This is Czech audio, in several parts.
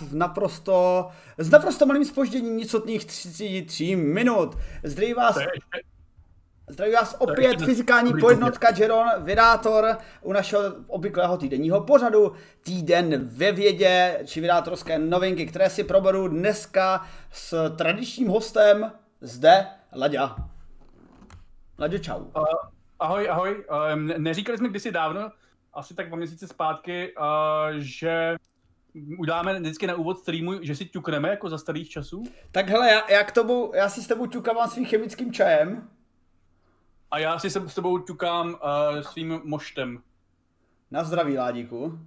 v naprosto, s naprosto malým spožděním nicotných 33 minut. Zdraví vás, zdraví vás opět fyzikální pojednotka Jeron, vydátor u našeho obvyklého týdenního pořadu Týden ve vědě, či vydátorské novinky, které si proberu dneska s tradičním hostem zde, Laďa. Laďo, čau. Uh, ahoj, ahoj. Uh, neříkali jsme kdysi dávno, asi tak po měsíci zpátky, uh, že uděláme vždycky na úvod streamu, že si ťukneme jako za starých časů? Tak hele, já, já, k tomu, já si s tebou ťukám svým chemickým čajem. A já si s tebou ťukám uh, svým moštem. Na zdraví, Ládíku.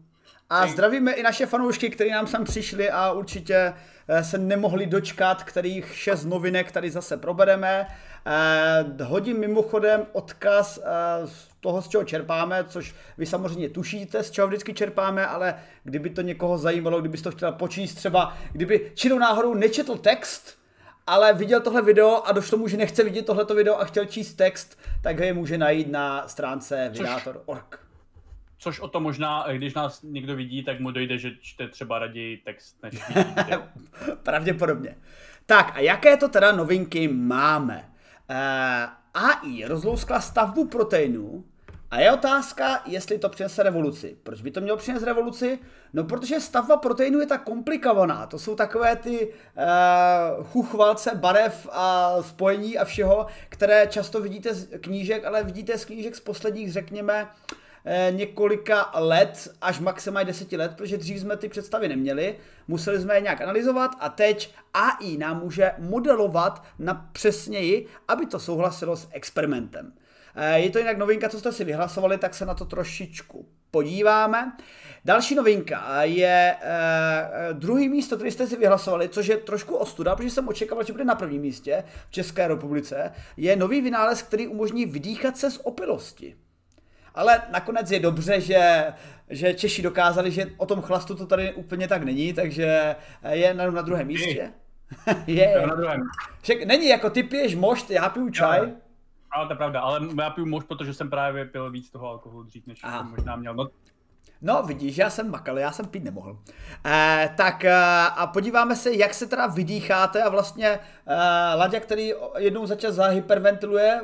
A zdravíme i naše fanoušky, kteří nám sem přišli a určitě eh, se nemohli dočkat, kterých šest novinek tady zase probereme. Eh, hodím mimochodem odkaz eh, z toho, z čeho čerpáme, což vy samozřejmě tušíte, z čeho vždycky čerpáme, ale kdyby to někoho zajímalo, kdybyste to chtěl počíst třeba, kdyby činou náhodou nečetl text, ale viděl tohle video a došlo mu, že nechce vidět tohleto video a chtěl číst text, tak je může najít na stránce vydátor.org. Což o to možná, když nás někdo vidí, tak mu dojde, že čte třeba raději text než Pravděpodobně. Tak a jaké to teda novinky máme? Uh, AI rozlouskla stavbu proteinů a je otázka, jestli to přinese revoluci. Proč by to mělo přinést revoluci? No, protože stavba proteinů je tak komplikovaná. To jsou takové ty uh, chuchvalce barev a spojení a všeho, které často vidíte z knížek, ale vidíte z knížek z posledních, řekněme, Eh, několika let, až maximálně deseti let, protože dřív jsme ty představy neměli, museli jsme je nějak analyzovat a teď AI nám může modelovat na přesněji, aby to souhlasilo s experimentem. Eh, je to jinak novinka, co jste si vyhlasovali, tak se na to trošičku podíváme. Další novinka je eh, druhý místo, který jste si vyhlasovali, což je trošku ostuda, protože jsem očekával, že bude na prvním místě v České republice, je nový vynález, který umožní vydýchat se z opilosti. Ale nakonec je dobře, že, že Češi dokázali, že o tom chlastu to tady úplně tak není, takže je na, na druhém místě. je. Na druhém. Však není jako ty piješ mošt, já piju čaj. Ale, ale to je pravda, ale já piju mošt, protože jsem právě pil víc toho alkoholu dřív, než Aha. jsem možná měl. No, No, vidíš, já jsem makal, já jsem pít nemohl. Eh, tak eh, a podíváme se, jak se teda vydýcháte a vlastně eh, Laďa, který jednou za čas zahyperventiluje,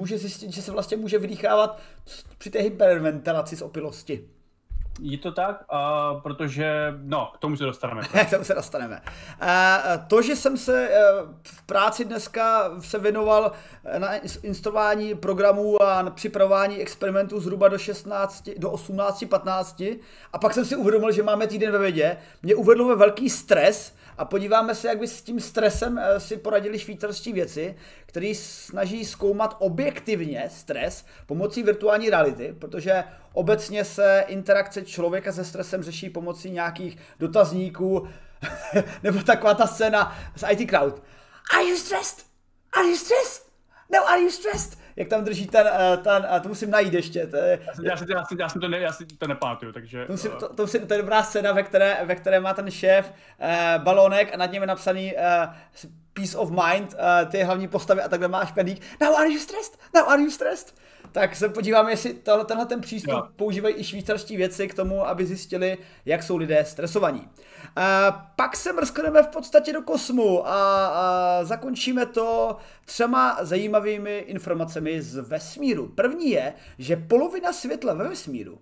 může zjistit, že se vlastně může vydýchávat při té hyperventilaci z opilosti. Je to tak, uh, protože, no, k tomu se dostaneme. k tomu se dostaneme. Uh, to, že jsem se uh, v práci dneska se věnoval na instalování programů a na připravování experimentů zhruba do 16, do 18, 15 a pak jsem si uvědomil, že máme týden ve vědě, mě uvedlo ve velký stres, a podíváme se, jak by s tím stresem eh, si poradili švýcarští věci, kteří snaží zkoumat objektivně stres pomocí virtuální reality, protože obecně se interakce člověka se stresem řeší pomocí nějakých dotazníků, nebo taková ta scéna z IT Crowd. Are you stressed? Are you stressed? No, are you stressed? Jak tam drží ten, eh, ten a to musím najít ještě. To je, já, si, já, si, já, si, to ne, já si to nepamatuju, takže... To, musím, to, to, musím, to je dobrá scéna, ve které, ve které má ten šéf uh, balónek a nad něm je napsaný uh, peace of mind, uh, ty hlavní postavy a takhle máš peník. Now are you stressed? Now are you stressed? Tak se podíváme, jestli tohle, tenhle ten přístup jo. používají i švýcarští věci k tomu, aby zjistili, jak jsou lidé stresovaní. A pak se mrskneme v podstatě do kosmu a, a zakončíme to třema zajímavými informacemi z vesmíru. První je, že polovina světla ve vesmíru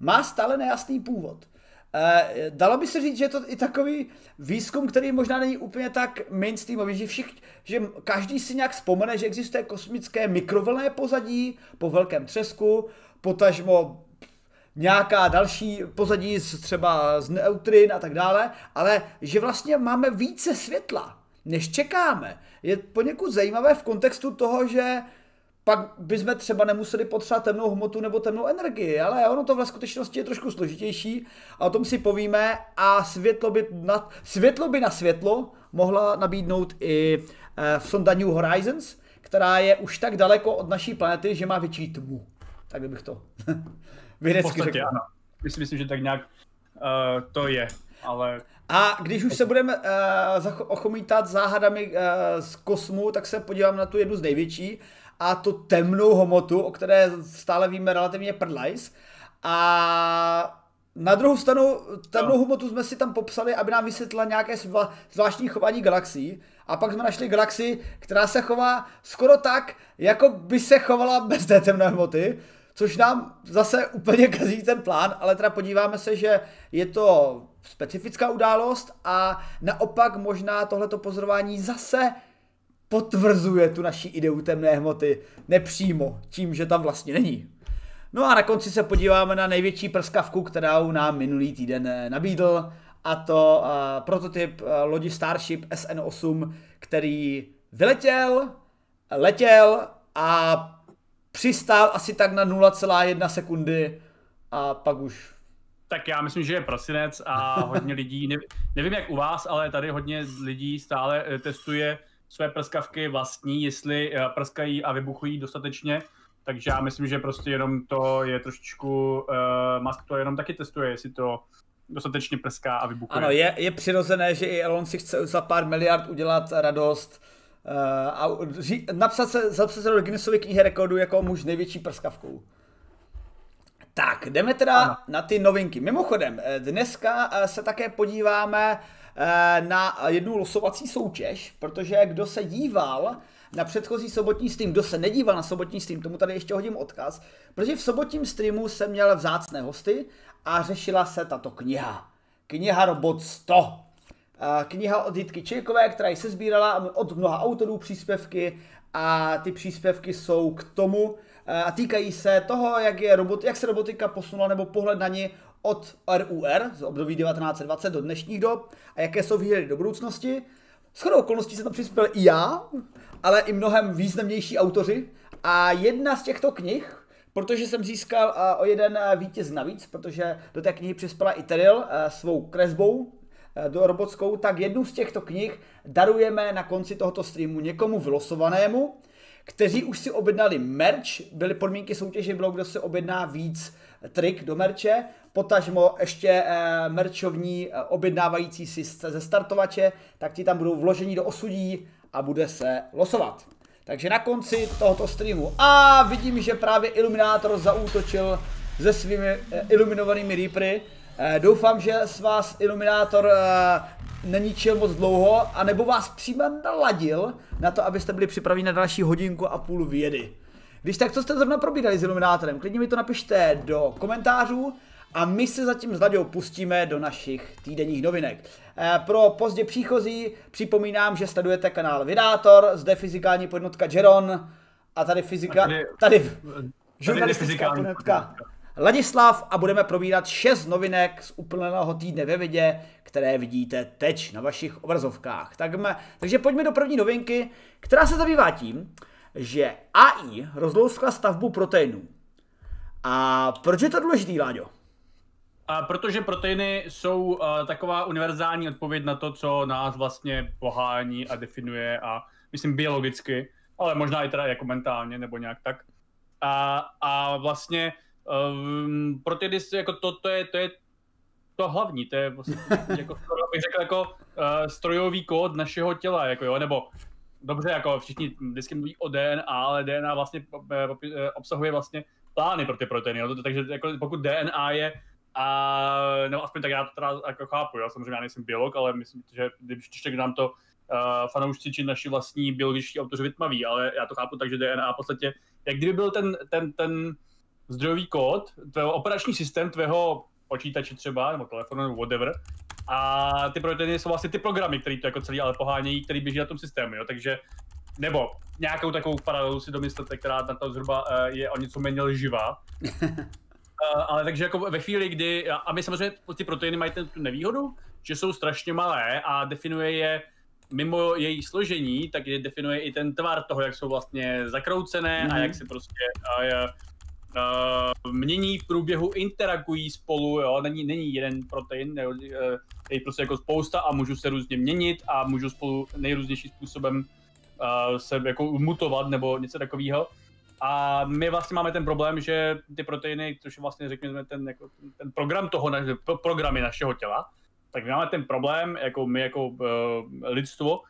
má stále nejasný původ. Eh, dalo by se říct, že je to i takový výzkum, který možná není úplně tak mainstreamový, že, všich, že každý si nějak vzpomene, že existuje kosmické mikrovlné pozadí po velkém třesku, potažmo nějaká další pozadí z, třeba z neutrin a tak dále, ale že vlastně máme více světla, než čekáme. Je poněkud zajímavé v kontextu toho, že pak bychom třeba nemuseli potřebovat temnou hmotu nebo temnou energii, ale ono to v skutečnosti je trošku složitější a o tom si povíme a světlo by na, světlo, by na světlo mohla nabídnout i eh, sonda New Horizons, která je už tak daleko od naší planety, že má větší tmu. Tak bych to vědecky řekl. Ano. Myslím, myslím, že tak nějak uh, to je, ale... A když už se budeme uh, ochomítat záhadami uh, z kosmu, tak se podívám na tu jednu z největší, a tu temnou hmotu, o které stále víme relativně prdlajs. A Na druhou stranu, temnou no. hmotu jsme si tam popsali, aby nám vysvětlila nějaké zvláštní chování galaxií. A pak jsme našli galaxii, která se chová skoro tak, jako by se chovala bez té temné hmoty. Což nám zase úplně kazí ten plán, ale teda podíváme se, že je to specifická událost a naopak možná tohleto pozorování zase potvrzuje tu naší ideu temné hmoty nepřímo, tím, že tam vlastně není. No a na konci se podíváme na největší prskavku, kterou nám minulý týden eh, nabídl, a to uh, prototyp uh, lodi Starship SN8, který vyletěl, letěl a přistál asi tak na 0,1 sekundy a pak už tak já myslím, že je prosinec a hodně lidí, nevím jak u vás, ale tady hodně lidí stále testuje své prskavky vlastní, jestli prskají a vybuchují dostatečně takže já myslím, že prostě jenom to je trošičku, uh, Musk to jenom taky testuje, jestli to dostatečně prská a vybuchuje. Ano, je, je přirozené, že i Elon si chce za pár miliard udělat radost uh, a ří, napsat se, zapsat se do Guinnessovy knihy rekordů jako muž největší prskavkou. Tak, jdeme teda ano. na ty novinky. Mimochodem, eh, dneska se také podíváme na jednu losovací soutěž, protože kdo se díval na předchozí sobotní stream. Kdo se nedíval na sobotní stream, tomu tady ještě hodím odkaz, protože v sobotním streamu jsem měl vzácné hosty a řešila se tato kniha. Kniha Robot 100. Kniha od Jitky Čirkové, která se sbírala od mnoha autorů příspěvky a ty příspěvky jsou k tomu a týkají se toho, jak, je robot, jak se robotika posunula nebo pohled na ní od RUR z období 1920 do dnešních dob a jaké jsou výhledy do budoucnosti. Shodou okolností se tam přispěl i já, ale i mnohem významnější autoři. A jedna z těchto knih, protože jsem získal uh, o jeden uh, vítěz navíc, protože do té knihy přispěla i Teril uh, svou kresbou do robotskou, tak jednu z těchto knih darujeme na konci tohoto streamu někomu vylosovanému, kteří už si objednali merch, byly podmínky soutěže, bylo kdo si objedná víc trik do merče, potažmo ještě uh, merčovní uh, objednávající si ze startovače, tak ti tam budou vložení do osudí a bude se losovat. Takže na konci tohoto streamu. A vidím, že právě Iluminátor zaútočil se svými eh, iluminovanými Reapery. Eh, doufám, že s vás Iluminátor eh, neničil moc dlouho, anebo vás přímo naladil na to, abyste byli připraveni na další hodinku a půl vědy. Když tak, co jste zrovna probírali s Iluminátorem, klidně mi to napište do komentářů a my se zatím s Laďou pustíme do našich týdenních novinek. Eh, pro pozdě příchozí připomínám, že sledujete kanál Vydátor, zde fyzikální podnotka Jeron a tady fyzika, tady, tady žurnalistická podnotka Ladislav a budeme probírat šest novinek z úplného týdne ve vědě, které vidíte teď na vašich obrazovkách. Tak takže pojďme do první novinky, která se zabývá tím, že AI rozlouskla stavbu proteinů. A proč je to důležitý, Láďo? A protože proteiny jsou uh, taková univerzální odpověď na to, co nás vlastně pohání a definuje a myslím biologicky, ale možná i teda jako mentálně nebo nějak tak. A, a vlastně um, proteiny jako to, to, je, to je to hlavní, to je vlastně, jako, bych řekl jako uh, strojový kód našeho těla, jako jo, nebo dobře, jako všichni vždycky mluví o DNA, ale DNA vlastně obsahuje vlastně plány pro ty proteiny, jo? takže jako, pokud DNA je a no aspoň tak já to teda jako chápu, já samozřejmě já nejsem biolog, ale myslím, že když tak nám to uh, fanoušci či naši vlastní biologičtí autoři vytmaví, ale já to chápu tak, že DNA v podstatě, jak kdyby byl ten, ten, ten zdrojový kód, tvého operační systém tvého počítače třeba, nebo telefonu, nebo whatever, a ty proteiny jsou vlastně ty programy, které to jako celý ale pohánějí, který běží na tom systému, jo, takže nebo nějakou takovou paralelu si domyslete, která na to zhruba uh, je o něco méně lživá. Uh, ale takže jako ve chvíli, kdy, a my samozřejmě ty proteiny mají tu nevýhodu, že jsou strašně malé a definuje je mimo její složení, tak je definuje i ten tvar toho, jak jsou vlastně zakroucené mm-hmm. a jak mhm. se prostě uh, uh, mění v průběhu, interagují spolu, jo, není, není jeden protein, jo, je prostě jako spousta a můžu se různě měnit a můžu spolu nejrůznějším způsobem uh, se jako mutovat nebo něco takového. A my vlastně máme ten problém, že ty proteiny, což je vlastně řekněme ten, jako, ten program toho, programy našeho těla, tak my máme ten problém, jako my jako uh, lidstvo,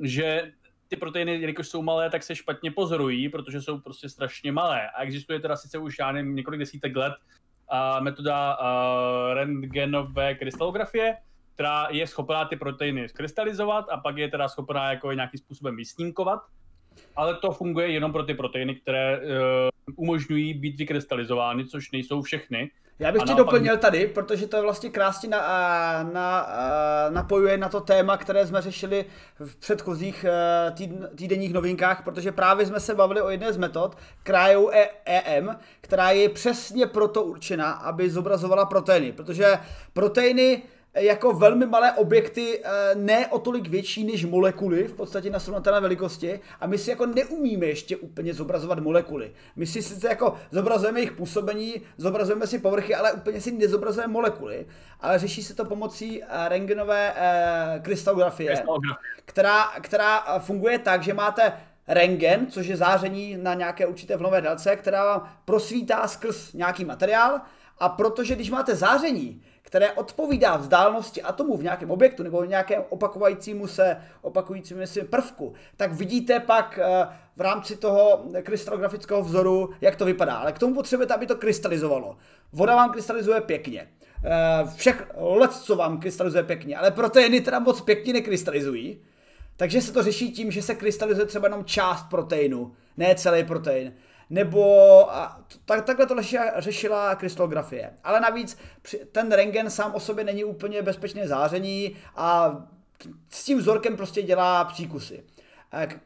že ty proteiny, jelikož jsou malé, tak se špatně pozorují, protože jsou prostě strašně malé. A existuje teda sice už, já nevím, několik desítek let uh, metoda uh, rentgenové krystalografie, která je schopná ty proteiny skrystalizovat a pak je teda schopná jako nějakým způsobem vysnímkovat. Ale to funguje jenom pro ty proteiny, které uh, umožňují být vykrystalizovány, což nejsou všechny. Já bych tě doplnil tady, protože to je vlastně krásně na, na, na, napojuje na to téma, které jsme řešili v předchozích eh, týdenních novinkách, protože právě jsme se bavili o jedné z metod, Cryo EM, která je přesně proto určena, aby zobrazovala proteiny, protože proteiny jako velmi malé objekty, eh, ne o tolik větší než molekuly, v podstatě na srovnatelné velikosti. A my si jako neumíme ještě úplně zobrazovat molekuly. My si sice jako zobrazujeme jejich působení, zobrazujeme si povrchy, ale úplně si nezobrazujeme molekuly. Ale řeší se to pomocí eh, rengenové eh, krystalografie, která, která funguje tak, že máte rengen, což je záření na nějaké určité vlnové délce, která vám prosvítá skrz nějaký materiál. A protože když máte záření, které odpovídá vzdálenosti atomu v nějakém objektu nebo v nějakém opakujícímu se, opakujícímu se prvku, tak vidíte pak eh, v rámci toho krystalografického vzoru, jak to vypadá. Ale k tomu potřebujete, aby to krystalizovalo. Voda vám krystalizuje pěkně. Eh, všech let, co vám krystalizuje pěkně, ale proteiny teda moc pěkně nekrystalizují. Takže se to řeší tím, že se krystalizuje třeba jenom část proteinu, ne celý protein nebo tak, takhle to řešila krystallografie. Ale navíc ten rengen sám o sobě není úplně bezpečné záření a s tím vzorkem prostě dělá příkusy.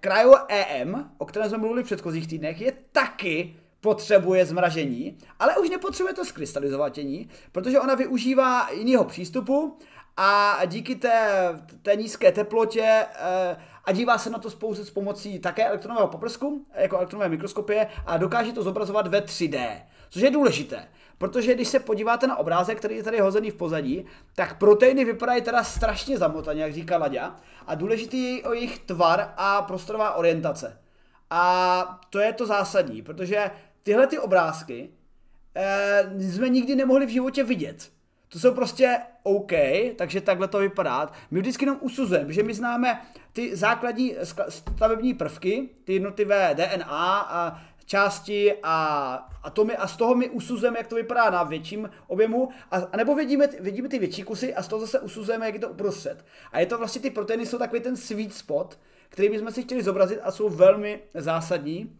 Cryo EM, o kterém jsme mluvili v předchozích týdnech, je taky potřebuje zmražení, ale už nepotřebuje to skrystalizovatění, protože ona využívá jiného přístupu a díky té, té nízké teplotě eh, a dívá se na to pouze s pomocí také elektronového poprsku, jako elektronové mikroskopie a dokáže to zobrazovat ve 3D, což je důležité. Protože když se podíváte na obrázek, který je tady hozený v pozadí, tak proteiny vypadají teda strašně zamotaně, jak říká Laďa, a důležitý je o jejich tvar a prostorová orientace. A to je to zásadní, protože tyhle ty obrázky eh, jsme nikdy nemohli v životě vidět. To jsou prostě OK, takže takhle to vypadá. My vždycky jenom usuzujeme, že my známe ty základní stavební prvky, ty jednotlivé DNA a části a atomy a z toho my usuzujeme, jak to vypadá na větším objemu, a, a nebo vidíme, vidíme ty větší kusy a z toho zase usuzujeme, jak je to uprostřed. A je to vlastně, ty proteiny jsou takový ten sweet spot, který bychom si chtěli zobrazit a jsou velmi zásadní.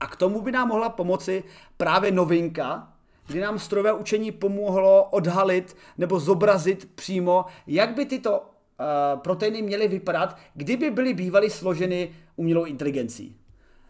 A k tomu by nám mohla pomoci právě novinka, kdy nám strojové učení pomohlo odhalit nebo zobrazit přímo, jak by tyto uh, proteiny měly vypadat, kdyby byly bývaly složeny umělou inteligencí.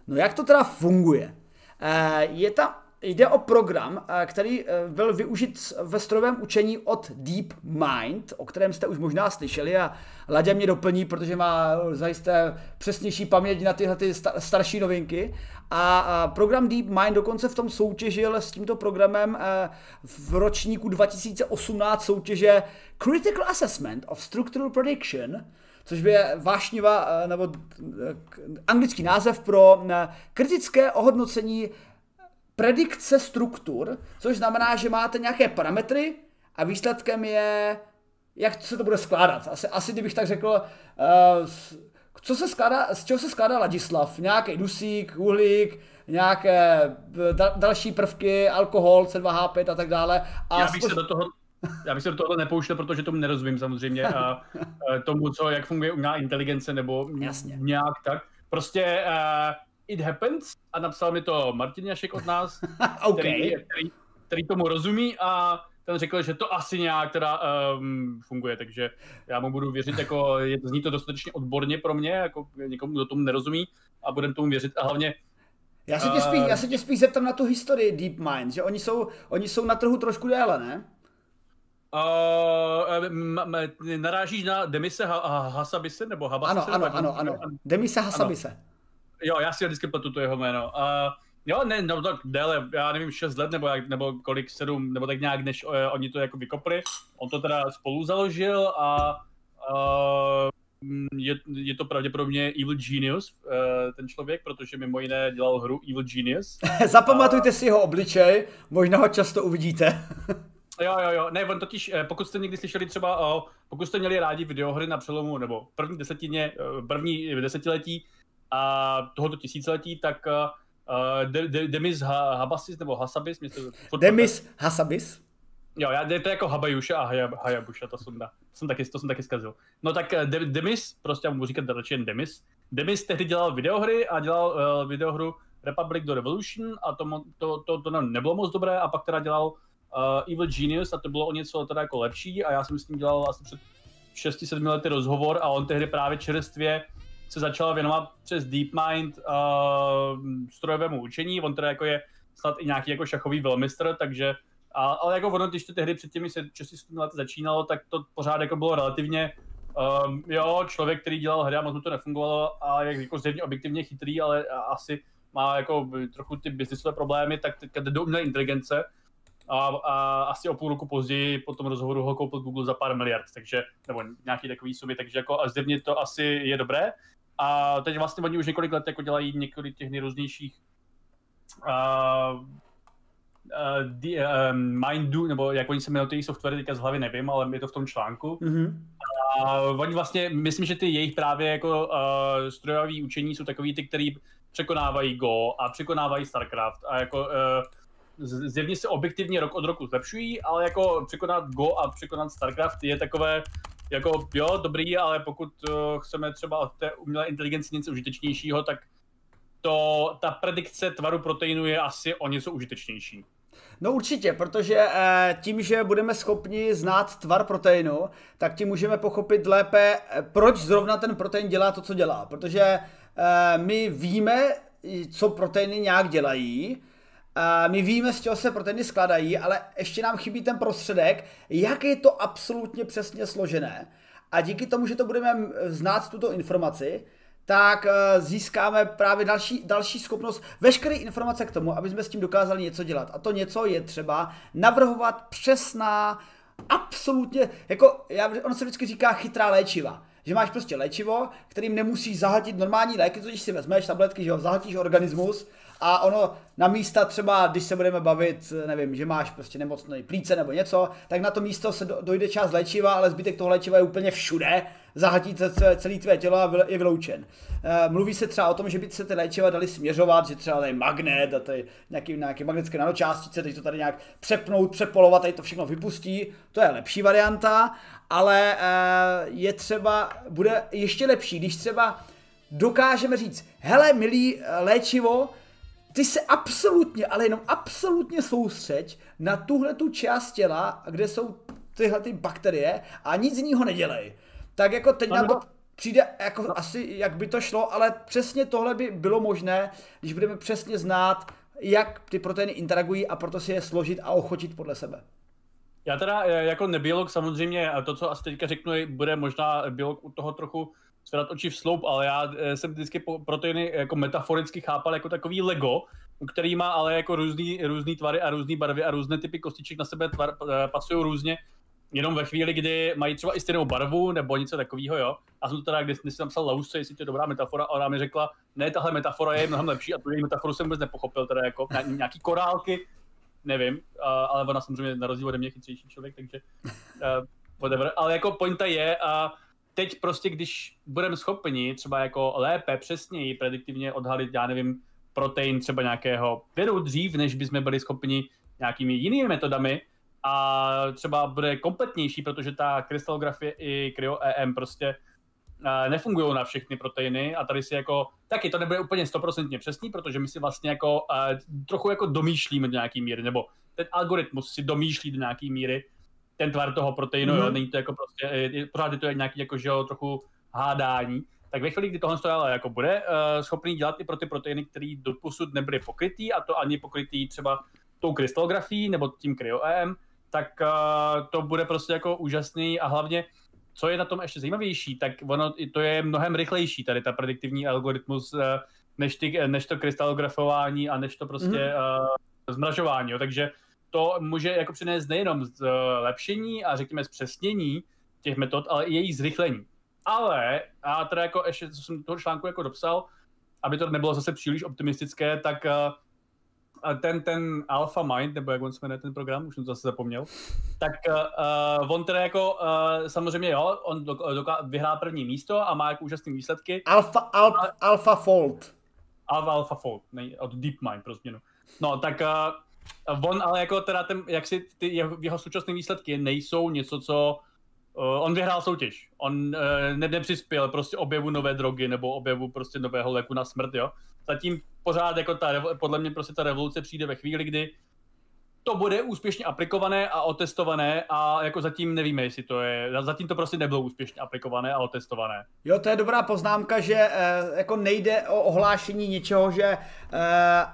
No jak to teda funguje? Uh, je tam Jde o program, eh, který byl využit ve strojovém učení od DeepMind, o kterém jste už možná slyšeli a Ladě mě doplní, protože má zajisté přesnější paměť na tyhle ty starší novinky. A program DeepMind dokonce v tom soutěžil s tímto programem eh, v ročníku 2018 soutěže Critical Assessment of Structural Prediction, což je vášnivá, eh, nebo eh, anglický název pro kritické ohodnocení predikce struktur, což znamená, že máte nějaké parametry a výsledkem je, jak se to bude skládat. Asi, asi kdybych tak řekl, uh, co se skládá, z čeho se skládá Ladislav? Nějaký dusík, uhlík, nějaké eh, da, další prvky, alkohol, C2H5 a tak dále. A já bych se do toho já bych se do toho nepouštěl, protože tomu nerozumím samozřejmě a, a tomu, co, jak funguje umělá inteligence nebo Jasně. nějak tak. Prostě uh, it happens a napsal mi to Martin Jašek od nás, okay. který, který, který tomu rozumí a ten řekl, že to asi nějak teda um, funguje, takže já mu budu věřit, jako je, zní to dostatečně odborně pro mě, jako někomu, kdo tomu nerozumí a budem tomu věřit a hlavně já se tě spíš, já se tě spíš zeptám na tu historii DeepMind, že oni jsou, oni jsou na trhu trošku déle, ne? Uh, m- m- narážíš na Demise ha- Hasabise nebo Habasise? Ano, ano, ano, ano. Demise Hasabise. Ano. Jo, já si vždycky pletu to jeho jméno. Uh, Jo, ne, no tak déle, já nevím, 6 let nebo, jak, nebo kolik, 7, nebo tak nějak, než uh, oni to jako vykopli. On to teda spolu založil a uh, je, je to pravděpodobně Evil Genius, uh, ten člověk, protože mimo jiné dělal hru Evil Genius. Zapamatujte a... si jeho obličej, možná ho často uvidíte. jo, jo, jo, ne, on totiž, pokud jste někdy slyšeli třeba, uh, pokud jste měli rádi videohry na přelomu, nebo první desetině, první desetiletí a tohoto tisíciletí, tak uh, De, De, Demis ha, Habasis nebo Hasabis? Mě to, Demis Hasabis? Jo, já, je to jako Habajuša a Hayabuša, to jsem, to jsem taky, to jsem taky zkazil. No tak De, Demis, prostě já můžu říkat radši jen Demis. Demis tehdy dělal videohry a dělal uh, videohru Republic do Revolution a to, to, to, to nebylo moc dobré a pak teda dělal uh, Evil Genius a to bylo o něco teda jako lepší a já jsem s tím dělal asi před 6-7 lety rozhovor a on tehdy právě čerstvě se začal věnovat přes DeepMind uh, strojovému učení, on teda jako je snad i nějaký jako šachový velmistr, takže a, ale jako ono, když to tehdy před těmi 6 lety začínalo, tak to pořád jako bylo relativně um, jo, člověk, který dělal hry a moc mu to nefungovalo a je jako zřejmě objektivně chytrý, ale asi má jako trochu ty biznisové problémy, tak teďka jde do umělé inteligence a, a, asi o půl roku později po tom rozhovoru ho koupil Google za pár miliard, takže, nebo nějaký takový sumy, takže jako a zjevně to asi je dobré. A teď vlastně oni už několik let jako dělají několik těch nejrůznějších uh, uh, the, uh, Mindu, nebo jak oni se jmenují ty software, teďka z hlavy nevím, ale je to v tom článku. Mm-hmm. A oni vlastně, myslím, že ty jejich právě jako uh, strojové učení jsou takový ty, který překonávají Go a překonávají StarCraft a jako uh, zjevně se objektivně rok od roku zlepšují, ale jako překonat Go a překonat StarCraft je takové jako jo, dobrý, ale pokud uh, chceme třeba od té umělé inteligenci něco užitečnějšího, tak to, ta predikce tvaru proteinu je asi o něco užitečnější. No určitě, protože eh, tím, že budeme schopni znát tvar proteinu, tak tím můžeme pochopit lépe, eh, proč zrovna ten protein dělá to, co dělá. Protože eh, my víme, co proteiny nějak dělají, my víme, z čeho se proteiny skladají, ale ještě nám chybí ten prostředek, jak je to absolutně přesně složené. A díky tomu, že to budeme znát tuto informaci, tak eh, získáme právě další, další schopnost, veškeré informace k tomu, aby jsme s tím dokázali něco dělat. A to něco je třeba navrhovat přesná, absolutně, jako já, ono se vždycky říká chytrá léčiva. Že máš prostě léčivo, kterým nemusíš zahltit normální léky, co když si vezmeš tabletky, že ho zahltíš organismus a ono na místa třeba, když se budeme bavit, nevím, že máš prostě nemocný plíce nebo něco, tak na to místo se dojde část léčiva, ale zbytek toho léčiva je úplně všude, zahatí celé tvé tělo a je vyloučen. Eh, mluví se třeba o tom, že by se ty léčiva dali směřovat, že třeba tady magnet a tady nějaký, nějaké magnetické nanočástice, teď to tady nějak přepnout, přepolovat, tady to všechno vypustí, to je lepší varianta, ale eh, je třeba, bude ještě lepší, když třeba dokážeme říct, hele milý eh, léčivo, ty se absolutně, ale jenom absolutně soustřeď na tuhle tu část těla, kde jsou tyhle ty bakterie a nic z něho nedělej. Tak jako teď nám to přijde jako no. asi, jak by to šlo, ale přesně tohle by bylo možné, když budeme přesně znát, jak ty proteiny interagují a proto si je složit a ochotit podle sebe. Já teda eh, jako nebiolog samozřejmě, to, co asi teďka řeknu, bude možná biolog u toho trochu zvedat oči v sloup, ale já eh, jsem vždycky proteiny jako metaforicky chápal jako takový Lego, který má ale jako různý, různý tvary a různé barvy a různé typy kostiček na sebe tvar, eh, pasují různě. Jenom ve chvíli, kdy mají třeba i stejnou barvu nebo něco takového, jo. A jsem to teda, když, jsem napsal Lausce, jestli to je dobrá metafora, a ona mi řekla, ne, tahle metafora je mnohem lepší a tu její metaforu jsem vůbec nepochopil, teda jako nějaký korálky, nevím, ale ona samozřejmě na rozdíl ode mě chytřejší člověk, takže uh, whatever. Ale jako pointa je, a uh, teď prostě, když budeme schopni třeba jako lépe, přesněji, prediktivně odhalit, já nevím, protein třeba nějakého viru dřív, než bychom byli schopni nějakými jinými metodami a třeba bude kompletnější, protože ta krystalografie i cryo-EM prostě uh, nefungují na všechny proteiny a tady si jako, taky to nebude úplně stoprocentně přesný, protože my si vlastně jako trochu jako domýšlíme do nějaký míry, nebo ten algoritmus si domýšlí do nějaký míry, ten tvar toho proteinu, mm-hmm. jo, mhm. není to jako prostě, je, pořád je to nějaký jako, že jo, trochu hádání, tak ve chvíli, kdy tohle ale jako bude uh, schopný dělat i pro ty proteiny, které doposud nebyly pokrytý, a to ani pokrytý třeba tou krystalografií nebo tím cryo-EM, tak uh, to bude prostě jako úžasný a hlavně, co je na tom ještě zajímavější, tak ono to je mnohem rychlejší, tady ta prediktivní algoritmus, uh, než, ty, než to krystalografování a než to prostě mm-hmm. uh, zmražování, jo. takže to může jako přinést nejenom zlepšení a řekněme zpřesnění těch metod, ale i její zrychlení. Ale, a teda jako ještě, co jsem toho článku jako dopsal, aby to nebylo zase příliš optimistické, tak uh, ten, ten Alpha Mind, nebo jak on se jmenuje ten program, už jsem to zase zapomněl, tak uh, on teda jako, uh, samozřejmě jo, on do, doká- vyhrál první místo a má jako úžasné výsledky. Alpha, al, Alpha Fold. Alpha, Alpha Fold, nej, od DeepMind pro změnu. No, tak uh, on ale jako teda ten, jak si ty jeho, jeho současné výsledky nejsou něco, co uh, on vyhrál soutěž. On uh, ne, nepřispěl prostě objevu nové drogy nebo objevu prostě nového léku na smrt, jo. Zatím pořád jako ta, podle mě prostě ta revoluce přijde ve chvíli, kdy to bude úspěšně aplikované a otestované a jako zatím nevíme, jestli to je, zatím to prostě nebylo úspěšně aplikované a otestované. Jo, to je dobrá poznámka, že eh, jako nejde o ohlášení něčeho, že eh,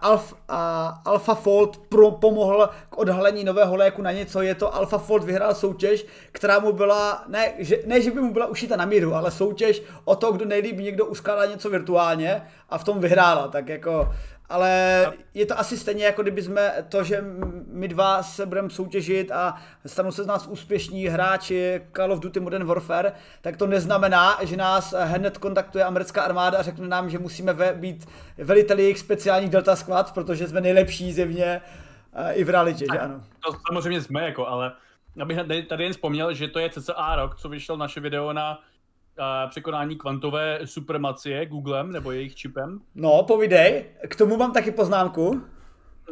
Alf, uh, AlphaFold pro, pomohl k odhalení nového léku na něco, je to AlphaFold vyhrál soutěž, která mu byla, ne že, ne, že by mu byla ušita na míru, ale soutěž o to, kdo nejlíp někdo uskládá něco virtuálně a v tom vyhrála, tak jako ale je to asi stejně, jako kdyby jsme to, že my dva se budeme soutěžit a stanou se z nás úspěšní hráči Call of Duty Modern Warfare, tak to neznamená, že nás hned kontaktuje americká armáda a řekne nám, že musíme ve, být veliteli jejich speciálních Delta Squad, protože jsme nejlepší zjevně i v realitě, že ano. To samozřejmě jsme, jako, ale abych tady jen vzpomněl, že to je cca rok, co vyšel naše video na uh, překonání kvantové supremacie Googlem nebo jejich čipem. No, povídej, k tomu mám taky poznámku.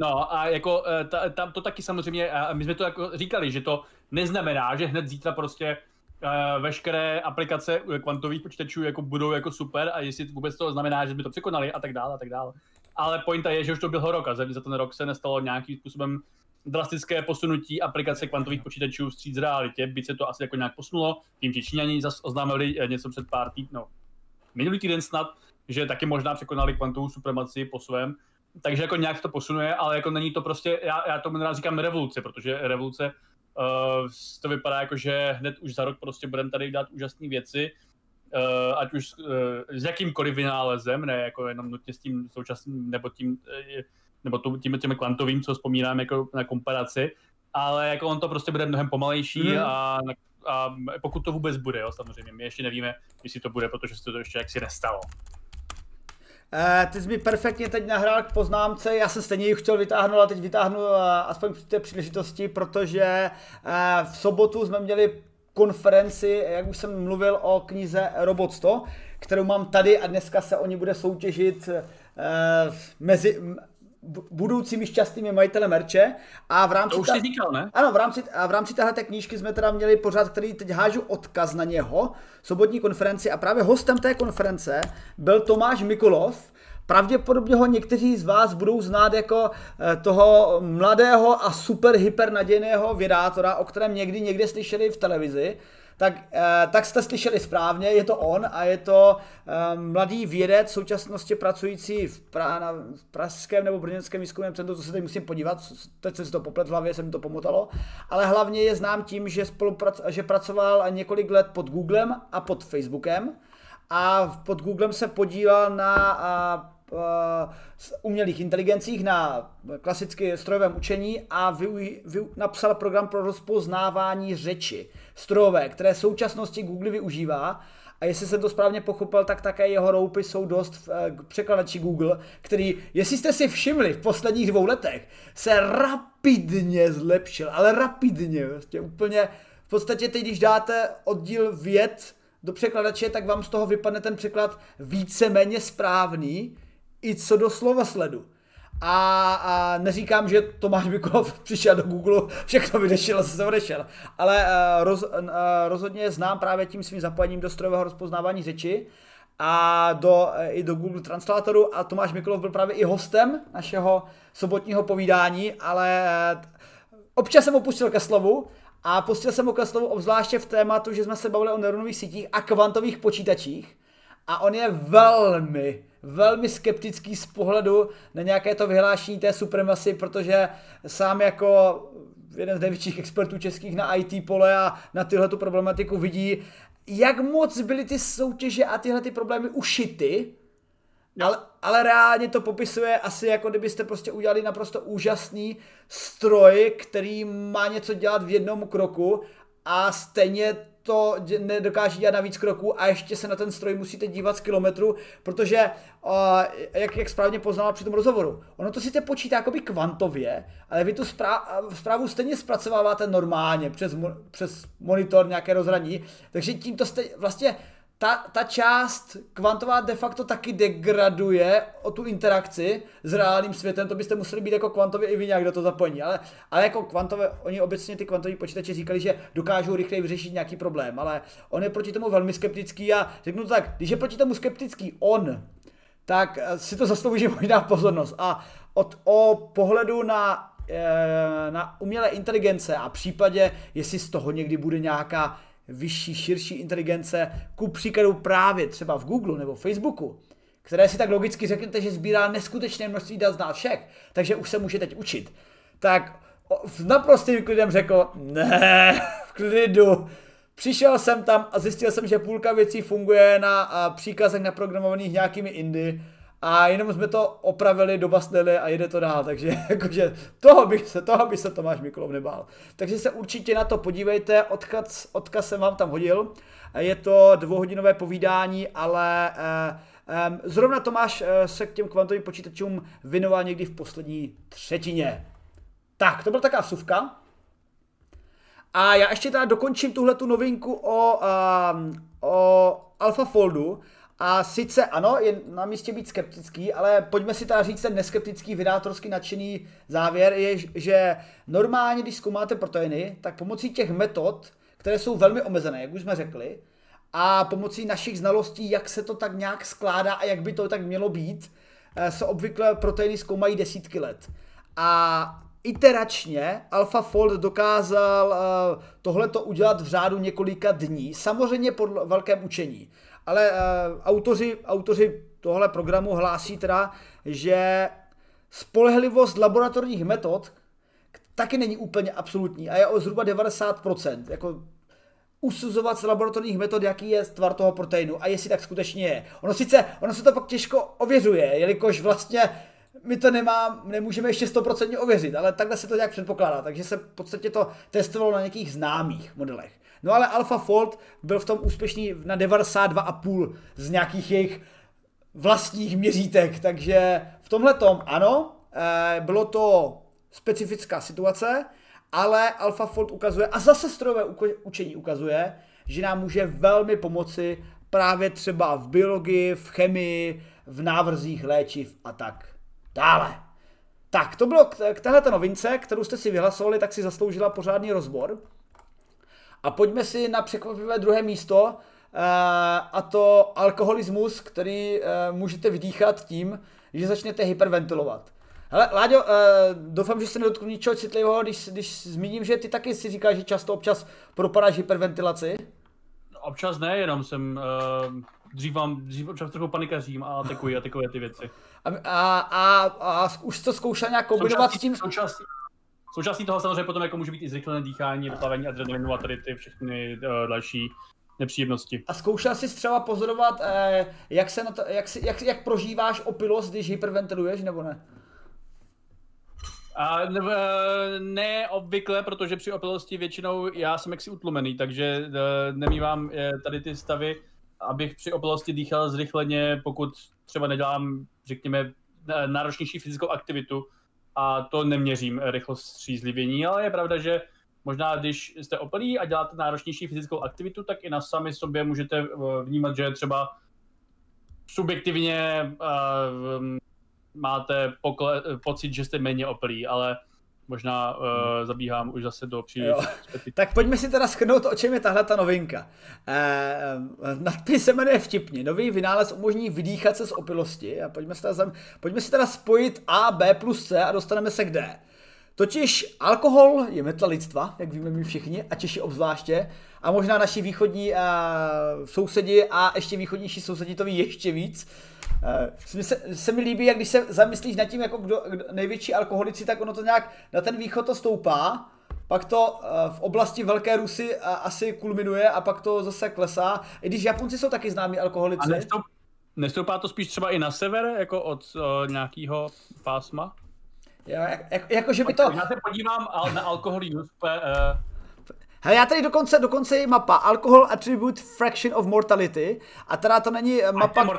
No a jako eh, ta, tam to taky samozřejmě, a my jsme to jako říkali, že to neznamená, že hned zítra prostě uh, veškeré aplikace kvantových počítačů jako budou jako super a jestli vůbec to znamená, že by to překonali a tak dále a tak dále. Ale pointa je, že už to byl rok a za ten rok se nestalo nějakým způsobem drastické posunutí aplikace kvantových počítačů vstříc realitě, byť se to asi jako nějak posunulo, tím, že Číňani zase oznámili eh, něco před pár týdny, no, minulý týden snad, že taky možná překonali kvantovou supremaci po svém, takže jako nějak to posunuje, ale jako není to prostě, já, já tomu rád říkám revoluce, protože revoluce uh, to vypadá jako, že hned už za rok prostě budeme tady dělat úžasné věci, uh, ať už uh, s jakýmkoliv vynálezem, ne jako jenom nutně s tím současným, nebo tím uh, nebo tím, těmi kvantovým, co vzpomínám jako na komparaci, ale jako on to prostě bude mnohem pomalejší mm. a, a pokud to vůbec bude, jo, samozřejmě, my ještě nevíme, jestli to bude, protože se to ještě jaksi nestalo. Uh, ty jsi mi perfektně teď nahrál k poznámce, já jsem stejně ji chtěl vytáhnout, ale teď vytáhnu uh, aspoň při té příležitosti, protože uh, v sobotu jsme měli konferenci, jak už jsem mluvil o knize Robot 100, kterou mám tady a dneska se o ní bude soutěžit mezi, budoucími šťastnými majitele merče a v rámci... To už ta... říkal, ne? Ano, v rámci, a v rámci téhle knížky jsme teda měli pořád, který teď hážu odkaz na něho, sobotní konferenci. A právě hostem té konference byl Tomáš Mikulov, Pravděpodobně ho někteří z vás budou znát jako eh, toho mladého a super hyper nadějného vědátora, o kterém někdy někde slyšeli v televizi tak, eh, tak jste slyšeli správně, je to on a je to eh, mladý vědec v současnosti pracující v, pra, na, v Pražském nebo Brněnském výzkumném centru, to se teď musím podívat, teď se to poplet v hlavě, se mi to pomotalo, ale hlavně je znám tím, že, spoluprac, že pracoval několik let pod Googlem a pod Facebookem. A pod Googlem se podíval na a, umělých inteligencích na klasické strojovém učení a vy, vy, napsal program pro rozpoznávání řeči strojové, které v současnosti Google využívá. A jestli jsem to správně pochopil, tak také jeho roupy jsou dost v eh, překladači Google, který, jestli jste si všimli v posledních dvou letech, se rapidně zlepšil, ale rapidně, vlastně úplně, v podstatě teď, když dáte oddíl věd do překladače, tak vám z toho vypadne ten překlad víceméně správný, i co do slova sledu. A, a neříkám, že Tomáš Mikulov přišel do Google, všechno vydešel a se odešel. Ale uh, roz, uh, rozhodně znám právě tím svým zapojením do strojového rozpoznávání řeči a do, uh, i do Google Translatoru a Tomáš Mikulov byl právě i hostem našeho sobotního povídání, ale občas jsem opustil ke slovu a pustil jsem ho ke slovu obzvláště v tématu, že jsme se bavili o neuronových sítích a kvantových počítačích a on je velmi velmi skeptický z pohledu na nějaké to vyhlášení té supremasy, protože sám jako jeden z největších expertů českých na IT pole a na tyhle tu problematiku vidí, jak moc byly ty soutěže a tyhle ty problémy ušity, ale, ale reálně to popisuje asi jako kdybyste prostě udělali naprosto úžasný stroj, který má něco dělat v jednom kroku a stejně to nedokáže dělat na víc kroků a ještě se na ten stroj musíte dívat z kilometru, protože, uh, jak, jak správně poznala při tom rozhovoru, ono to sice počítá jakoby kvantově, ale vy tu zprávu stejně zpracováváte normálně přes, přes monitor nějaké rozhraní, takže tím to jste, vlastně ta, ta část kvantová de facto taky degraduje o tu interakci s reálným světem, to byste museli být jako kvantově i vy nějak do toho zapojení, ale, ale jako kvantové, oni obecně ty kvantoví počítače říkali, že dokážou rychleji vyřešit nějaký problém, ale on je proti tomu velmi skeptický a řeknu to tak, když je proti tomu skeptický on, tak eh, si to zaslouží možná pozornost. A od, o pohledu na eh, na umělé inteligence a případě, jestli z toho někdy bude nějaká vyšší, širší inteligence, ku příkladu právě třeba v Google nebo Facebooku, které si tak logicky řeknete, že sbírá neskutečné množství dat z nás všech, takže už se může teď učit, tak s naprostým klidem řekl, ne, v klidu, Přišel jsem tam a zjistil jsem, že půlka věcí funguje na příkazech naprogramovaných nějakými indy a jenom jsme to opravili, dobasnili a jede to dál, takže jakože toho bych se, toho by se Tomáš Mikulov nebál. Takže se určitě na to podívejte, odkaz, odkaz jsem vám tam hodil, je to dvouhodinové povídání, ale eh, eh, zrovna Tomáš eh, se k těm kvantovým počítačům věnoval někdy v poslední třetině. Tak, to byla taková vsuvka. A já ještě teda dokončím tuhle tu novinku o, um, o AlphaFoldu. A sice ano, je na místě být skeptický, ale pojďme si teda říct ten neskeptický, vydátorsky nadšený závěr, je, že normálně, když zkoumáte proteiny, tak pomocí těch metod, které jsou velmi omezené, jak už jsme řekli, a pomocí našich znalostí, jak se to tak nějak skládá a jak by to tak mělo být, eh, se obvykle proteiny zkoumají desítky let. A iteračně AlphaFold dokázal uh, tohleto udělat v řádu několika dní, samozřejmě po velkém učení. Ale uh, autoři, autoři tohle programu hlásí teda, že spolehlivost laboratorních metod taky není úplně absolutní a je o zhruba 90%. Jako usuzovat z laboratorních metod, jaký je tvar toho proteinu a jestli tak skutečně je. Ono sice, ono se to pak těžko ověřuje, jelikož vlastně my to nemá, nemůžeme ještě 100% ověřit, ale takhle se to nějak předpokládá, takže se v podstatě to testovalo na nějakých známých modelech. No ale AlphaFold byl v tom úspěšný na 92,5 z nějakých jejich vlastních měřítek, takže v tomhle tom ano, eh, bylo to specifická situace, ale AlphaFold ukazuje, a zase strojové učení ukazuje, že nám může velmi pomoci právě třeba v biologii, v chemii, v návrzích léčiv a tak dále. Tak, to bylo k, téhle novince, kterou jste si vyhlasovali, tak si zasloužila pořádný rozbor. A pojďme si na překvapivé druhé místo, eh, a to alkoholismus, který eh, můžete vydýchat tím, že začnete hyperventilovat. Hele, Láďo, eh, doufám, že se nedotknu ničeho citlivého, když, když zmíním, že ty taky si říkáš, že často občas propadáš hyperventilaci. Občas ne, jenom jsem dřív vám, dřív občas trochu panikařím a atekuji a takové ty věci. A, a, a, a už to zkoušel nějak kombinovat s tím? Součástí, součástí toho samozřejmě potom jako může být i zrychlené dýchání, vyplavení adrenalinu a tady ty všechny uh, další nepříjemnosti. A zkoušel jsi třeba pozorovat, eh, jak, se na to, jak, si, jak, jak prožíváš opilost, když hyperventiluješ, nebo ne? A ne, eh, ne obvykle, protože při opilosti většinou já jsem jaksi utlumený, takže eh, nemývám tady ty stavy, abych při opilosti dýchal zrychleně, pokud třeba nedělám, řekněme, náročnější fyzickou aktivitu a to neměřím rychlost střízlivění, ale je pravda, že možná když jste opilí a děláte náročnější fyzickou aktivitu, tak i na sami sobě můžete eh, vnímat, že třeba subjektivně uh, máte pokle- pocit, že jste méně opilí, ale možná uh, zabíhám už zase do příliš. Tak pojďme si teda schrnout, o čem je tahle ta novinka. Eh, nadpis se jmenuje vtipně. Nový vynález umožní vydýchat se z opilosti. A pojďme si, teda, pojďme si teda spojit A, B plus C a dostaneme se k D. Totiž alkohol je metla lidstva, jak víme my všichni, a Češi obzvláště, a možná naši východní uh, sousedi a ještě východnější sousedi to ví ještě víc. Uh, se, se mi líbí, jak když se zamyslíš nad tím, jako kdo, kdo největší alkoholici, tak ono to nějak na ten východ to stoupá, pak to uh, v oblasti Velké Rusy uh, asi kulminuje a pak to zase klesá. I když Japonci jsou taky známí alkoholici. A nestoup, nestoupá to spíš třeba i na sever, jako od uh, nějakého pásma? Jo, jak, jak, jako, že by to... Já se podívám na alkohol use uh, Hele, já tady dokonce, dokonce je mapa Alcohol Attribute Fraction of Mortality a teda to není mapa...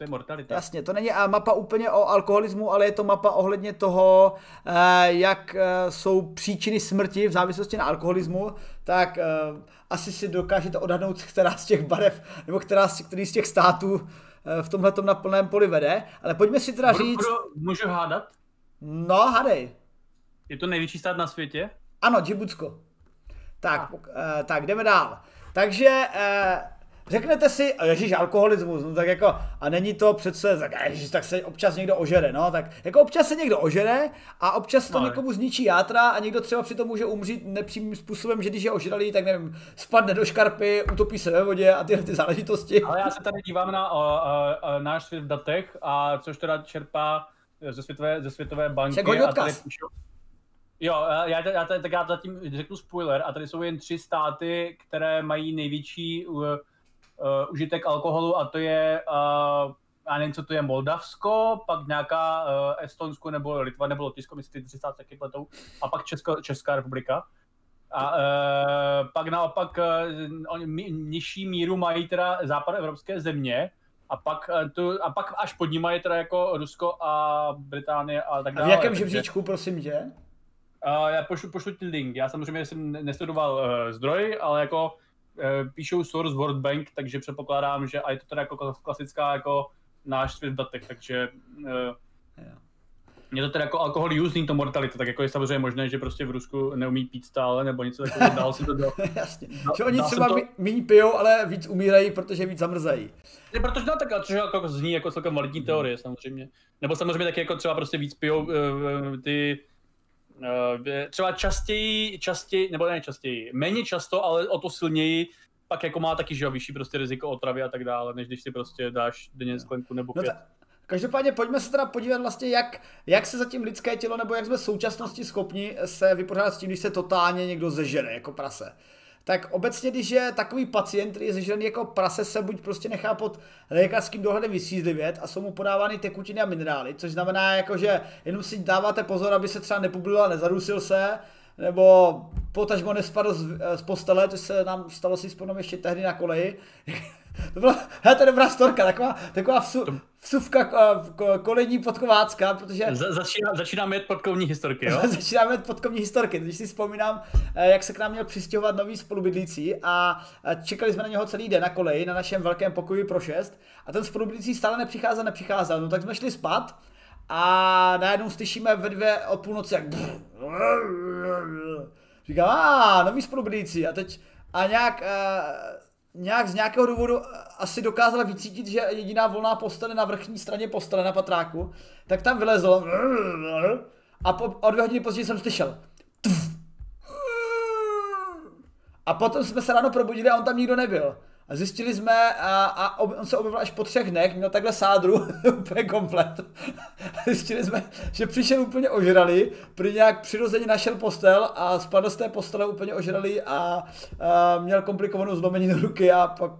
to je mortalita. Jasně, to není mapa úplně o alkoholismu, ale je to mapa ohledně toho, jak jsou příčiny smrti v závislosti na alkoholismu, tak asi si dokážete odhadnout, která z těch barev, nebo která z, který z těch států v tomhle na plném poli vede. Ale pojďme si teda říct... Můžu hádat? No, hádej. Je to největší stát na světě? Ano, Džibutsko. Tak, ah. tak jdeme dál. Takže řeknete si, ježíš, alkoholismus, no tak jako, a není to přece, tak, ježiš, tak se občas někdo ožere, no, tak jako občas se někdo ožere a občas to no, někomu zničí játra a někdo třeba přitom může umřít nepřímým způsobem, že když je ožralý, tak nevím, spadne do škarpy, utopí se ve vodě a tyhle ty záležitosti. Ale já se tady dívám na o, o, o, náš svět v datech, a což teda čerpá ze světové, ze světové banky. a tady píšu, Jo, já, já, tak já zatím řeknu spoiler, a tady jsou jen tři státy, které mají největší uh, užitek alkoholu, a to je, uh, já nevím, co to je, Moldavsko, pak nějaká uh, Estonsko nebo Litva nebo Lotyšsko, myslím, ty tři státy taky pletou, a pak Česko, Česká republika. A uh, pak naopak uh, nižší míru mají teda západoevropské země, a pak, tu, a pak až pod nimi je teda jako Rusko a Británie a tak dále. A v jakém žebříčku, prosím tě? Uh, já pošlu, pošlu ti link. Já samozřejmě jsem nestudoval uh, zdroj, ale jako píšou source World Bank, takže předpokládám, že a je to teda jako klasická jako náš svět datek, takže uh, je to teda jako alkohol using to mortalita, tak jako je samozřejmě možné, že prostě v Rusku neumí pít stále, nebo něco takového, dál si to do... Jasně, že oni třeba to... méně pijou, ale víc umírají, protože víc zamrzají. Ne, protože no, tak, což jako zní jako celkem validní teorie samozřejmě. Nebo samozřejmě taky jako třeba prostě víc pijou uh, ty Eh, třeba častěji, častěji, nebo ne častěji, méně často, ale o to silněji, pak jako má taky, že jo, vyšší prostě riziko otravy a tak dále, než když si prostě dáš denně sklenku nebo no pět. No Každopádně pojďme se teda podívat vlastně, jak, jak se zatím lidské tělo, nebo jak jsme v současnosti schopni se vypořádat s tím, když se totálně někdo zežene jako prase tak obecně, když je takový pacient, který je zežený jako prase, se buď prostě nechá pod lékařským dohledem vysízlivět a jsou mu podávány tekutiny a minerály, což znamená, jako, že jenom si dáváte pozor, aby se třeba nepoblil a nezarusil se, nebo potažmo nespadl z, z postele, to se nám stalo si spomínám ještě tehdy na koleji. to byla, he, to je dobrá storka, taková, taková vsu, vsuvka kolejní podkovácká, protože... Za, začíná, začínáme jet podkovní historky, jo? začínáme jet podkovní historky, když si vzpomínám, eh, jak se k nám měl přistěhovat nový spolubydlící a čekali jsme na něho celý den na koleji, na našem velkém pokoji pro šest a ten spolubydlící stále nepřicházel, nepřicházel, no tak jsme šli spát a najednou slyšíme ve dvě od půlnoci jak Říkám, a nový spolubydlící a teď a nějak uh, nějak z nějakého důvodu asi dokázala vycítit, že jediná volná postele na vrchní straně postele na patráku, tak tam vylezl a po, o dvě hodiny později jsem slyšel. A potom jsme se ráno probudili a on tam nikdo nebyl. A zjistili jsme, a, a on se objevil až po třech dnech, měl takhle sádru, úplně komplet. A zjistili jsme, že přišel úplně ožralý, prý nějak přirozeně našel postel a spadl z té postele úplně ožralý a, a měl komplikovanou zlomeninu ruky a pak...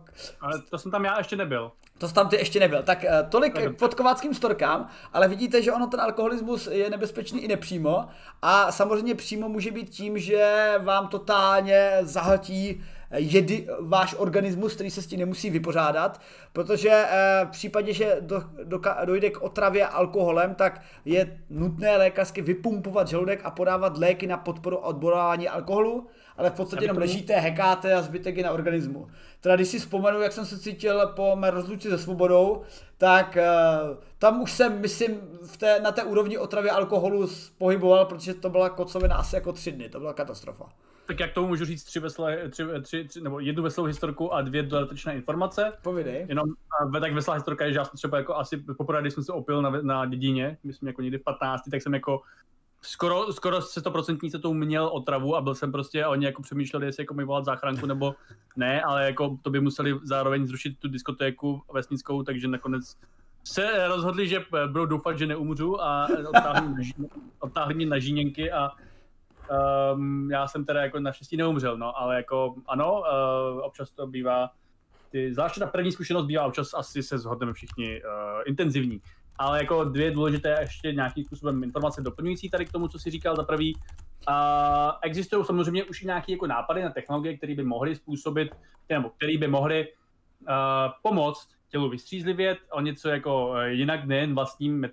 Ale to jsem tam já ještě nebyl. To tam ty ještě nebyl. Tak eh, tolik k podkováckým storkám, ale vidíte, že ono ten alkoholismus je nebezpečný i nepřímo a samozřejmě přímo může být tím, že vám totálně zahltí jedy, váš organismus, který se s tím nemusí vypořádat, protože eh, v případě, že do, do, dojde k otravě alkoholem, tak je nutné lékařsky vypumpovat žaludek a podávat léky na podporu odborávání alkoholu, ale v podstatě jenom ležíte, hekáte a zbytek je na organismu. Teda když si vzpomenu, jak jsem se cítil po mé rozluči se svobodou, tak uh, tam už jsem, myslím, v té, na té úrovni otravy alkoholu pohyboval, protože to byla kocovina asi jako tři dny, to byla katastrofa tak jak tomu můžu říct tři veselé, tři, tři, tři, nebo jednu veselou historku a dvě dodatečné informace. Povídej. Jenom tak veselá historka je, že já jsem třeba jako asi poprvé, když jsem se opil na, na dědině, myslím jako někdy v 15, tak jsem jako skoro, skoro 100% se tou měl otravu a byl jsem prostě, a oni jako přemýšleli, jestli jako mi volat záchranku nebo ne, ale jako to by museli zároveň zrušit tu diskotéku vesnickou, takže nakonec se rozhodli, že budou doufat, že neumřu a odtáhli, odtáhli mě na žíněnky a Um, já jsem teda jako naštěstí neumřel, no, ale jako ano, uh, občas to bývá, ty, zvláště ta první zkušenost bývá občas asi se zhodneme všichni uh, intenzivní. Ale jako dvě důležité ještě nějakým způsobem informace doplňující tady k tomu, co si říkal za prvý. Uh, existují samozřejmě už i nějaké jako nápady na technologie, které by mohly způsobit, nebo které by mohly uh, pomoct tělu vystřízlivět, o něco jako jinak nejen vlastním,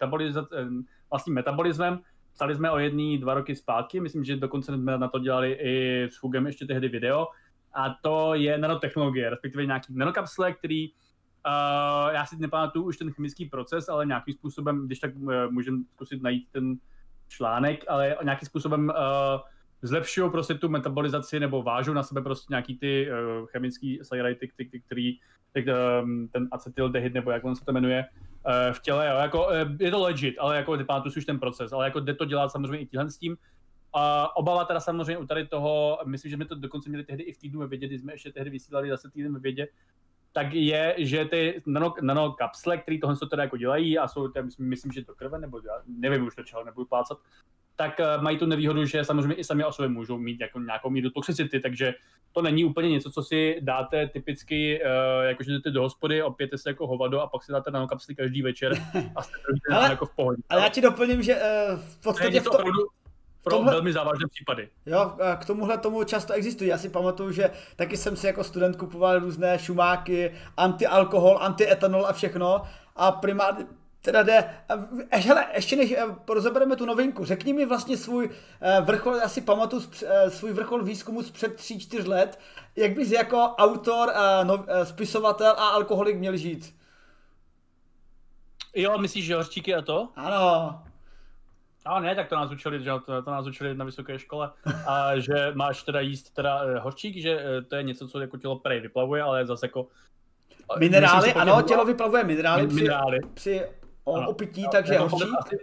vlastním metabolismem. Psali jsme o jedný dva roky zpátky, myslím, že dokonce jsme na to dělali i s Fugem ještě tehdy video. A to je nanotechnologie, respektive nějaký nanokapsle, který Uh, já si nepamatuju už ten chemický proces, ale nějakým způsobem, když tak uh, můžeme zkusit najít ten článek, ale nějakým způsobem uh, zlepšují prostě tu metabolizaci nebo vážou na sebe prostě nějaký ty uh, chemický slajrajty, ty, ty, který, ty, um, ten acetyldehyд nebo jak on se to jmenuje, uh, v těle, jo, jako, uh, je to legit, ale jako nepamatuju si už ten proces, ale jako jde to dělat samozřejmě i tíhle s tím. A obava teda samozřejmě u tady toho, myslím, že jsme to dokonce měli tehdy i v týdnu ve vědě, kdy jsme ještě tehdy vysílali zase týden ve vědě, tak je, že ty nano, nanokapsle, které tohle teda jako dělají a jsou, myslím, myslím, že do krve, nebo já nevím už do čeho, nebudu plácat, tak uh, mají tu nevýhodu, že samozřejmě i sami o sobě můžou mít jako nějakou míru toxicity, takže to není úplně něco, co si dáte typicky, uh, jakože jdete do hospody, opijete se jako hovado a pak si dáte nanokapsly každý večer a jste ale, jako v pohodě. Ale já ti doplním, že uh, v podstatě v, to, pro tomhle, velmi závažné případy. Jo, k tomuhle tomu často existují. Já si pamatuju, že taky jsem si jako student kupoval různé šumáky, antialkohol, antietanol a všechno. A primárně teda jde, hele, ještě než eh, rozebereme tu novinku, řekni mi vlastně svůj eh, vrchol, já si pamatuju svůj vrchol výzkumu z před 3-4 let, jak bys jako autor, spisovatel a alkoholik měl žít? Jo, myslíš, že hořčíky a to? Ano. A ne, tak to nás učili, že to, to nás učili na vysoké škole, a že máš teda jíst teda hořčík, že to je něco, co jako tělo prej vyplavuje, ale zase jako... Minerály, ano, tělo vyplavuje minerály, minerály. při, při ano. opití, ano, takže jako hořčík.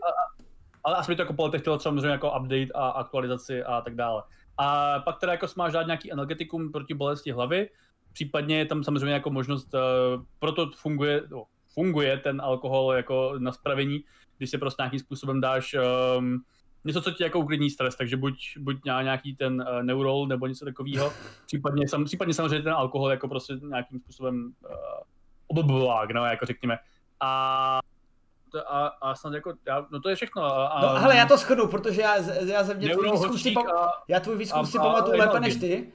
Ale asi by to jako po letech chtělo samozřejmě jako update a aktualizaci a tak dále. A pak teda jako máš dát nějaký energetikum proti bolesti hlavy, případně je tam samozřejmě jako možnost, uh, proto funguje, no, funguje ten alkohol jako na spravení, když si prostě nějakým způsobem dáš um, něco, co ti jako uklidní stres, takže buď, buď nějaký ten uh, neurol nebo něco takového, případně, sam, případně samozřejmě ten alkohol jako prostě nějakým způsobem uh, oblbovák, no, jako řekněme. A a, a snad jako, já, no to je všechno. A, no ale já to shrnu, protože já, já ze mě tvůj výzkum si, pam, já tvůj výzkum si pamatuju lépe než ty.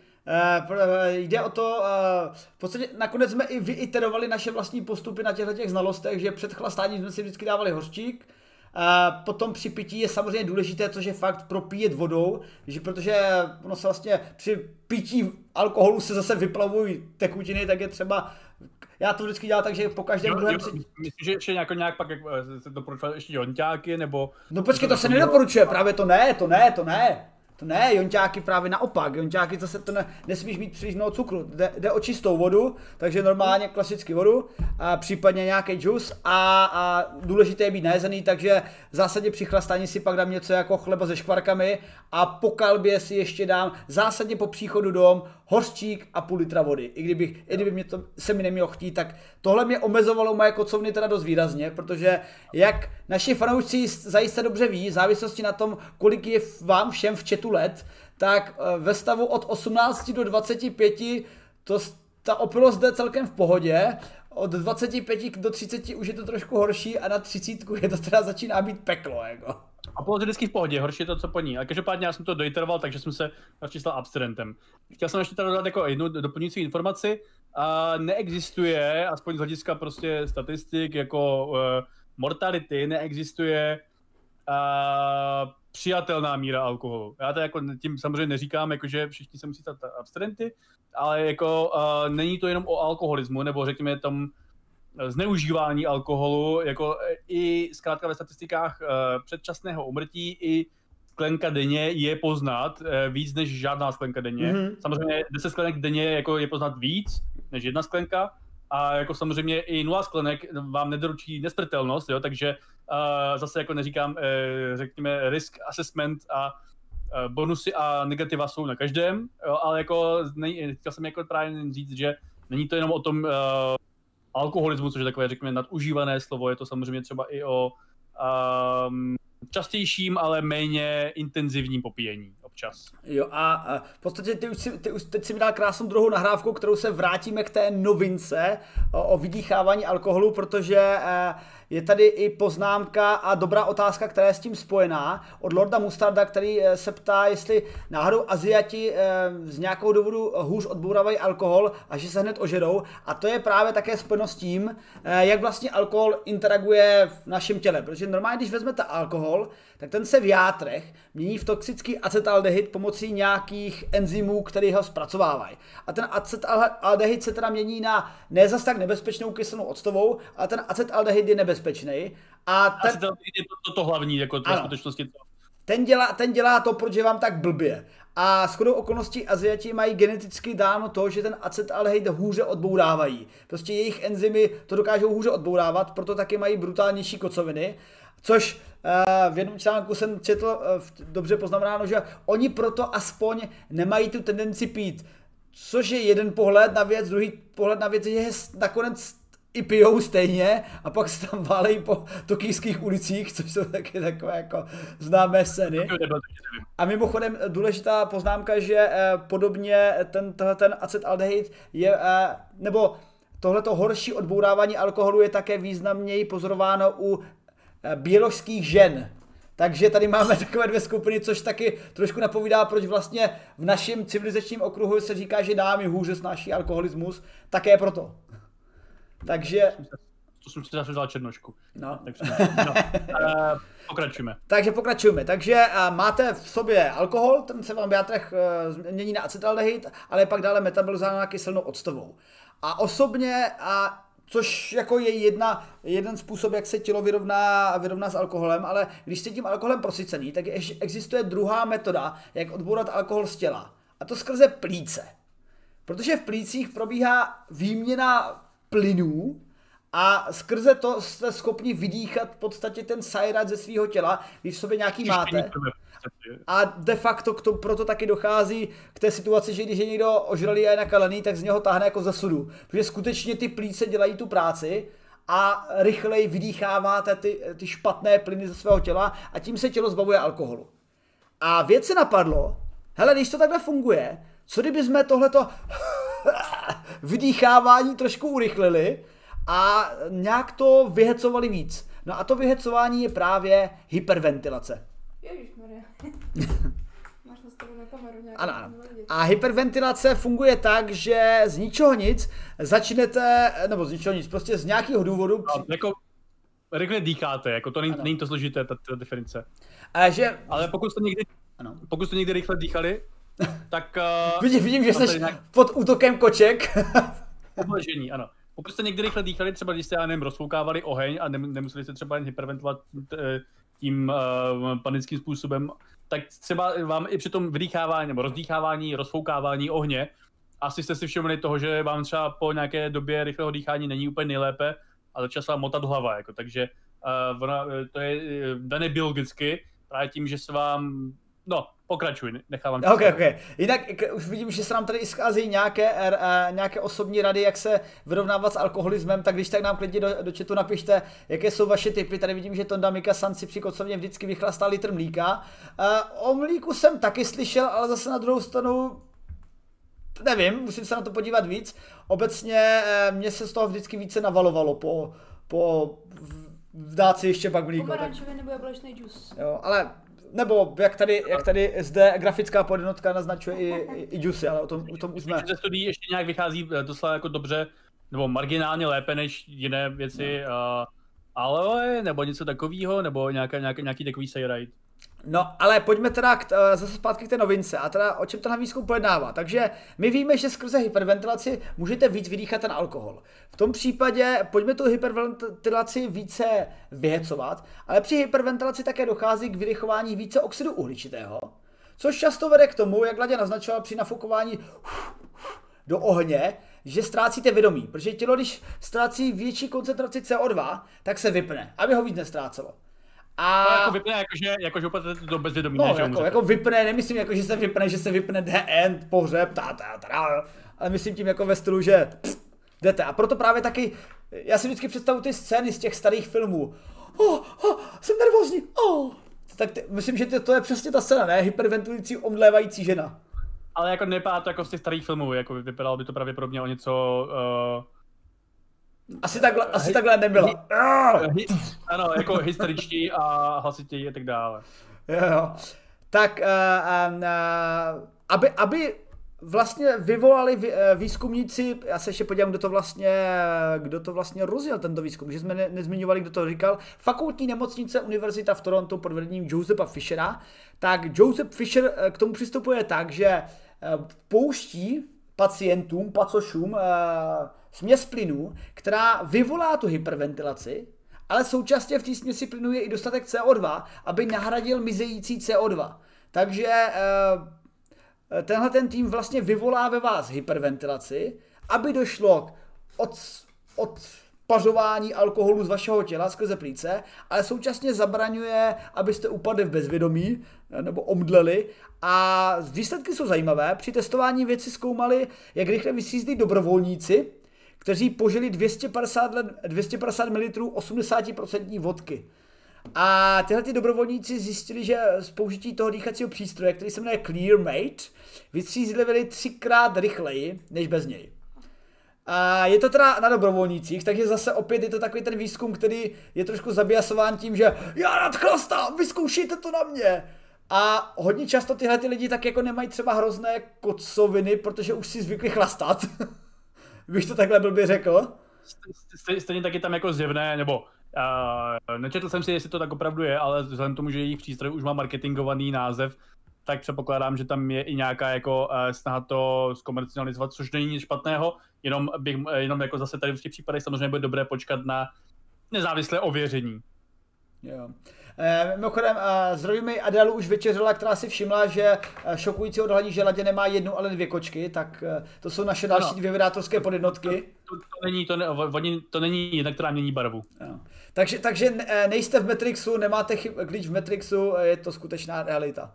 Uh, jde o to, uh, v podstatě nakonec jsme i vyiterovali naše vlastní postupy na těchto těch znalostech, že před chlastáním jsme si vždycky dávali hořčík, a potom při pití je samozřejmě důležité, což je fakt propíjet vodou, že protože ono se vlastně při pití alkoholu se zase vyplavují tekutiny, tak je třeba já to vždycky dělám tak, že po každém druhém... Při... Myslím, že ještě nějak, nějak pak jak, se doporučovat ještě jonťáky, nebo... No počkej, to se nedoporučuje, právě to ne, to ne, to ne. To ne, jonťáky právě naopak. Jonťáky zase to ne, nesmíš mít příliš mnoho cukru. Jde, jde o čistou vodu, takže normálně klasicky vodu, a případně nějaký džus a, a důležité je být najezený, takže v zásadě při chlastání si pak dám něco jako chleba se škvarkami a po kalbě si ještě dám zásadně po příchodu dom hořčík a půl litra vody. I kdybych, i kdyby mě to se mi nemělo chtít, tak tohle mě omezovalo moje kocovny teda dost výrazně, protože jak naši fanoušci zajisté dobře ví, v závislosti na tom, kolik je vám všem v chatu let, tak eh, ve stavu od 18 do 25 to, ta opilost jde celkem v pohodě, od 25 do 30 už je to trošku horší a na 30 je to teda začíná být peklo, jako. A bylo to vždycky v pohodě, horší je to, co po ní. A každopádně já jsem to doiteroval, takže jsem se rozčíslal abstinentem. Chtěl jsem ještě tady dodat jako jednu doplňující informaci. A neexistuje, aspoň z hlediska prostě statistik, jako uh, mortality, neexistuje uh, přijatelná míra alkoholu. Já to jako tím samozřejmě neříkám, jako že všichni se musí stát abstinenty, ale jako uh, není to jenom o alkoholismu, nebo řekněme tam zneužívání alkoholu, jako e, i zkrátka ve statistikách uh, předčasného umrtí i sklenka denně je poznat uh, víc než žádná sklenka denně. Mm-hmm. Samozřejmě 10 sklenek denně jako je poznat víc než jedna sklenka, a jako samozřejmě i nula sklenek vám nedoručí nesmrtelnost, jo, takže uh, zase jako neříkám, uh, řekněme, risk assessment a uh, bonusy a negativa jsou na každém, jo, ale jako nej, chtěl jsem jako právě říct, že není to jenom o tom uh, alkoholismu, což je takové, řekněme, nadužívané slovo, je to samozřejmě třeba i o um, častějším, ale méně intenzivním popíjení čas. Jo a, v podstatě ty už si, ty už, teď si mi dal krásnou druhou nahrávku, kterou se vrátíme k té novince o, o vydýchávání alkoholu, protože eh, je tady i poznámka a dobrá otázka, která je s tím spojená od Lorda Mustarda, který eh, se ptá, jestli náhodou Aziati eh, z nějakou důvodu hůř odbourávají alkohol a že se hned ožerou. A to je právě také spojeno s tím, eh, jak vlastně alkohol interaguje v našem těle. Protože normálně, když vezmete alkohol, tak ten se v játrech mění v toxický acetaldehyd pomocí nějakých enzymů, které ho zpracovávají. A ten acetaldehyd se teda mění na ne zas tak nebezpečnou kyselinu octovou, ale ten acetaldehyd je nebezpečný. A ten... Acetaldehyd je to, to, to hlavní, jako to skutečnosti to. Ten dělá, ten dělá to, proč je vám tak blbě. A s chodou okolností Aziati mají geneticky dáno to, že ten acetaldehyd hůře odbourávají. Prostě jejich enzymy to dokážou hůře odbourávat, proto taky mají brutálnější kocoviny. Což uh, v jednom článku jsem četl uh, dobře poznamenáno, že oni proto aspoň nemají tu tendenci pít. Což je jeden pohled na věc, druhý pohled na věc je, že nakonec i pijou stejně a pak se tam válejí po tokijských ulicích, což jsou taky takové jako známé scény. A mimochodem důležitá poznámka, že eh, podobně ten, ten acetaldehyd je, eh, nebo tohleto horší odbourávání alkoholu je také významněji pozorováno u eh, běložských žen. Takže tady máme takové dvě skupiny, což taky trošku napovídá, proč vlastně v našem civilizačním okruhu se říká, že dámy hůře snáší alkoholismus. Také proto. Takže... To jsem si zase vzal černošku. No. Takže, no. Uh, pokračujeme. Takže pokračujeme. Takže uh, máte v sobě alkohol, ten se vám v játrech uh, mění na acetaldehyd, ale pak dále metabolizován na kyselnou octovou. A osobně, a což jako je jedna, jeden způsob, jak se tělo vyrovná, vyrovná s alkoholem, ale když jste tím alkoholem prosycený, tak je, existuje druhá metoda, jak odbourat alkohol z těla. A to skrze plíce. Protože v plících probíhá výměna plynů a skrze to jste schopni vydýchat v podstatě ten sajrat ze svého těla, když v sobě nějaký máte. A de facto k to, proto taky dochází k té situaci, že když je někdo ožralý a je nakalený, tak z něho táhne jako za sudu. Protože skutečně ty plíce dělají tu práci a rychleji vydýcháváte ty, ty špatné plyny ze svého těla a tím se tělo zbavuje alkoholu. A věc se napadlo, hele, když to takhle funguje, co kdyby jsme tohleto vydýchávání trošku urychlili a nějak to vyhecovali víc. No a to vyhecování je právě hyperventilace. Máš na kameru ano, ano. A hyperventilace funguje tak, že z ničeho nic začnete, nebo z ničeho nic, prostě z nějakého důvodu... No, jako rychle dýcháte, jako to není, není to složité, ta, ta definice. A že... Ale pokud jste někdy, ano. pokud jste někdy rychle dýchali, tak... Uh, vidím, vidím, že jsi nějak... pod útokem koček. Obležení, ano. Pokud jste někdy rychle dýchali, třeba když jste, já nevím, rozfoukávali oheň a nemuseli jste třeba jen hyperventilovat eh, tím uh, panickým způsobem, tak třeba vám i při tom vydýchávání nebo rozdýchávání, rozfoukávání ohně, asi jste si všimli toho, že vám třeba po nějaké době rychlého dýchání není úplně nejlépe a začala se vám motat hlava, jako, takže uh, ona, to je dané biologicky, právě tím, že se vám, no, Pokračuj, nechávám Ok, ok. Jinak už vidím, že se nám tady schází nějaké, uh, nějaké osobní rady, jak se vyrovnávat s alkoholismem, tak když tak nám klidně do, do chatu napište, jaké jsou vaše typy. Tady vidím, že Tonda Mika San si při kocovně vždycky vychlastá litr mlíka. Uh, o mlíku jsem taky slyšel, ale zase na druhou stranu nevím, musím se na to podívat víc. Obecně uh, mě se z toho vždycky více navalovalo po, po vdát si ještě pak mlíko. Pomarančový tak... nebo jablečný džus. Jo, ale nebo jak tady, jak tady zde grafická podjednotka naznačuje i, i, i juicy, ale o tom, o tom už jsme. Ze studií ještě nějak vychází eh, docela jako dobře, nebo marginálně lépe než jiné věci, no. uh, aloe, nebo něco takového, nebo nějaká, nějaký, nějaký takový sayride. No, ale pojďme teda k, eh, zase zpátky k té novince a teda o čem tenhle výzkum pojednává. Takže my víme, že skrze hyperventilaci můžete víc vydýchat ten alkohol. V tom případě pojďme tu hyperventilaci více vyhecovat, ale při hyperventilaci také dochází k vydychování více oxidu uhličitého, což často vede k tomu, jak Ladě naznačoval při nafukování do ohně, že ztrácíte vědomí, protože tělo, když ztrácí větší koncentraci CO2, tak se vypne, aby ho víc nestrácelo. A... No, jako vypne, jakože, jakože úplně to bezvědomí, no, ne, že jako, jako vypne, nemyslím jako, že se vypne, že se vypne the end, pohřeb, ta, ta, ta, ale myslím tím jako ve stylu, že pff, jdete. A proto právě taky, já si vždycky představuji ty scény z těch starých filmů. Oh, oh, jsem nervózní, oh, Tak ty, myslím, že to, to je přesně ta scéna, ne? Hyperventilující, omdlévající žena. Ale jako nevypadá to jako z těch starých filmů, jako vypadalo by to pravděpodobně o něco... Uh, asi takhle, asi takhle nebyla. Hi, ano, jako hysteričtí a hlasitěji a tak dále. Jo, jo. Tak, uh, uh, aby, aby vlastně vyvolali výzkumníci, já se ještě podívám, kdo to vlastně, kdo to vlastně rozjel tento výzkum, že jsme ne, nezmiňovali, kdo to říkal, fakultní nemocnice Univerzita v Toronto pod vedením Josepa Fishera, tak Joseph Fisher k tomu přistupuje tak, že pouští pacientům, pacošům směs plynů, která vyvolá tu hyperventilaci, ale současně v té směsi plynů je i dostatek CO2, aby nahradil mizející CO2. Takže eh, tenhle ten tým vlastně vyvolá ve vás hyperventilaci, aby došlo od, od pařování alkoholu z vašeho těla skrze plíce, ale současně zabraňuje, abyste upadli v bezvědomí eh, nebo omdleli. A výsledky jsou zajímavé. Při testování věci zkoumali, jak rychle vysízdí dobrovolníci, kteří požili 250, let, 250 ml 80% vodky. A tyhle ty dobrovolníci zjistili, že z použití toho dýchacího přístroje, který se jmenuje ClearMate, vystřízlivili třikrát rychleji než bez něj. A je to teda na dobrovolnících, takže zase opět je to takový ten výzkum, který je trošku zabijasován tím, že já rád chlastám, vyzkoušejte to na mě. A hodně často tyhle ty lidi tak jako nemají třeba hrozné kocoviny, protože už si zvykli chlastat. bych to takhle blbě řekl. Stejně taky tam jako zjevné, nebo uh, nečetl jsem si, jestli to tak opravdu je, ale vzhledem k tomu, že jejich přístroj už má marketingovaný název, tak předpokládám, že tam je i nějaká jako uh, snaha to zkomercializovat, což není nic špatného, jenom, bych, jenom jako zase tady v těch případech samozřejmě bude dobré počkat na nezávislé ověření. Jo. Eh, mimochodem, eh, zdravíme Adelu už večeřila, která si všimla, že eh, šokující odhalení, že Ladě nemá jednu, ale dvě kočky, tak eh, to jsou naše další dvě vydátorské podjednotky. To, to, to, není, to, ne, oni, to není jedna, která mění barvu. Jo. Takže, takže eh, nejste v Matrixu, nemáte chyb, glitch v Matrixu, je to skutečná realita.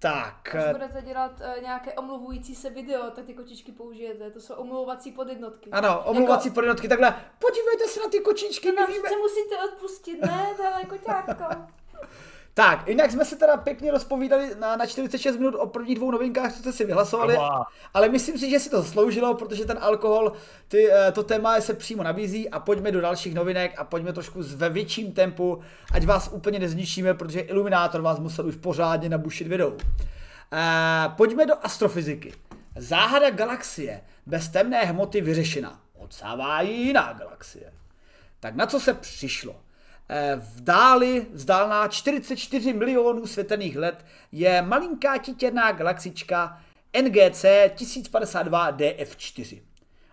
Tak. Až budete dělat uh, nějaké omluvující se video, tak ty kočičky použijete. To jsou omlouvací podjednotky. Ano, omlouvací jako... podjednotky. Takhle, podívejte se na ty kočičky. No, víme... musíte odpustit, ne? Tohle koťátko. Tak, jinak jsme se teda pěkně rozpovídali na, na 46 minut o prvních dvou novinkách, co jste si vyhlasovali, Aha. ale myslím si, že si to zasloužilo, protože ten alkohol, ty, eh, to téma se přímo nabízí a pojďme do dalších novinek a pojďme trošku ve větším tempu, ať vás úplně nezničíme, protože Iluminátor vás musel už pořádně nabušit videou. E, pojďme do astrofyziky. Záhada galaxie bez temné hmoty vyřešena. Odsává jiná galaxie. Tak na co se přišlo? Eh, v dáli, vzdálená 44 milionů světelných let, je malinká titěrná galaxička NGC 1052 DF4.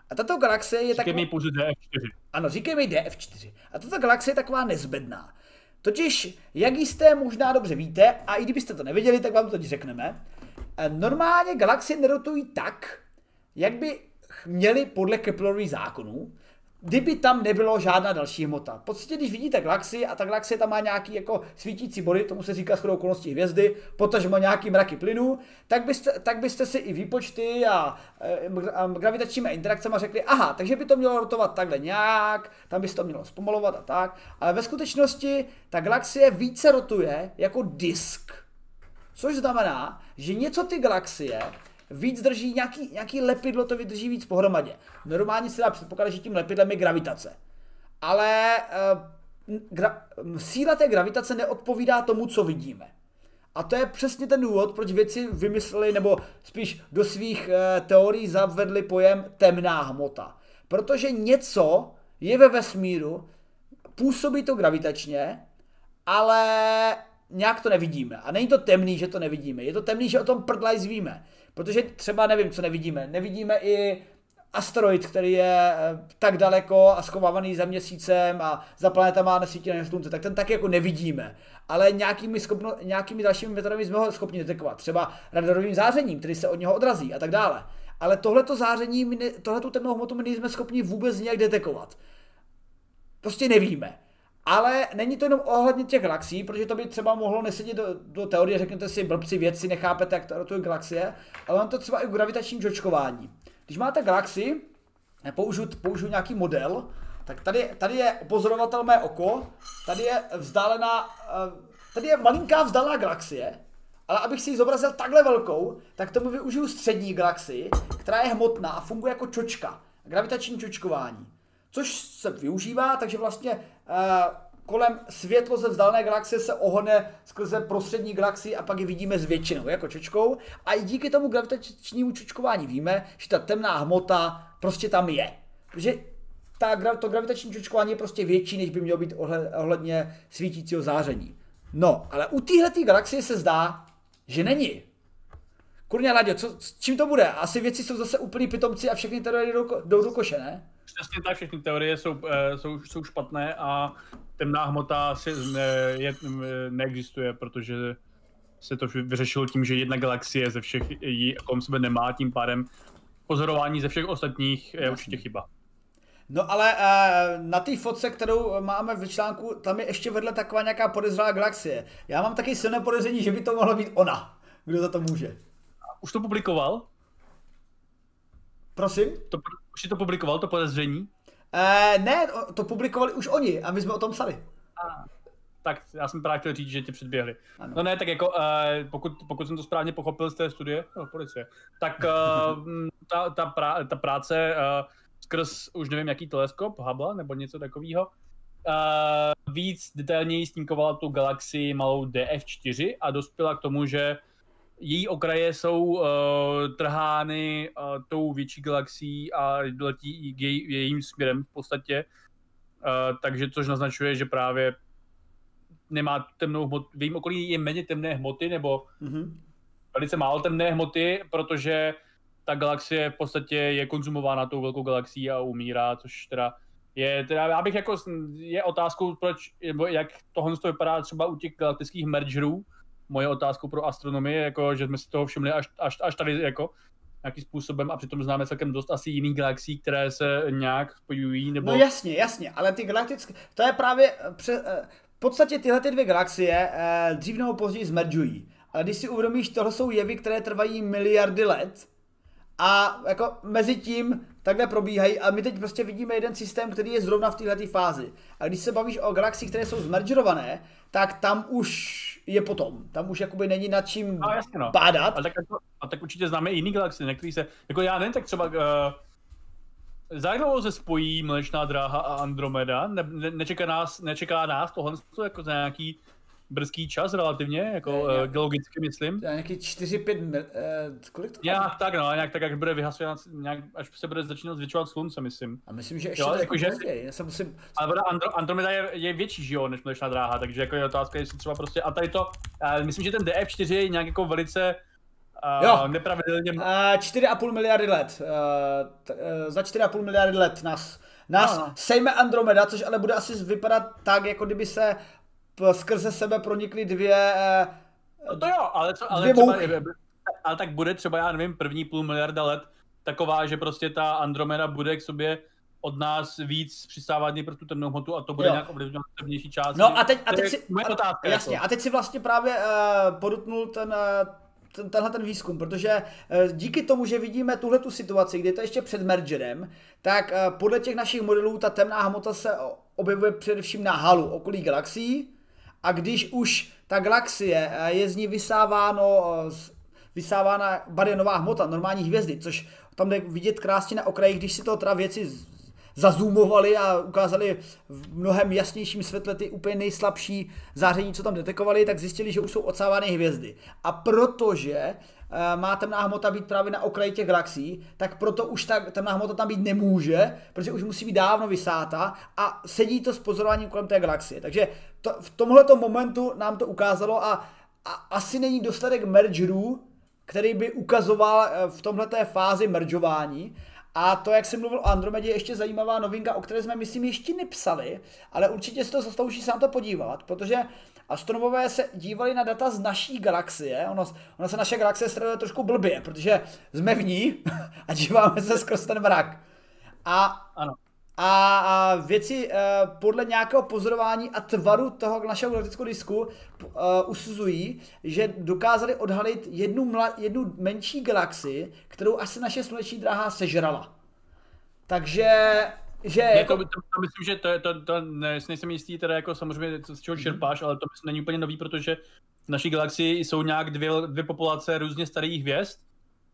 A tato galaxie je taková... mi pouze DF4. Ano, říkej mi DF4. A tato galaxie je taková nezbedná. Totiž, jak jistě možná dobře víte, a i kdybyste to nevěděli, tak vám to teď řekneme, eh, normálně galaxie nerotují tak, jak by měly podle Keplerových zákonů, kdyby tam nebylo žádná další hmota. V podstatě, když vidíte galaxii a ta galaxie tam má nějaký jako svítící body, tomu se říká shodou okolností hvězdy, protože má nějaký mraky plynu, tak byste, tak byste si i výpočty a, a gravitačními interakcemi řekli, aha, takže by to mělo rotovat takhle nějak, tam by se to mělo zpomalovat a tak, ale ve skutečnosti ta galaxie více rotuje jako disk. Což znamená, že něco ty galaxie víc drží, nějaký, nějaký lepidlo to vydrží víc pohromadě. Normálně se dá předpokládat, že tím lepidlem je gravitace. Ale uh, gra, síla té gravitace neodpovídá tomu, co vidíme. A to je přesně ten důvod, proč věci vymysleli, nebo spíš do svých uh, teorií zavedli pojem temná hmota. Protože něco je ve vesmíru, působí to gravitačně, ale nějak to nevidíme. A není to temný, že to nevidíme. Je to temný, že o tom prdlaj zvíme. Protože třeba nevím, co nevidíme. Nevidíme i asteroid, který je eh, tak daleko a schovávaný za měsícem a za planetama na na slunce, tak ten taky jako nevidíme. Ale nějakými, schopno, nějakými dalšími metodami jsme ho schopni detekovat. Třeba radarovým zářením, který se od něho odrazí a tak dále. Ale tohleto záření, tohleto temnou hmotu my nejsme schopni vůbec nějak detekovat. Prostě nevíme. Ale není to jenom ohledně těch galaxií, protože to by třeba mohlo nesedět do, do teorie, řeknete si, blbci věci, nechápete, jak to rotuje galaxie, ale mám to třeba i gravitačním žočkování. Když máte galaxii, použiju, použiju nějaký model, tak tady, tady je pozorovatel mé oko, tady je vzdálená, eh, tady je malinká vzdálená galaxie, ale abych si ji zobrazil takhle velkou, tak tomu využiju střední galaxii, která je hmotná a funguje jako čočka, gravitační čočkování. Což se využívá, takže vlastně kolem světlo ze vzdálené galaxie se ohne skrze prostřední galaxii a pak ji vidíme s většinou jako čočkou. A i díky tomu gravitačnímu čočkování víme, že ta temná hmota prostě tam je. Protože ta, to gravitační čočkování je prostě větší, než by mělo být ohledně svítícího záření. No, ale u téhle galaxie se zdá, že není. Kurně, Laďo, co, čím to bude? Asi věci jsou zase úplný pitomci a všechny teorie jdou, jdou do koše, ne? Přesně tak, všechny teorie jsou, eh, jsou, jsou špatné a temná hmota si ne, je, neexistuje, protože se to vyřešilo tím, že jedna galaxie ze všech jí kolem sebe nemá, tím pádem pozorování ze všech ostatních je určitě chyba. No ale uh, na té fotce, kterou máme v článku, tam je ještě vedle taková nějaká podezřelá galaxie. Já mám taky silné podezření, že by to mohla být ona. Kdo za to může? Už to publikoval? Prosím? To, už jsi to publikoval, to podezření? Uh, ne, to publikovali už oni a my jsme o tom psali. A, tak já jsem právě chtěl říct, že tě předběhli. Ano. No ne, tak jako uh, pokud, pokud jsem to správně pochopil z té studie, no, policie, tak uh, ta, ta, prá, ta práce uh, skrz už nevím jaký teleskop, Hubble nebo něco takového, uh, víc detailněji snímkovala tu galaxii malou DF4 a dospěla k tomu, že její okraje jsou uh, trhány uh, tou větší galaxií a letí i jej, jejím směrem v podstatě. Uh, takže což naznačuje, že právě nemá temnou hmotu, v jejím okolí je méně temné hmoty, nebo mm-hmm. velice málo temné hmoty, protože ta galaxie v podstatě je konzumována tou velkou galaxií a umírá, což teda je, teda já bych jako, je otázkou, proč, nebo jak tohle to vypadá třeba u těch galaktických mergerů, moje otázkou pro astronomii, jako, že jsme si toho všimli až, až, až tady jako nějakým způsobem a přitom známe celkem dost asi jiných galaxií, které se nějak spojují, nebo... No jasně, jasně, ale ty galaktické, to je právě, pře, eh, v podstatě tyhle ty dvě galaxie eh, dřív nebo později zmerdžují. Ale když si uvědomíš, tohle jsou jevy, které trvají miliardy let, a jako mezi tím takhle probíhají a my teď prostě vidíme jeden systém, který je zrovna v této fázi. A když se bavíš o galaxiích, které jsou zmergerované, tak tam už je potom. Tam už jakoby není nad čím no, jasně no. pádat. A tak, jako, a tak určitě známe i jiný galaxie, na který se, jako já nevím, tak třeba uh, za jak se spojí Mlečná dráha a Andromeda? Ne, ne, nečeká, nás, nečeká nás tohle jako nějaký brzký čas relativně, jako ne, uh, geologicky myslím. Nějaký 4-5, uh, eh, kolik to Nějak tak, no, nějak tak, až bude vyhasovat, nějak, až se bude začínat zvětšovat slunce, myslím. A myslím, že ještě jo, to jako, že, já se musím... Ale voda Andro, Andromeda je, je, větší, že jo, než Mlečná dráha, takže jako je otázka, jestli třeba prostě, a tady to, uh, myslím, že ten DF4 je nějak jako velice Uh, jo. nepravidelně. Uh, 4,5 miliardy let. Uh, t, uh, za 4,5 miliardy let nás, nás no, no. sejme Andromeda, což ale bude asi vypadat tak, jako kdyby se skrze sebe pronikly dvě... Eh, no to jo, ale, co, ale, třeba, ale tak bude třeba, já nevím, první půl miliarda let taková, že prostě ta Andromeda bude k sobě od nás víc přistávat pro tu temnou hmotu a to bude jo. nějak ovlivňovat temnější část. No a teď, a teď si, moje otázka. Jasně, jako. a teď si vlastně právě uh, podutnul ten, uh, ten, tenhle ten výzkum, protože díky tomu, že vidíme tuhle tu situaci, kdy je to ještě před mergerem, tak podle těch našich modelů ta temná hmota se objevuje především na halu okolí galaxií, a když už ta galaxie eh, je z ní vysáváno, eh, vysávána barionová hmota, normální hvězdy, což tam jde vidět krásně na okraji, když si to teda věci zazoomovali a ukázali v mnohem jasnějším světle ty úplně nejslabší záření, co tam detekovali, tak zjistili, že už jsou odsávány hvězdy. A protože má temná hmota být právě na okraji těch galaxií, tak proto už ta temná hmota tam být nemůže, protože už musí být dávno vysáta a sedí to s pozorováním kolem té galaxie. Takže to, v tomhle momentu nám to ukázalo a, a asi není dostatek mergerů, který by ukazoval eh, v tomhle fázi mergeování. A to, jak jsem mluvil o Andromedě, je ještě zajímavá novinka, o které jsme, myslím, ještě nepsali, ale určitě si to zaslouží se na to podívat, protože astronomové se dívali na data z naší galaxie, ono, ono se naše galaxie sleduje trošku blbě, protože jsme v ní a díváme se skrz ten mrak. A, ano. a, a věci uh, podle nějakého pozorování a tvaru toho našeho galaktického disku uh, usuzují, že dokázali odhalit jednu, mla, jednu menší galaxii, kterou asi naše sluneční dráha sežrala. Takže že Ne, jako, to, to, to, myslím, že to, je- to, to ne, nejsem jistý, teda jako samozřejmě z čeho čerpáš, ale to myslím, není úplně nový, protože v naší galaxii jsou nějak dvě, dvě populace různě starých hvězd,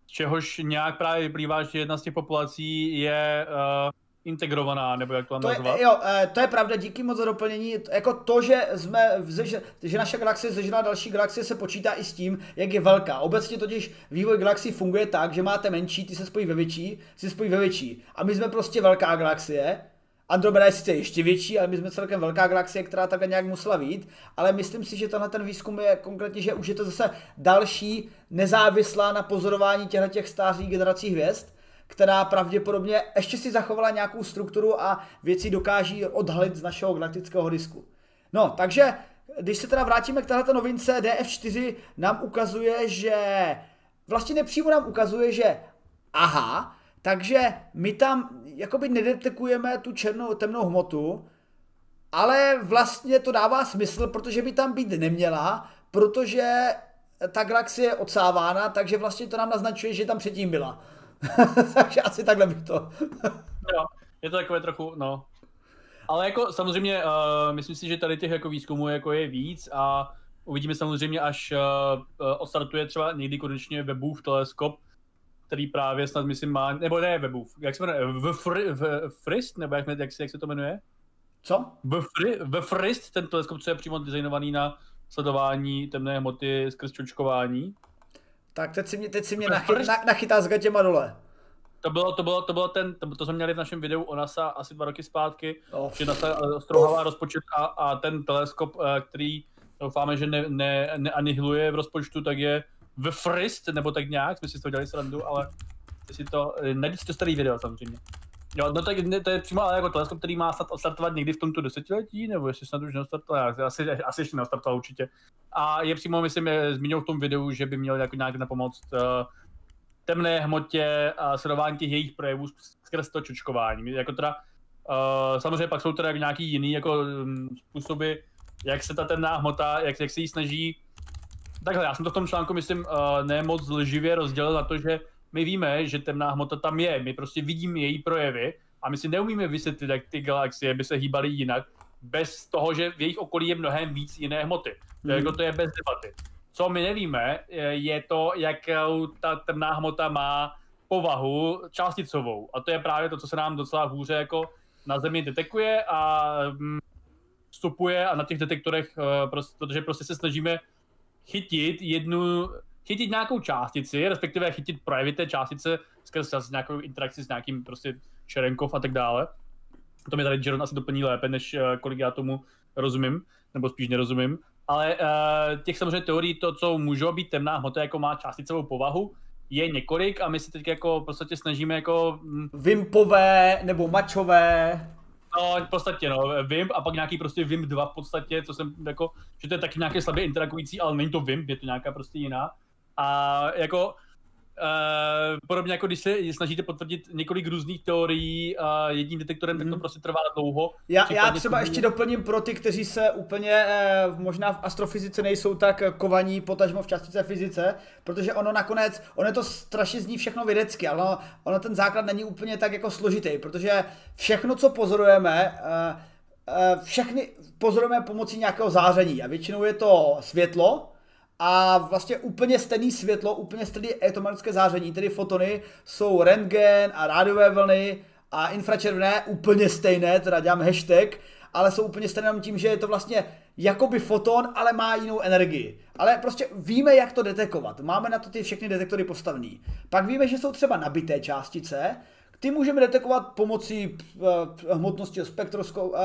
z čehož nějak právě vyplývá, že jedna z těch populací je uh, integrovaná, nebo jak to mám To nazvat. je, jo, eh, to je pravda, díky moc za doplnění. Jako to, že, jsme, vzež, že naše galaxie zežila další galaxie, se počítá i s tím, jak je velká. Obecně totiž vývoj galaxie funguje tak, že máte menší, ty se spojí ve větší, ty se spojí ve větší. A my jsme prostě velká galaxie. Andromeda je sice ještě větší, ale my jsme celkem velká galaxie, která takhle nějak musela vít. Ale myslím si, že tenhle ten výzkum je konkrétně, že už je to zase další nezávislá na pozorování těchto těch stáří generací hvězd která pravděpodobně ještě si zachovala nějakou strukturu a věci dokáží odhalit z našeho galaktického disku. No, takže když se teda vrátíme k této novince, DF4 nám ukazuje, že vlastně nepřímo nám ukazuje, že aha, takže my tam jakoby nedetekujeme tu černou temnou hmotu, ale vlastně to dává smysl, protože by tam být neměla, protože ta galaxie je odsávána, takže vlastně to nám naznačuje, že tam předtím byla. takže asi takhle bych to. Jo, je to takové trochu, no. Ale jako samozřejmě, uh, myslím si, že tady těch jako výzkumů jako je víc a uvidíme samozřejmě, až uh, odstartuje třeba někdy konečně Webův teleskop, který právě snad myslím má, nebo ne Webův, jak se jmenuje, v, fri, v Frist, nebo jak, jak, se, jak se to jmenuje? Co? V, fri, v Frist, ten teleskop, co je přímo designovaný na sledování temné hmoty skrz čočkování. Tak teď si mě, teď si mě nachy, na, nachytá s gatěma dole. To bylo, to bylo, to bylo ten, to, to jsme měli v našem videu o NASA asi dva roky zpátky, Oh. že NASA eh, strouhává rozpočet a, a ten teleskop, eh, který doufáme, že ne, ne, neanihiluje v rozpočtu, tak je v Frist, nebo tak nějak, jsme si z toho dělali srandu, ale si to, eh, najdi si to starý video samozřejmě. Jo, no tak to je přímo ale jako teleskop, který má snad odstartovat někdy v tomto desetiletí, nebo jestli snad už neodstartoval, já- asi, asi ještě neodstartoval určitě. A je přímo, myslím, je zmínil v tom videu, že by měl jako nějak na pomoc uh, temné hmotě a sledování těch jejich projevů skrz to čočkování. Jako teda, uh, samozřejmě pak jsou teda nějaký jiný jako um, způsoby, jak se ta temná hmota, jak, jak se jí snaží Takhle, já jsem to v tom článku, myslím, uh, ne moc lživě rozdělil na to, že my víme, že temná hmota tam je, my prostě vidíme její projevy a my si neumíme vysvětlit, jak ty galaxie by se hýbaly jinak, bez toho, že v jejich okolí je mnohem víc jiné hmoty. To, je, Mhm. jako, to je bez debaty. Co my nevíme, je- to, jakou ta temná hmota má povahu částicovou. A to je právě to, co se nám docela hůře jako na Zemi detekuje a mm, vstupuje a na těch detektorech, prostě, protože prostě se snažíme chytit jednu, chytit nějakou částici, respektive chytit projevy té částice skrz nějakou interakci s nějakým prostě Cherenkov a tak dále. To mi tady Jeron asi doplní lépe, než eh, kolik já tomu rozumím, nebo spíš nerozumím. Ale uh, těch samozřejmě teorií, to, co může být temná hmota, jako má částicovou povahu, je několik a my se teď jako v podstatě snažíme jako mm, Vimpové nebo mačové. No, v podstatě, no, Vimp a pak nějaký prostě Vimp 2 v podstatě, co jsem jako, že to je taky nějaké slabě interakující, ale není to Vimp, je to nějaká prostě jiná. A jako, uh, podobně jako když se snažíte potvrdit několik různých teorií uh, jedním detektorem, tak to Mhm. prostě trvá dlouho. Já, já třeba to- ještě doplním pro ty, kteří se úplně eh, možná v astrofyzice nejsou tak kovaní, potažmo v částice fyzice, protože ono nakonec, ono je to strašně zní všechno vědecky, ale ono, ono ten základ není úplně tak jako složitý, protože všechno, co pozorujeme, eh, všechny pozorujeme pomocí nějakého záření a většinou je to světlo, a vlastně úplně stejný světlo, úplně stejné elektromagnetické záření, tedy fotony, jsou rentgen a rádiové vlny a infračervené úplně stejné, teda děláme hashtag, ale jsou úplně stejné tím, že je to vlastně jakoby foton, ale má jinou energii. Ale prostě víme, jak to detekovat. Máme na to ty všechny detektory postavený. Pak víme, že jsou třeba nabité částice, ty můžeme detekovat pomocí uh, hmotnosti spektroskopu,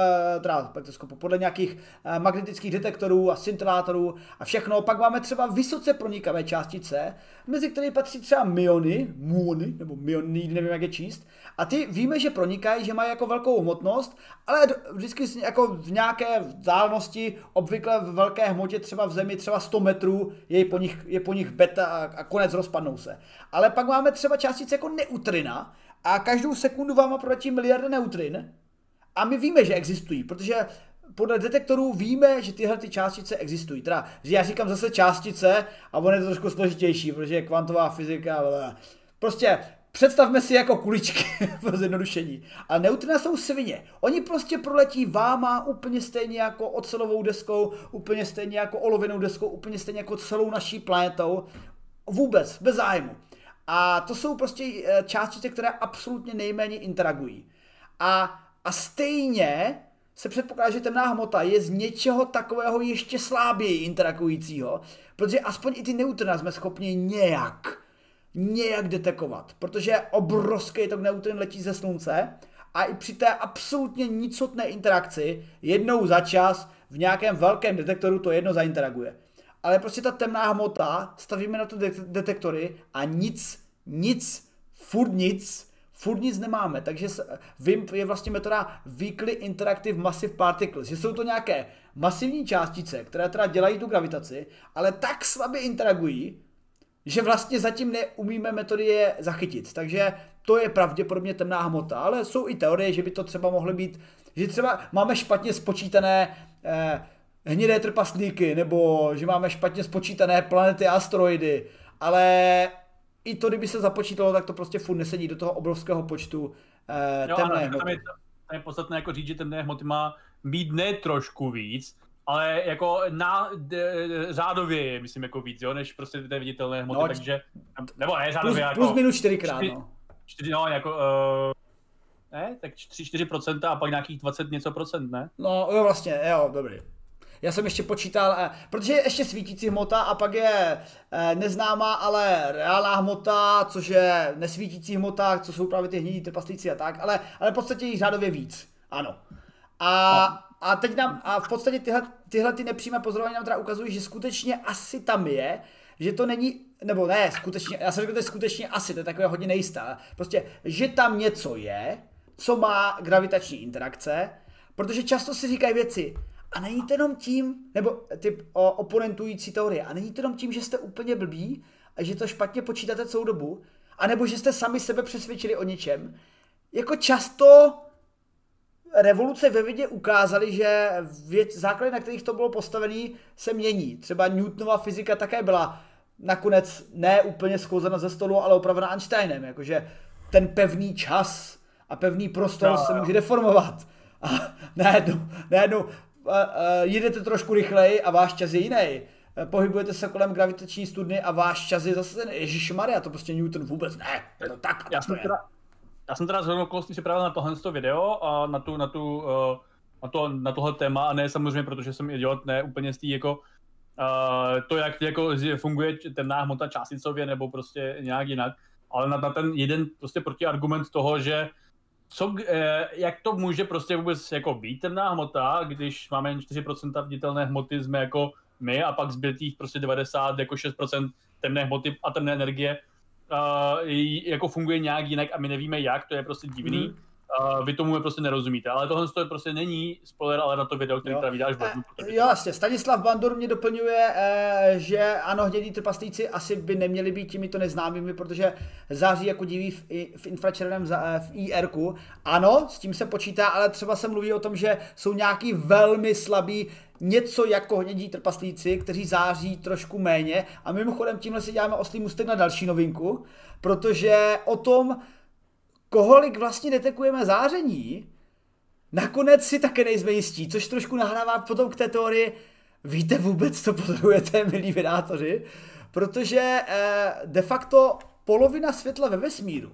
teda spektroskopu, podle nějakých uh, magnetických detektorů a scintillátorů a všechno. Pak máme třeba vysoce pronikavé částice, mezi které patří třeba myony, muony, nebo myony, nevím jak je číst. A ty víme, že pronikají, že mají jako velkou hmotnost, ale vždycky jako v nějaké vzdálenosti, obvykle v velké hmotě, třeba v zemi, třeba 100 metrů, je po nich, je po nich beta a konec rozpadnou se. Ale pak máme třeba částice jako neutrina, a každou sekundu vám proletí miliardy neutrin a my víme, že existují, protože podle detektorů víme, že tyhle ty částice existují. Teda, že já říkám zase částice a ono je to trošku složitější, protože je kvantová fyzika. Blablabla. Prostě Představme si jako kuličky pro zjednodušení. A neutrina jsou svině. Oni prostě proletí váma úplně stejně jako ocelovou deskou, úplně stejně jako olověnou deskou, úplně stejně jako celou naší planetou. Vůbec, bez zájmu. A to jsou prostě eh, částice, které absolutně nejméně interagují. A, a stejně se předpokládá, že temná hmota je z něčeho takového ještě sláběji interagujícího, protože aspoň i ty neutrina jsme schopni nějak nějak detekovat, protože obrovský tok neutrin letí ze slunce a i při té absolutně nicotné interakci jednou za čas v nějakém velkém detektoru to jedno zainteraguje. Ale prostě ta temná hmota, stavíme na to detektory a nic, nic, furt nic, furt nic nemáme. Takže VIMP je vlastně metoda Weekly Interactive Massive Particles, že jsou to nějaké masivní částice, které teda dělají tu gravitaci, ale tak slabě interagují, že vlastně zatím neumíme metody je zachytit. Takže to je pravděpodobně temná hmota, ale jsou i teorie, že by to třeba mohly být, že třeba máme špatně spočítané eh, hnědé trpaslíky, nebo že máme špatně spočítané planety a asteroidy, ale i to, kdyby se započítalo, tak to prostě furt nesedí do toho obrovského počtu eh, jo, temné hmoty. Tam je, tam je podstatné jako říct, že temné hmoty má být ne trošku víc, ale jako na d, řádově je, myslím, jako víc, jo, než prostě ty viditelné hmoty, no, takže, nebo ne řádově, plus, jako... Plus minus čtyřikrát, no. Čtyři, no, jako, uh, ne, tak 3-4% a pak nějakých 20 něco procent, ne? No, jo, vlastně, jo, dobrý. Já jsem ještě počítal, eh, protože je ještě svítící hmota a pak je eh, neznámá, ale reálná hmota, což je nesvítící hmota, co jsou právě ty hnědí trpaslíci a tak, ale, ale v podstatě jich řádově víc, ano. A, no. a teď nám, a v podstatě tyhle, tyhle ty nepřímé pozorování nám teda ukazují, že skutečně asi tam je, že to není, nebo ne, skutečně, já jsem řekl, že to je skutečně asi, to je takové hodně nejistá, prostě, že tam něco je, co má gravitační interakce, protože často si říkají věci, a není to jenom tím, nebo ty o, oponentující teorie, a není to jenom tím, že jste úplně blbí a že to špatně počítáte celou dobu, anebo že jste sami sebe přesvědčili o něčem. Jako často revoluce ve vědě ukázaly, že věc, základy, na kterých to bylo postavené, se mění. Třeba Newtonova fyzika také byla nakonec ne úplně schouzena ze stolu, ale opravena Einsteinem. Jakože ten pevný čas a pevný prostor no, se může deformovat. A najednou, najednou jedete trošku rychleji a váš čas je jiný. Pohybujete se kolem gravitační studny a váš čas je zase ten Ježíš Maria, to prostě Newton vůbec ne. To tak. Já jsem, teda, já jsem teda zhodnou okolností připravil na tohle to video a na tu, na tu, uh, na, to, na tohle téma a ne samozřejmě, protože jsem idiot, ne úplně z jako uh, to, jak jako funguje temná hmota částicově nebo prostě nějak jinak, ale na, na ten jeden prostě protiargument toho, že co, eh, jak to může prostě vůbec jako být temná hmota, když máme jen 4% viditelné hmoty, jsme jako my a pak zbytých prostě 90, jako 6% temné hmoty a temné energie, jako funguje nějak jinak a my nevíme jak, to je prostě divný. Mm. Uh, vy tomu prostě nerozumíte, ale tohle to prostě není spoiler, ale na to video, který tady vydáš v lednu. Jo, jasně, Stanislav Bandur mě doplňuje, eh, že ano, hnědí trpaslíci asi by neměli být těmito neznámými, protože září jako diví v, v infračerveném eh, v IR. Ano, s tím se počítá, ale třeba se mluví o tom, že jsou nějaký velmi slabý něco jako hnědí trpaslíci, kteří září trošku méně. A mimochodem tímhle si děláme oslý mustek na další novinku, protože o tom, koholik vlastně detekujeme záření, nakonec si také nejsme jistí, což trošku nahrává potom k té teorii, víte vůbec, co pozorujete, milí vydátoři, protože eh, de facto polovina světla ve vesmíru,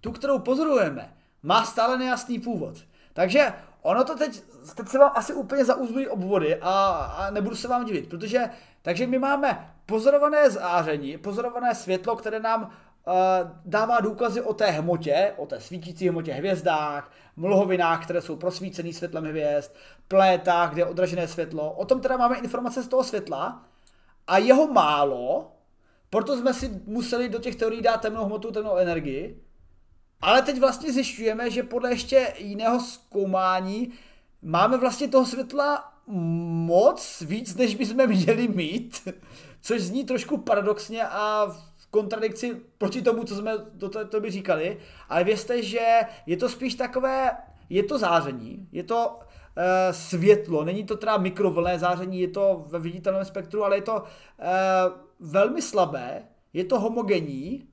tu, kterou pozorujeme, má stále nejasný původ. Takže ono to teď, teď se vám asi úplně zauzlují obvody a, a nebudu se vám divit, protože takže my máme pozorované záření, pozorované světlo, které nám dává důkazy o té hmotě, o té svítící hmotě hvězdách, mlhovinách, které jsou prosvícený světlem hvězd, plétách, kde je odražené světlo. O tom teda máme informace z toho světla a jeho málo, proto jsme si museli do těch teorií dát temnou hmotu, temnou energii. Ale teď vlastně zjišťujeme, že podle ještě jiného zkoumání máme vlastně toho světla moc víc, než bychom měli mít, což zní trošku paradoxně a kontradikci proti tomu, co jsme do té doby říkali, ale vězte, že je to spíš takové, je to záření, je to e, světlo, není to teda mikrovlné záření, je to ve viditelném spektru, ale je to e, velmi slabé, je to homogenní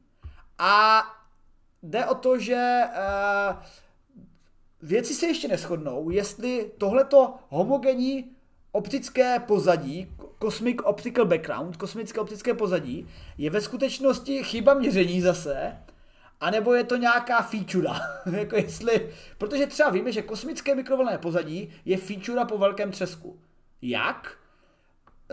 a jde o to, že uh, věci se ještě neschodnou, jestli tohleto homogenní optické pozadí, Cosmic Optical Background, kosmické optické pozadí, je ve skutečnosti chyba měření zase, anebo je to nějaká feature, jako jestli, protože třeba víme, že kosmické mikrovlnné pozadí je feature po velkém třesku. Jak?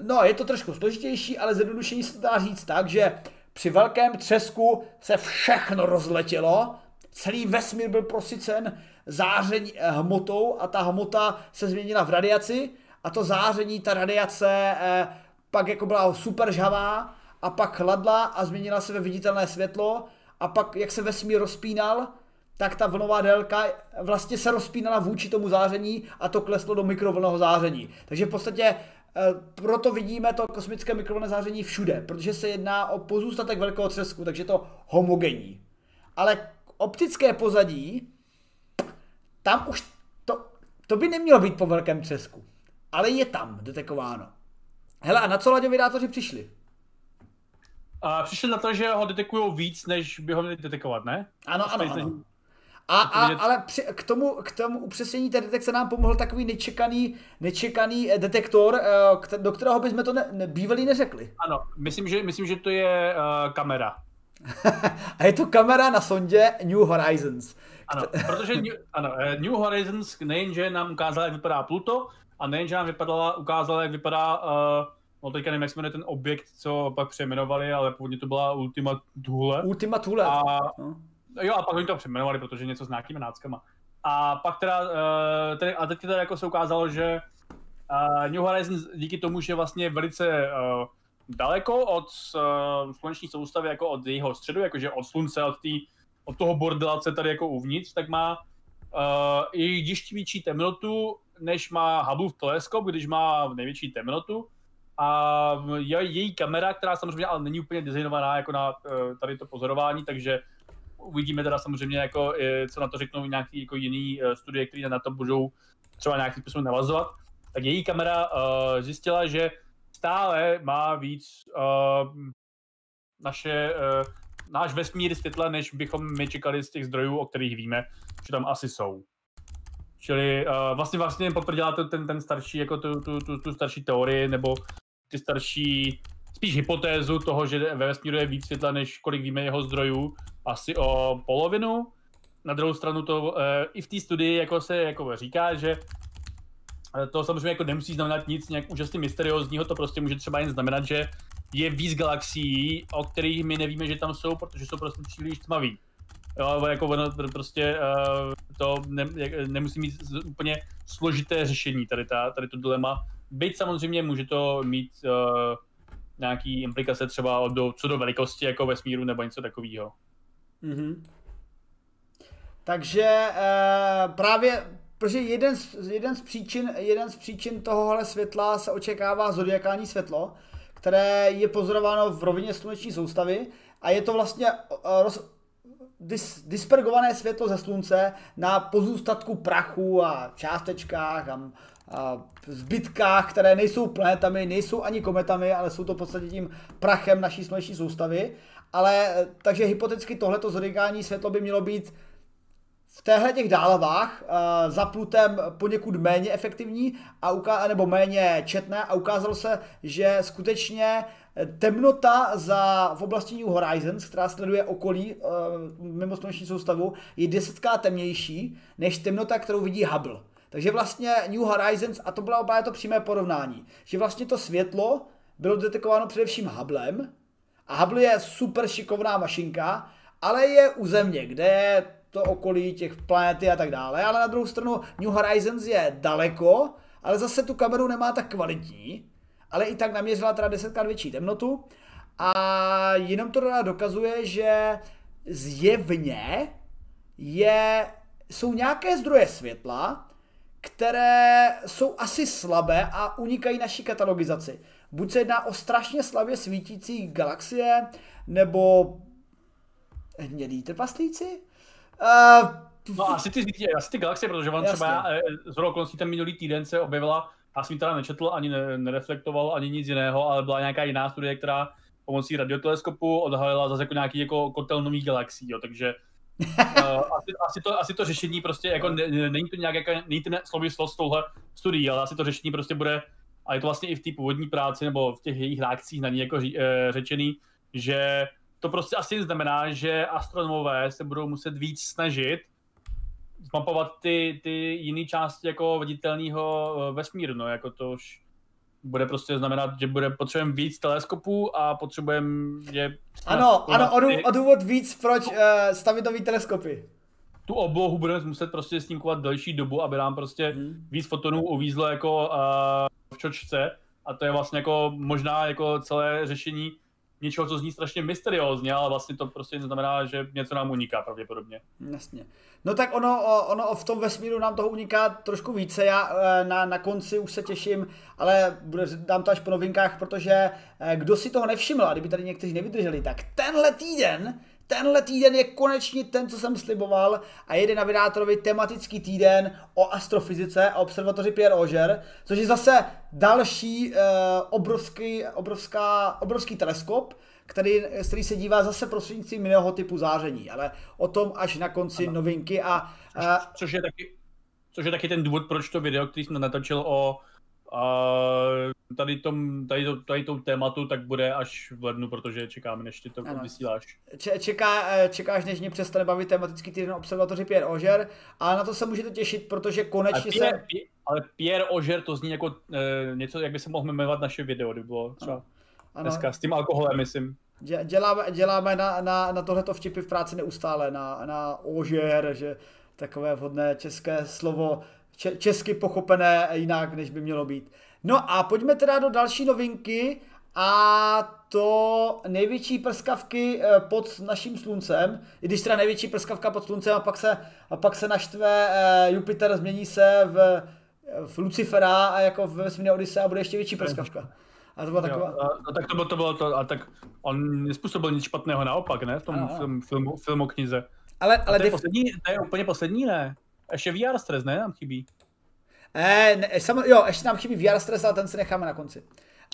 No, je to trošku složitější, ale zjednodušení se dá říct tak, že při velkém třesku se všechno rozletělo, celý vesmír byl prosycen záření eh, hmotou a ta hmota se změnila v radiaci a to záření, ta radiace eh, pak jako byla super žhavá a pak chladla a změnila se ve viditelné světlo a pak jak se vesmír rozpínal, tak ta vlnová délka vlastně se rozpínala vůči tomu záření a to kleslo do mikrovlného záření. Takže v podstatě eh, proto vidíme to kosmické mikrovlnné záření všude, protože se jedná o pozůstatek velkého třesku, takže to homogenní. Ale optické pozadí, tam už to, to by nemělo být po velkém třesku, ale je tam detekováno. Hele, a na co laďovidátoři přišli? A přišli na to, že ho detekují víc, než by ho měli detekovat, ne? Ano, ano, ano. A, a, ale při, k, tomu, k tomu upřesnění té detekce nám pomohl takový nečekaný, nečekaný eh, detektor, eh, do kterého bychom to ne, ne, bývalý neřekli. Ano, myslím, že, myslím, že to je uh, kamera. a je to kamera na sondě New Horizons. Ano, protože New, ano, New Horizons nejenže nám ukázala, jak vypadá Pluto, a nejenže nám vypadala, ukázala, jak vypadá uh, no teďka nevím, jak jmenuje ten objekt, co pak přejmenovali, ale původně to byla Ultima Thule. Ultima Thule. A, no. Jo, a pak oni to přejmenovali, protože něco s nějakými náckama. A pak teda, uh, tedy, a teď teda jako se ukázalo, že uh, New Horizons díky tomu, že vlastně velice uh, daleko od uh, sluneční soustavy, jako od jejího středu, jakože od slunce, od, tý, od toho bordelace tady jako uvnitř, tak má uh, i ještě větší temnotu, než má Hubble teleskop, když má největší temnotu a je, její kamera, která samozřejmě ale není úplně designovaná jako na eh, tady to pozorování, takže uvidíme teda samozřejmě, jako, eh, co na to řeknou nějaký jako jiný eh, studie, které na to budou třeba nějakým způsobem navazovat. Tak její kamera uh, zjistila, že stále má víc uh, naše, uh, náš vesmír světla, než bychom my čekali z těch zdrojů, o kterých víme, že tam asi jsou. Čili uh, vlastně vlastně potvrdila to, ten, ten starší, jako tu, tu, tu, tu starší teorii, nebo ty starší, spíš hypotézu toho, že ve vesmíru je víc světla, než kolik víme jeho zdrojů, asi o polovinu. Na druhou stranu to e, i v té studii jako se jako říká, že to samozřejmě jako nemusí znamenat nic nějak úžasně mysteriózního, to prostě může třeba jen znamenat, že je víc galaxií, o kterých my nevíme, že tam jsou, protože jsou prostě příliš tmaví. Jo, jako ono prostě uh, to ne, nemusí mít úplně složité řešení tady, ta, tady to dilema, Byť samozřejmě může to mít uh, nějaký implikace třeba do, co do velikosti jako vesmíru nebo něco takového. Mm-hmm. Takže uh, právě, protože jeden z, jeden, z příčin, jeden z příčin tohohle světla se očekává zodiakální světlo, které je pozorováno v rovině sluneční soustavy a je to vlastně uh, roz, dis, dispergované světlo ze slunce na pozůstatku prachu a částečkách a zbytkách, které nejsou planetami, nejsou ani kometami, ale jsou to v podstatě tím prachem naší sluneční soustavy. Ale takže hypoteticky tohleto zodiakální světlo by mělo být v téhle těch dálavách uh, za Plutem poněkud méně efektivní a uká- nebo méně četné a ukázalo se, že skutečně temnota za, v oblasti New Horizons, která sleduje okolí uh, mimo sluneční soustavu, je desetkrát temnější než temnota, kterou vidí Hubble. Takže vlastně New Horizons, a to bylo opět to přímé porovnání, že vlastně to světlo bylo detekováno především Hubblem, a Hubble je super šikovná mašinka, ale je u Země, kde je to okolí těch planety a tak dále, ale na druhou stranu New Horizons je daleko, ale zase tu kameru nemá tak kvalitní, ale i tak naměřila teda desetkrát větší temnotu a jenom to teda dokazuje, že zjevně je, jsou nějaké zdroje světla, které jsou asi slabé a unikají naší katalogizaci. Buď se jedná o strašně slabě svítící galaxie, nebo hnědý trpaslíci? Uh, no asi ty, asi ty galaxie, protože on třeba eh, z okolností ten minulý týden se objevila, já jsem ji teda nečetl, ani nereflektoval, ani nic jiného, ale byla nějaká jiná studie, která pomocí radioteleskopu odhalila zase jako nějaký jako kotel nových galaxií, jo, takže asi, asi, to, asi to řešení prostě, jako ne, není to nějak, jako, není to souvislost s touhle studií, ale asi to řešení prostě bude, a je to vlastně i v té původní práci, nebo v těch jejich reakcích na ní jako ří, e, řečený, že to prostě asi znamená, že astronomové se budou muset víc snažit zmapovat ty, ty jiné části jako viditelného eh, vesmíru, no, jako to už bude prostě znamenat, že bude potřebujeme víc teleskopů a potřebujeme je... Ano, ano, o, o důvod víc, proč uh, stavit nový teleskopy. Tu oblohu budeme muset prostě snímkovat delší dobu, aby nám prostě hmm. víc fotonů uvízlo jako uh, v čočce a to je vlastně jako možná jako celé řešení něčeho, co zní strašně mysteriózně, ale vlastně to prostě neznamená, že něco nám uniká pravděpodobně. Jasně. No tak ono, ono v tom vesmíru nám toho uniká trošku více. Já e, na, na konci už se těším, ale dám to až po novinkách, protože e, kdo si toho nevšiml, a kdyby tady někteří nevydrželi, tak tenhle týden tenhle týden je konečně ten, co jsem sliboval a jede na Vydátorovi tematický týden o astrofyzice a observatoři Pierre Auger, což je zase další uh, obrovský, obrovská, obrovský teleskop, který, který se dívá zase prostřednictvím jiného typu záření, ale o tom až na konci ano. novinky a... Uh, což, je taky, což je taky ten důvod, proč to video, který jsem natočil o a tady, tom, tady, to, tady tou tématu tak bude až v lednu, protože čekáme, než ty to ano. vysíláš. Čeká, eh, čekáš, než mě přestane bavit tematický týden observatoři Pierre Auger, ale na to se můžete těšit, protože konečně Pierre, se... Ale Pierre Auger to zní jako e, něco, jak by se mohl jmenovat naše video, kdyby bylo třeba ano. dneska s tím alkoholem, myslím. Děláme, děláme na, na, na tohleto vtipy v práci neustále, na, na Auger, že takové vhodné české slovo česky pochopené jinak, než by mělo být. No a pojďme teda do další novinky a to největší prskavky eh, pod naším sluncem, i když teda největší prskavka pod sluncem a pak se, a pak se naštve eh, Jupiter, změní se v, v Lucifera a jako ve vesmírné Odyse a bude ještě větší prskavka. A to byla taková... Jo, a, a tak to bylo, to bylo to, a tak on nespůsobil nic špatného, naopak, ne, v tom film, filmu, filmu knize. Ale, ale to, je poslední, to je úplně poslední, ne? Ještě VR stres, ne? Nám chybí. Eh, ne, sam, jo, ještě nám chybí VR stres, ale ten si necháme na konci.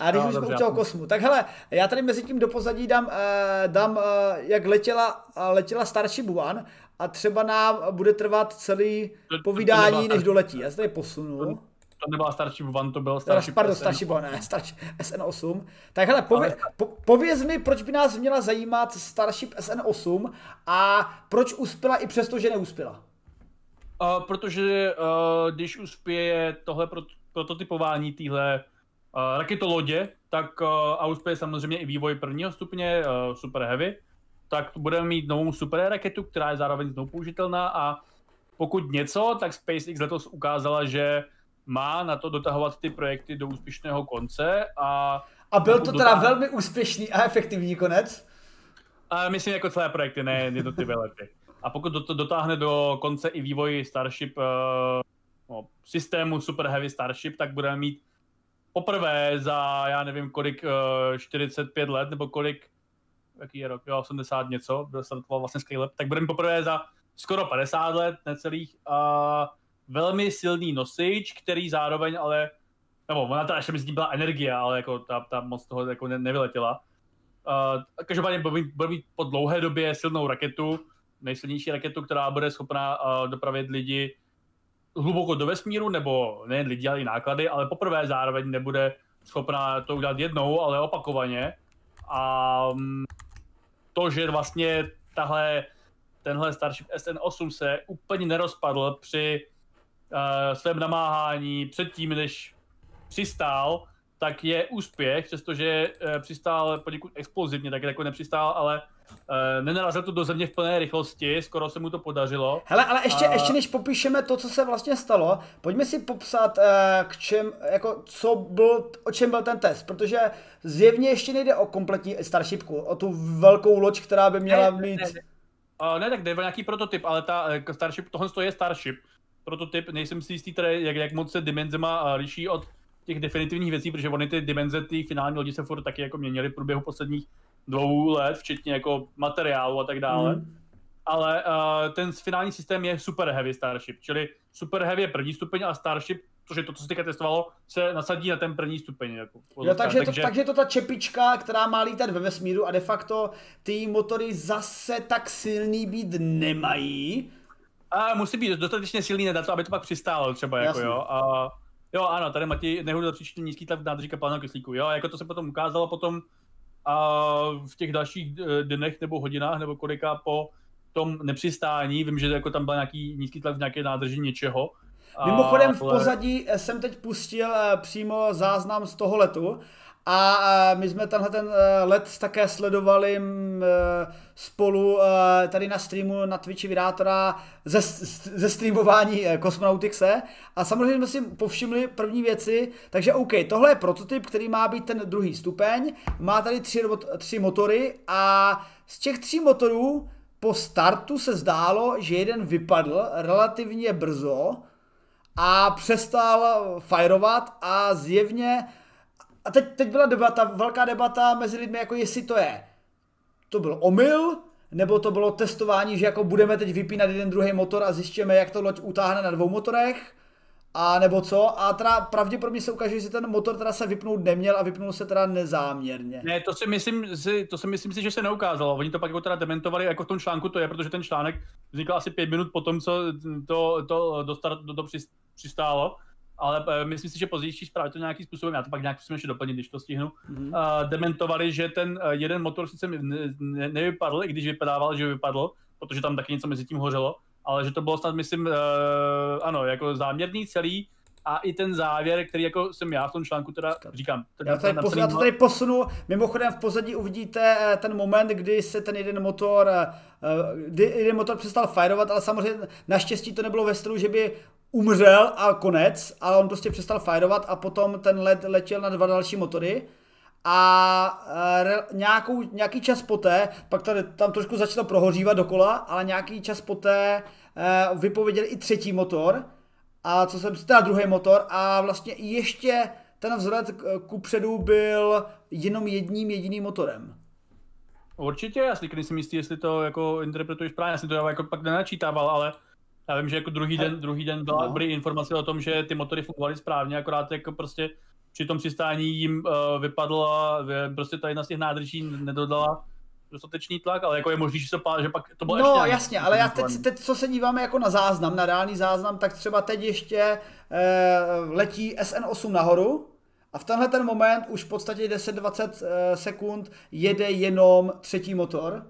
A když no, už jsme u toho kosmu, tak hele, já tady mezi tím do pozadí dám, eh, dám eh, jak letěla, letěla Starship One a třeba nám bude trvat celý to, povídání, to než doletí. Já se tady posunu. To, to nebyla Starship One, to byl Starship Pardon, SN. Starship One, ne, Starship SN8. Tak hele, pově, Ale... po, pověz mi, proč by nás měla zajímat Starship SN8 a proč uspěla i přesto, že neuspěla. Uh, protože uh, když uspěje tohle pro, prototypování téhle uh, raketolodě, tak uh, a uspěje samozřejmě i vývoj prvního stupně uh, Super Heavy, tak budeme mít novou super raketu, která je zároveň znovu použitelná a pokud něco, tak SpaceX letos ukázala, že má na to dotahovat ty projekty do úspěšného konce a... A byl to teda velmi úspěšný a efektivní konec? A myslím jako celé projekty, ne jednotlivé lety. A pokud to, dotáhne do konce i vývoj Starship uh, no, systému Super Heavy Starship, tak budeme mít poprvé za, já nevím kolik, uh, eh, 45 let, nebo kolik, jaký je rok, jo, 80 něco, byl startoval vlastně Skylab, tak budeme poprvé za skoro 50 let, necelých, uh, velmi silný nosič, který zároveň ale, nebo ona teda ještě mezi byla energie, ale jako ta, ta moc toho jako ne, nevyletěla. Uh, každopádně bude mít, bude mít po dlouhé době silnou raketu, nejsilnější raketu, která bude schopná uh, dopravit lidi hluboko do vesmíru, nebo nejen lidi, ale i náklady, ale poprvé zároveň nebude schopná to udělat jednou, ale opakovaně. A um, to, že vlastně tahle, tenhle Starship SN8 se úplně nerozpadl při uh, svém namáhání předtím, než přistál, tak je úspěch, přestože uh, přistál poněkud explozivně, tak jako nepřistál, ale nenarazil to do země v plné rychlosti, skoro se mu to podařilo. Hele, ale ještě, uh, ještě než popíšeme to, co se vlastně stalo, pojďme si popsat, uh, k čem, jako, co byl, o čem byl ten test, protože zjevně ještě nejde o kompletní Starshipku, o tu velkou loď, která by měla ne, mít... Ne, ne. Uh, ne, tak jde o nějaký prototyp, ale ta uh, Starship, tohle je Starship. Prototyp, nejsem si jistý, tady, jak, jak moc se dimenzema uh, liší od těch definitivních věcí, protože oni ty dimenze, ty finální lodi se furt taky jako měnily v průběhu posledních dvou let, včetně jako materiálu a tak dále. Mm. ale uh, ten finální systém je Super Heavy Starship, čili Super Heavy je první stupeň a Starship, což je to, co se teďka testovalo, se nasadí na ten první stupeň. Jako, jo, takže, takže... To, takže to ta čepička, která má lítat ve vesmíru a de facto ty motory zase tak silný být nemají. A musí být dostatečně silný na to, aby to pak přistálo třeba, jako jo. A, jo, ano, tady Matěj nehudu příčně nízký tlak v nádrží kapalného kyslíku. Jo, jako to se potom ukázalo potom a v těch dalších eh, dnech nebo hodinách nebo kolika po tom nepřistání, vím, že jako tam byl nějaký nízký tlak v nějaké nádrži něčeho. Mimochodem v pozadí jsem teď pustil eh, přímo záznam z toho letu a eh, my jsme tenhle ten let také sledovali spolu tady na streamu na Twitchi Vydátora ze, ze streamování Cosmonautixe a samozřejmě jsme si povšimli první věci, takže OK, tohle je prototyp, který má být ten druhý stupeň, má tady tři, tři motory a z těch tří motorů po startu se zdálo, že jeden vypadl relativně brzo a přestal fajrovat a zjevně a teď, teď byla debata, velká debata mezi lidmi, jako jestli to je to byl omyl, nebo to bylo testování, že jako budeme teď vypínat jeden druhý motor a zjistíme, jak to loď utáhne na dvou motorech, a nebo co, a teda pravděpodobně se ukáže, že ten motor teda se vypnout neměl a vypnul se teda nezáměrně. Ne, to si myslím, to si myslím si, že se neukázalo. Oni to pak jako teda dementovali, jako v tom článku to je, protože ten článek vznikl asi pět minut po tom, co to, to, start, do, do přistálo ale uh, myslím si, že pozdější zprávy to nějakým způsobem, já to pak nějak musím ještě doplnit, když to stihnu, mm-hmm. uh, dementovali, že ten uh, jeden motor sice ne, ne, nevypadl, i když vypadával, že vypadl, protože tam taky něco mezi tím hořelo, ale že to bylo snad, myslím, uh, ano, jako záměrný celý, a i ten závěr, který jako jsem já v tom článku teda říkám. Já, tady pos, já to tady posunu, mimochodem v pozadí uvidíte ten moment, kdy se ten jeden motor, kdy jeden motor přestal fajrovat, ale samozřejmě naštěstí to nebylo ve stylu, že by umřel a konec, ale on prostě přestal fajrovat a potom ten let letěl na dva další motory a re, nějakou, nějaký čas poté, pak tady, tam trošku začalo prohořívat dokola, ale nějaký čas poté e, vypověděli i třetí motor, a co jsem teda druhý motor a vlastně ještě ten vzhled ku předu byl jenom jedním jediným motorem. Určitě, já si nejsem jistý, jestli to jako interpretuješ správně, já si to jako pak nenačítával, ale já vím, že jako druhý den, druhý den byla, no. byly informace o tom, že ty motory fungovaly správně, akorát jako prostě při tom přistání jim uh, vypadla, prostě ta jedna z těch nádrží nedodala dostatečný tlak, ale jako je možný, že, to, že pak to bylo No ještě jasně, ale já teď, teď, co se díváme jako na záznam, na reálný záznam, tak třeba teď ještě eh, letí SN8 nahoru a v tenhle ten moment už v podstatě 10-20 eh, sekund jede jenom třetí motor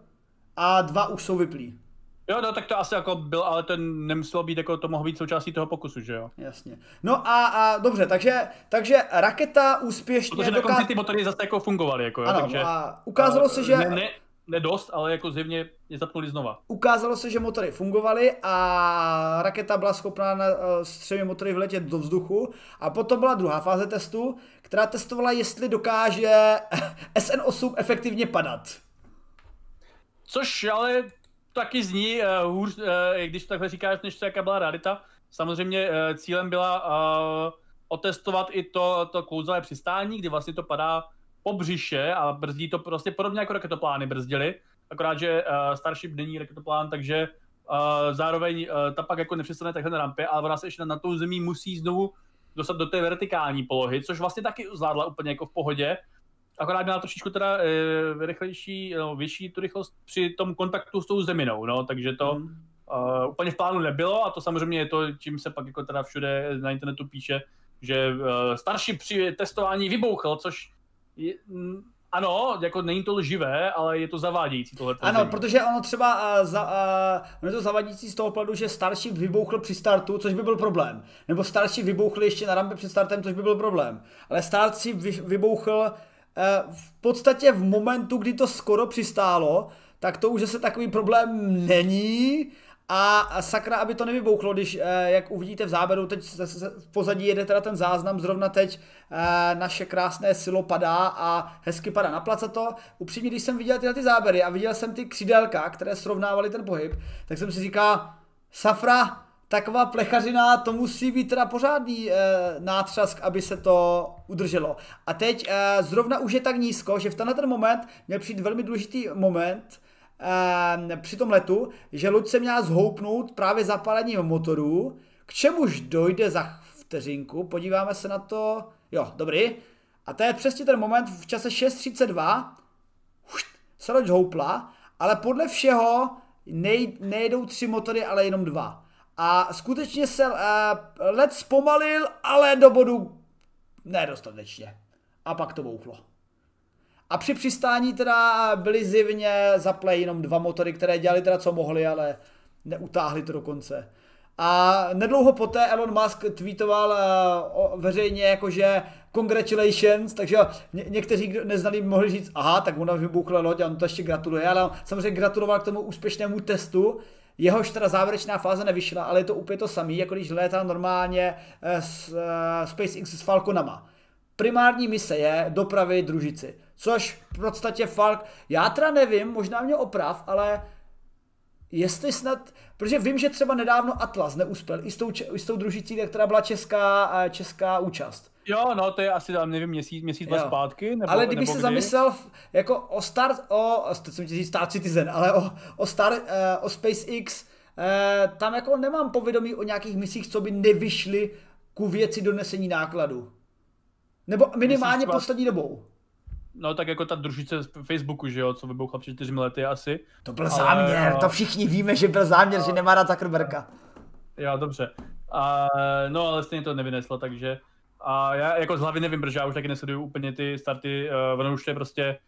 a dva už jsou vyplý. Jo, no, tak to asi jako byl, ale to nemuselo být, jako to mohlo být součástí toho pokusu, že jo? Jasně. No a, a dobře, takže, takže raketa úspěšně... Protože doká... na ty motory zase jako fungovaly, jako jo, ano, takže... a ukázalo a, se, že... Ne, ne, ne dost, ale jako zjevně je zapnuli znova. Ukázalo se, že motory fungovaly a raketa byla schopná na, eh, s třemi motory vletět do vzduchu. A potom byla druhá fáze testu, která testovala, jestli dokáže SN8 efektivně padat. Což ale taky zní uh, hůř, uh, když to takhle říkáš, než to jaká byla realita. Samozřejmě uh, cílem byla uh, otestovat i to, to klouzavé přistání, kdy vlastně to padá po břiše a brzdí to prostě podobně jako raketoplány brzdily, akorát, že uh, Starship není raketoplán, takže uh, zároveň uh, ta pak jako nepřestane takhle na rampě, ale ona se ještě na, na tou zemí musí znovu dostat do té vertikální polohy, což vlastně taky zvládla úplně jako v pohodě, akorát měla trošičku teda e, rychlejší, no, vyšší tu rychlost při tom kontaktu s tou zeminou, no, takže to mm. uh, úplně v plánu nebylo a to samozřejmě je to, čím se pak jako teda všude na internetu píše, že uh, starší při testování vybouchl, což je, mm, ano, jako není to lživé, ale je to zavádějící tohle. Ano, země. protože ono třeba, uh, za, uh, ono je to zavádějící z toho pohledu, že Starship vybouchl při startu, což by byl problém. Nebo Starship vybouchl ještě na rampě před startem, což by byl problém. Ale Starship vy, vybouchl v podstatě v momentu, kdy to skoro přistálo, tak to už zase takový problém není. A sakra, aby to nevybouchlo, když, eh, jak uvidíte v záběru, teď v pozadí jede teda ten záznam, zrovna teď eh, naše krásné silo padá a hezky padá na placato. Upřímně, když jsem viděl tyhle ty záběry a viděl jsem ty křídelka, které srovnávaly ten pohyb, tak jsem si říkal, Safra, taková plechařina, to musí být teda pořádný e, nátřask, aby se to udrželo. A teď e, zrovna už je tak nízko, že v tenhle ten moment měl přijít velmi důležitý moment, e, při tom letu, že loď se měla zhoupnout právě zapálením motorů, k čemuž dojde za vteřinku. Podíváme se na to. Jo, dobrý. A to je přesně ten moment v čase 6.32 se loď zhoupla, ale podle všeho nej, nejedou tři motory, ale jenom dva. A skutečně se uh, let zpomalil, ale do bodu nedostatečně. A pak to bouchlo. A při přistání teda byly zjevně zaplay jenom dva motory, které dělali teda co mohli, ale neutáhli to do konce. A nedlouho poté Elon Musk tweetoval uh, veřejně jakože congratulations, takže ně, někteří, kdo neznali, mohli říct, aha, tak ona vybuchla loď a on to ještě gratuluje, ale samozřejmě gratuloval k tomu úspěšnému testu, Jehož teda závěrečná fáze nevyšla, ale je to úplně to samé, jako když létá normálně eh, s uh, SpaceX s Falconama. Primární mise je dopravit družici, což v podstatě Falk, já teda nevím, možná mě oprav, ale jestli snad, protože vím, že třeba nedávno Atlas neuspěl i s tou, i s tou družicí, která byla česká, eh, česká účast. Jo, no to je asi, nevím, měsíc, měsíc dva zpátky. Nebo, ale kdyby nebo se kdy? zamyslel jako o Star, o, teď jsem říct Star Citizen, ale o, o Star, uh, o SpaceX, uh, tam jako nemám povědomí o nějakých misích, co by nevyšly ku věci donesení nákladu. Nebo minimálně Myslíš, poslední dobou. No tak jako ta družice z Facebooku, že jo, co vybouchla před čtyřmi lety asi. To byl ale, záměr, to všichni víme, že byl záměr, a... že nemá rád Zuckerberga. Jo, dobře. A, no ale stejně to nevyneslo, takže a já jako z hlavy nevím, protože já už taky nesleduju úplně ty starty, uh, ono už je prostě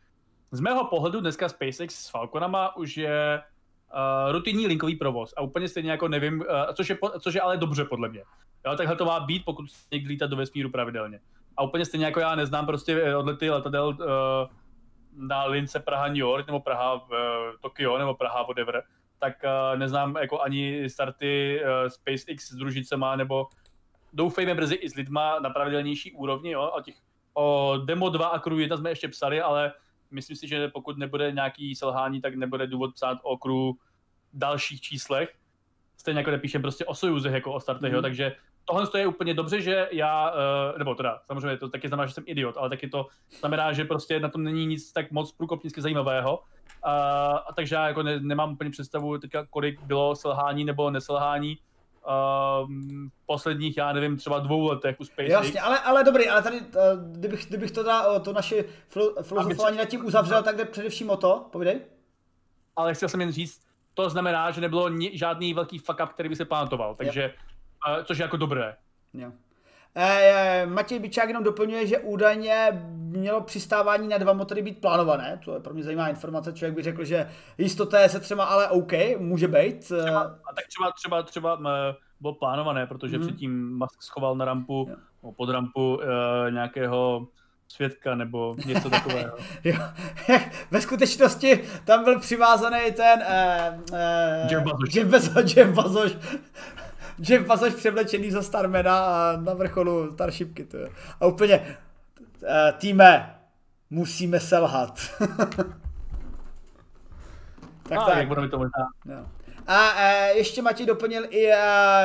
z mého pohledu dneska SpaceX s Falconama už je uh, rutinní linkový provoz a úplně stejně jako nevím, uh, což, je, což je ale dobře podle mě. Jo, takhle to má být, pokud někdy lítat do vesmíru pravidelně. A úplně stejně jako já neznám prostě odlety letadel uh, na lince Praha-New York, nebo Praha-Tokio, nebo Praha whatever, tak uh, neznám jako ani starty uh, SpaceX s družicema, nebo doufejme brzy i s lidma na pravidelnější úrovni, jo, o těch o Demo 2 a Crew 1 jsme ještě psali, ale myslím si, že pokud nebude nějaký selhání, tak nebude důvod psát o Crew dalších číslech. Stejně jako nepíšem prostě o Sojuzech jako o startech, mm. jo, mhm. takže tohle je úplně dobře, že já, eh, nebo teda samozřejmě to taky znamená, že jsem idiot, ale taky to znamená, že prostě na tom není nic tak moc průkopnicky zajímavého. A, a takže já jako ne, nemám úplně představu, teďka, kolik bylo selhání nebo neselhání um, posledních, já nevím, třeba dvou letech u SpaceX. Jasně, ale, ale dobrý, ale tady, uh, kdybych, kdybych to, dá, to naše filozofování nad tím uzavřel, tak jde především o to, povídej. Ale chtěl jsem jen říct, to znamená, že nebylo ni, žádný velký fuck up, který by se plánoval, takže, což je jako dobré. Jo. E, Matěj Bičák jenom doplňuje, že údajně mělo přistávání na dva motory být plánované, to je pro mě zajímavá informace, člověk by řekl, že jistota je se třeba, ale OK, může být. Třeba, a tak třeba, třeba, třeba bylo plánované, protože hmm. předtím Musk schoval na rampu, no, pod rampu uh, nějakého svědka nebo něco takového. jo. Ve skutečnosti tam byl přivázaný ten uh, uh, Jeff Bezos. Jeff Bezos, Jeff Bezos Jeff Bezos převlečený za Starmana a na vrcholu Starshipky. To je. A úplně, uh, týme, musíme selhat. tak, a, tak. jak budeme to možná. No. A e, ještě Matěj doplnil i, e,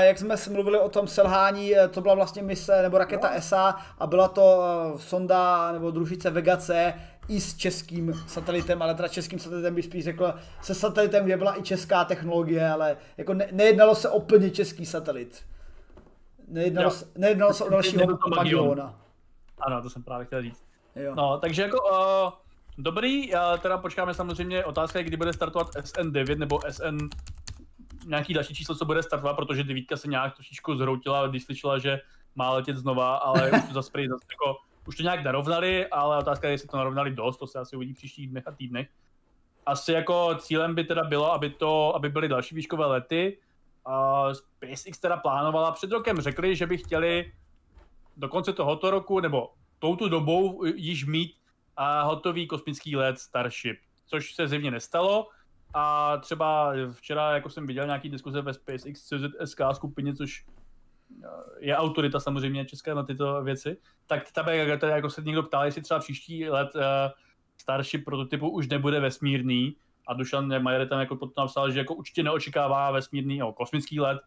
jak jsme si mluvili o tom selhání, e, to byla vlastně mise nebo raketa no. ESA a byla to e, sonda nebo družice Vega C i s českým satelitem, ale teda českým satelitem bych spíš řekl se satelitem, kde byla i česká technologie, ale jako ne, nejednalo se o plně český satelit. Nejednalo, se, nejednalo se o dalšího Magiona. Ano, to jsem právě chtěl říct. Jo. No, takže jako uh, dobrý, uh, teda počkáme samozřejmě, otázka je, kdy bude startovat SN9 nebo SN nějaký další číslo, co bude startovat, protože devítka se nějak trošičku zhroutila, když slyšela, že má letět znova, ale už to zase, zase jako už to nějak narovnali, ale otázka je, jestli to narovnali dost, to se asi uvidí příštích dnech a týdnech. Asi jako cílem by teda bylo, aby, to, aby byly další výškové lety. Uh, SpaceX teda plánovala před rokem, řekli, že by chtěli do konce tohoto roku, nebo touto dobou již mít uh, hotový kosmický let Starship, což se zjevně nestalo. A třeba včera, jako jsem viděl nějaký diskuze ve SpaceX CZSK skupině, což je autorita samozřejmě česká na tyto věci, tak tam jako se někdo ptal, jestli třeba příští let uh, Starship prototypu už nebude vesmírný. A Dušan Majer tam jako potom napsal, že jako určitě neočekává vesmírný nebo kosmický let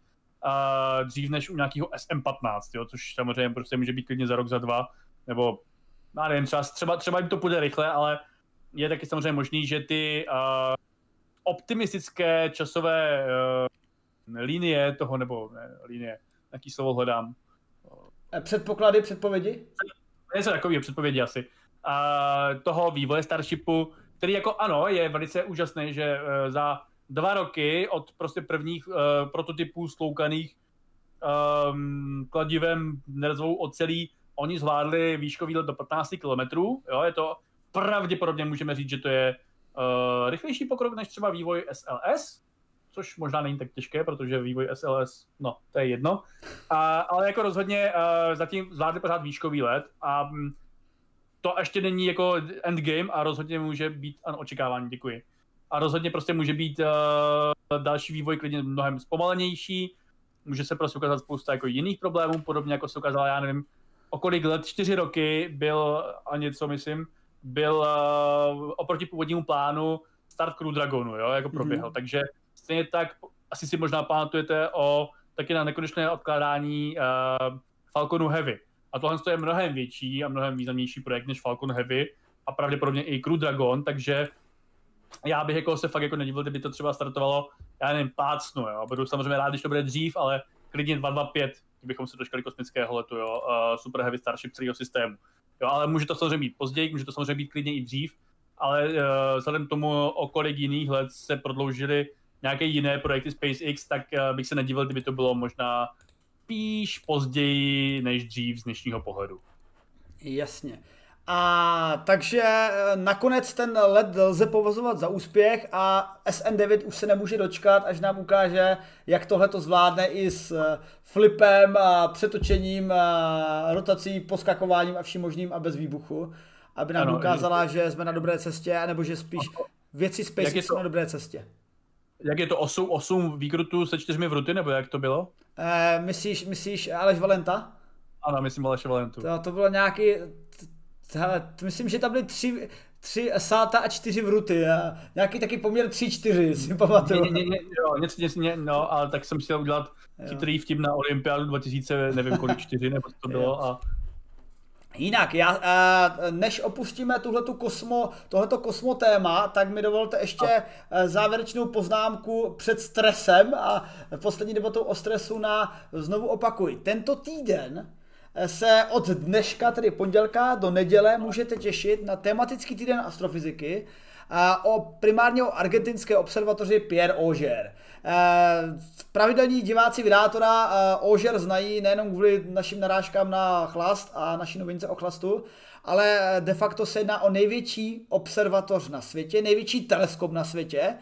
uh, dřív než u nějakého SM-15, jo, což samozřejmě prostě může být klidně za rok, za dva, nebo já nevím, třeba, třeba, třeba jim to půjde rychle, ale je taky samozřejmě možný, že ty uh, optimistické časové uh, linie toho, nebo ne, linie, jaký slovo hledám. Předpoklady, předpovědi? Něco takového, předpovědi asi. Uh, toho vývoje Starshipu, který jako ano, je velice úžasný, že uh, za dva roky od prostě prvních uh, prototypů sloukaných um, kladivem nerezovou ocelí, oni zvládli výškový let do 15 km. Jo, je to pravděpodobně můžeme říct, že to je uh, rychlejší pokrok než třeba vývoj SLS, což možná není tak těžké, protože vývoj SLS, no, to je jedno. A, ale jako rozhodně uh, zatím zvládli pořád výškový let a um, to ještě není jako endgame a rozhodně může být, ano, očekávání, děkuji. A rozhodně prostě může být uh, další vývoj klidně mnohem zpomalenější, může se prostě ukázat spousta jako jiných problémů, podobně jako se ukázala, já nevím, o kolik let, čtyři roky byl a něco, myslím, byl uh, oproti původnímu plánu start Crew Dragonu, jo, jako proběhl. Mm-hmm. Takže stejně tak, asi si možná pamatujete o taky na nekonečné odkládání uh, Falconu Heavy. A tohle je mnohem větší a mnohem významnější projekt než Falcon Heavy a pravděpodobně i Crew Dragon, takže já bych jako se fakt jako nedivil, kdyby to třeba startovalo, já nevím, pácnu, jo. Budu samozřejmě rád, když to bude dřív, ale klidně 225, kdybychom se dočkali kosmického letu, jo, uh, Super Heavy Starship celého systému. Jo, ale může to samozřejmě být později, může to samozřejmě být klidně i dřív, ale uh, vzhledem k tomu, o kolik jiných let se prodloužily nějaké jiné projekty SpaceX, tak uh, bych se nedivil, kdyby to bylo možná spíš později než dřív z dnešního pohledu. Jasně. A takže eh, nakonec ten let lze považovat za úspěch a SN9 už se nemůže dočkat, až nám ukáže, jak tohle to zvládne i s eh, flipem, a přetočením, a rotací, poskakováním a vším možným a bez výbuchu. Aby nám ano, dokázala, je... že jsme na dobré cestě, nebo že spíš věci SpaceX jsou na dobré cestě. Jak je to 8, 8 výkrutů se čtyřmi vruty, nebo jak to bylo? E, myslíš, myslíš Aleš Valenta? Ano, myslím Aleše Valentu. To, to bylo nějaký, myslím, že tam byly tři, tři sáta a čtyři vruty. A nějaký taky poměr tři, čtyři, si pamatuju. Ne, ne, ne, jo, něco, něco, ne, no, ale tak jsem chtěl udělat chytrý vtip na Olympiádu 2000, nevím kolik, čtyři, nebo co to bylo. A... Jinak, já, než opustíme tuhletu kosmo, tohleto kosmo téma, tak mi dovolte ještě a... závěrečnou poznámku před stresem a poslední debatou o stresu na, znovu opakuj, tento týden se od dneška, tedy pondělka do neděle, můžete těšit na tematický týden astrofyziky o primárně o argentinské observatoři Pierre Auger. Pravidelní diváci vydátora Auger znají nejenom kvůli našim narážkám na chlast a naší novince o chlastu, ale de facto se jedná o největší observatoř na světě, největší teleskop na světě,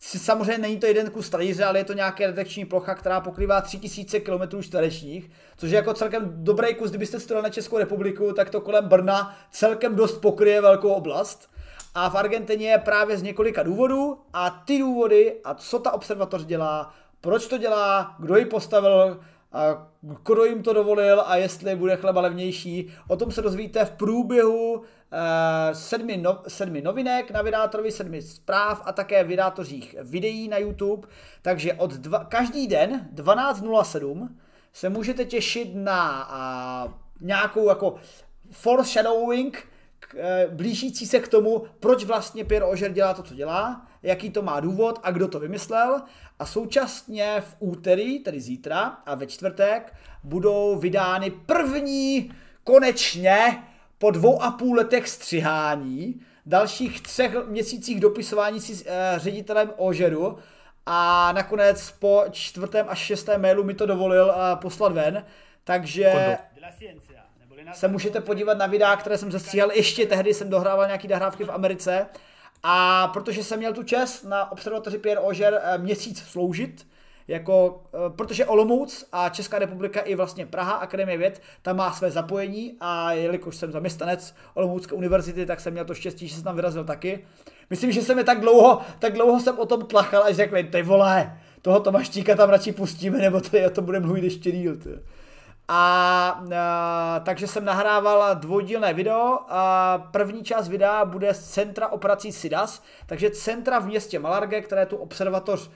Samozřejmě není to jeden kus talíře, ale je to nějaká redakční plocha, která pokrývá 3000 km čtverečních, což je jako celkem dobrý kus, kdybyste stojil na Českou republiku, tak to kolem Brna celkem dost pokryje velkou oblast. A v Argentině je právě z několika důvodů a ty důvody a co ta observatoř dělá, proč to dělá, kdo ji postavil, a kdo jim to dovolil a jestli bude chleba levnější. O tom se dozvíte v průběhu eh, sedmi, no, sedmi novinek na vydátorovi, sedmi zpráv a také vydátořích videí na YouTube. Takže od dva, každý den 12.07 se můžete těšit na a, nějakou jako foreshadowing, blížící se k tomu, proč vlastně Pierre Auger dělá to, co dělá, jaký to má důvod a kdo to vymyslel. A současně v úterý, tedy zítra a ve čtvrtek, budou vydány první, konečně, po dvou a půl letech střihání, dalších třech měsících dopisování si s eh, ředitelem Augeru a nakonec po čtvrtém až šestém mailu mi to dovolil eh, poslat ven. Takže se můžete podívat na videa, které jsem zestříhal. Ještě tehdy jsem dohrával nějaký nahrávky v Americe. A protože jsem měl tu čest na observatoři Pierre Auger eh, měsíc sloužit, jako, eh, protože Olomouc a Česká republika i vlastně Praha, Akademie věd, tam má své zapojení a jelikož jsem zaměstnanec Olomoucké univerzity, tak jsem měl to štěstí, že jsem tam vyrazil taky. Myslím, že jsem je tak dlouho, tak dlouho jsem o tom tlachal, až řekli, ty vole, toho Tomaštíka tam radši pustíme, nebo to, to bude mluvit ještě díl. Ty. A, a takže jsem nahrával dvoudílné video a první část videa bude z centra operací SIDAS, takže centra v městě Malarge, které tu observatoř uh,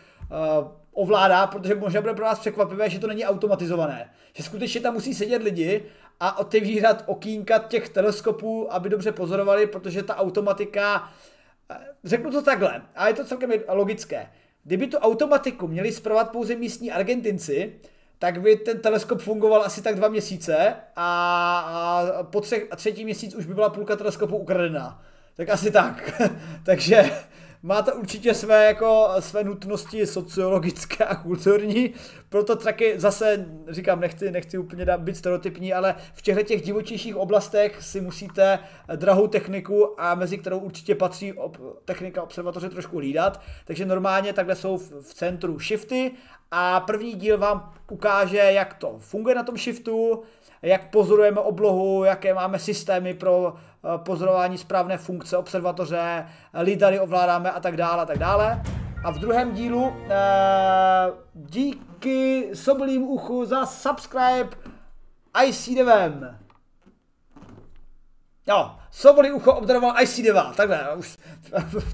ovládá, protože možná bude pro vás překvapivé, že to není automatizované. Že skutečně tam musí sedět lidi a otevírat okýnka těch teleskopů, aby dobře pozorovali, protože ta automatika řeknu to takhle, a je to celkem logické. Kdyby tu automatiku měli zpravovat pouze místní Argentinci, tak by ten teleskop fungoval asi tak dva měsíce a, a po třech a třetí měsíc už by byla půlka teleskopu ukradená. Tak asi tak. Takže má to určitě své, jako, své nutnosti sociologické a kulturní, proto taky zase říkám, nechci, nechci úplně dát, být stereotypní, ale v těchto těch divočejších oblastech si musíte drahou techniku a mezi kterou určitě patří ob, technika observatoře trošku hlídat, takže normálně takhle jsou v, v centru shifty a první díl vám ukáže, jak to funguje na tom shiftu, jak pozorujeme oblohu, jaké máme systémy pro eh, pozorování správné funkce observatoře, lidary ovládáme a tak dále a tak dále. A v druhém dílu eh, díky sobolím uchu za subscribe IC9. Jo, Sobolí ucho obdaroval IC9, takhle, už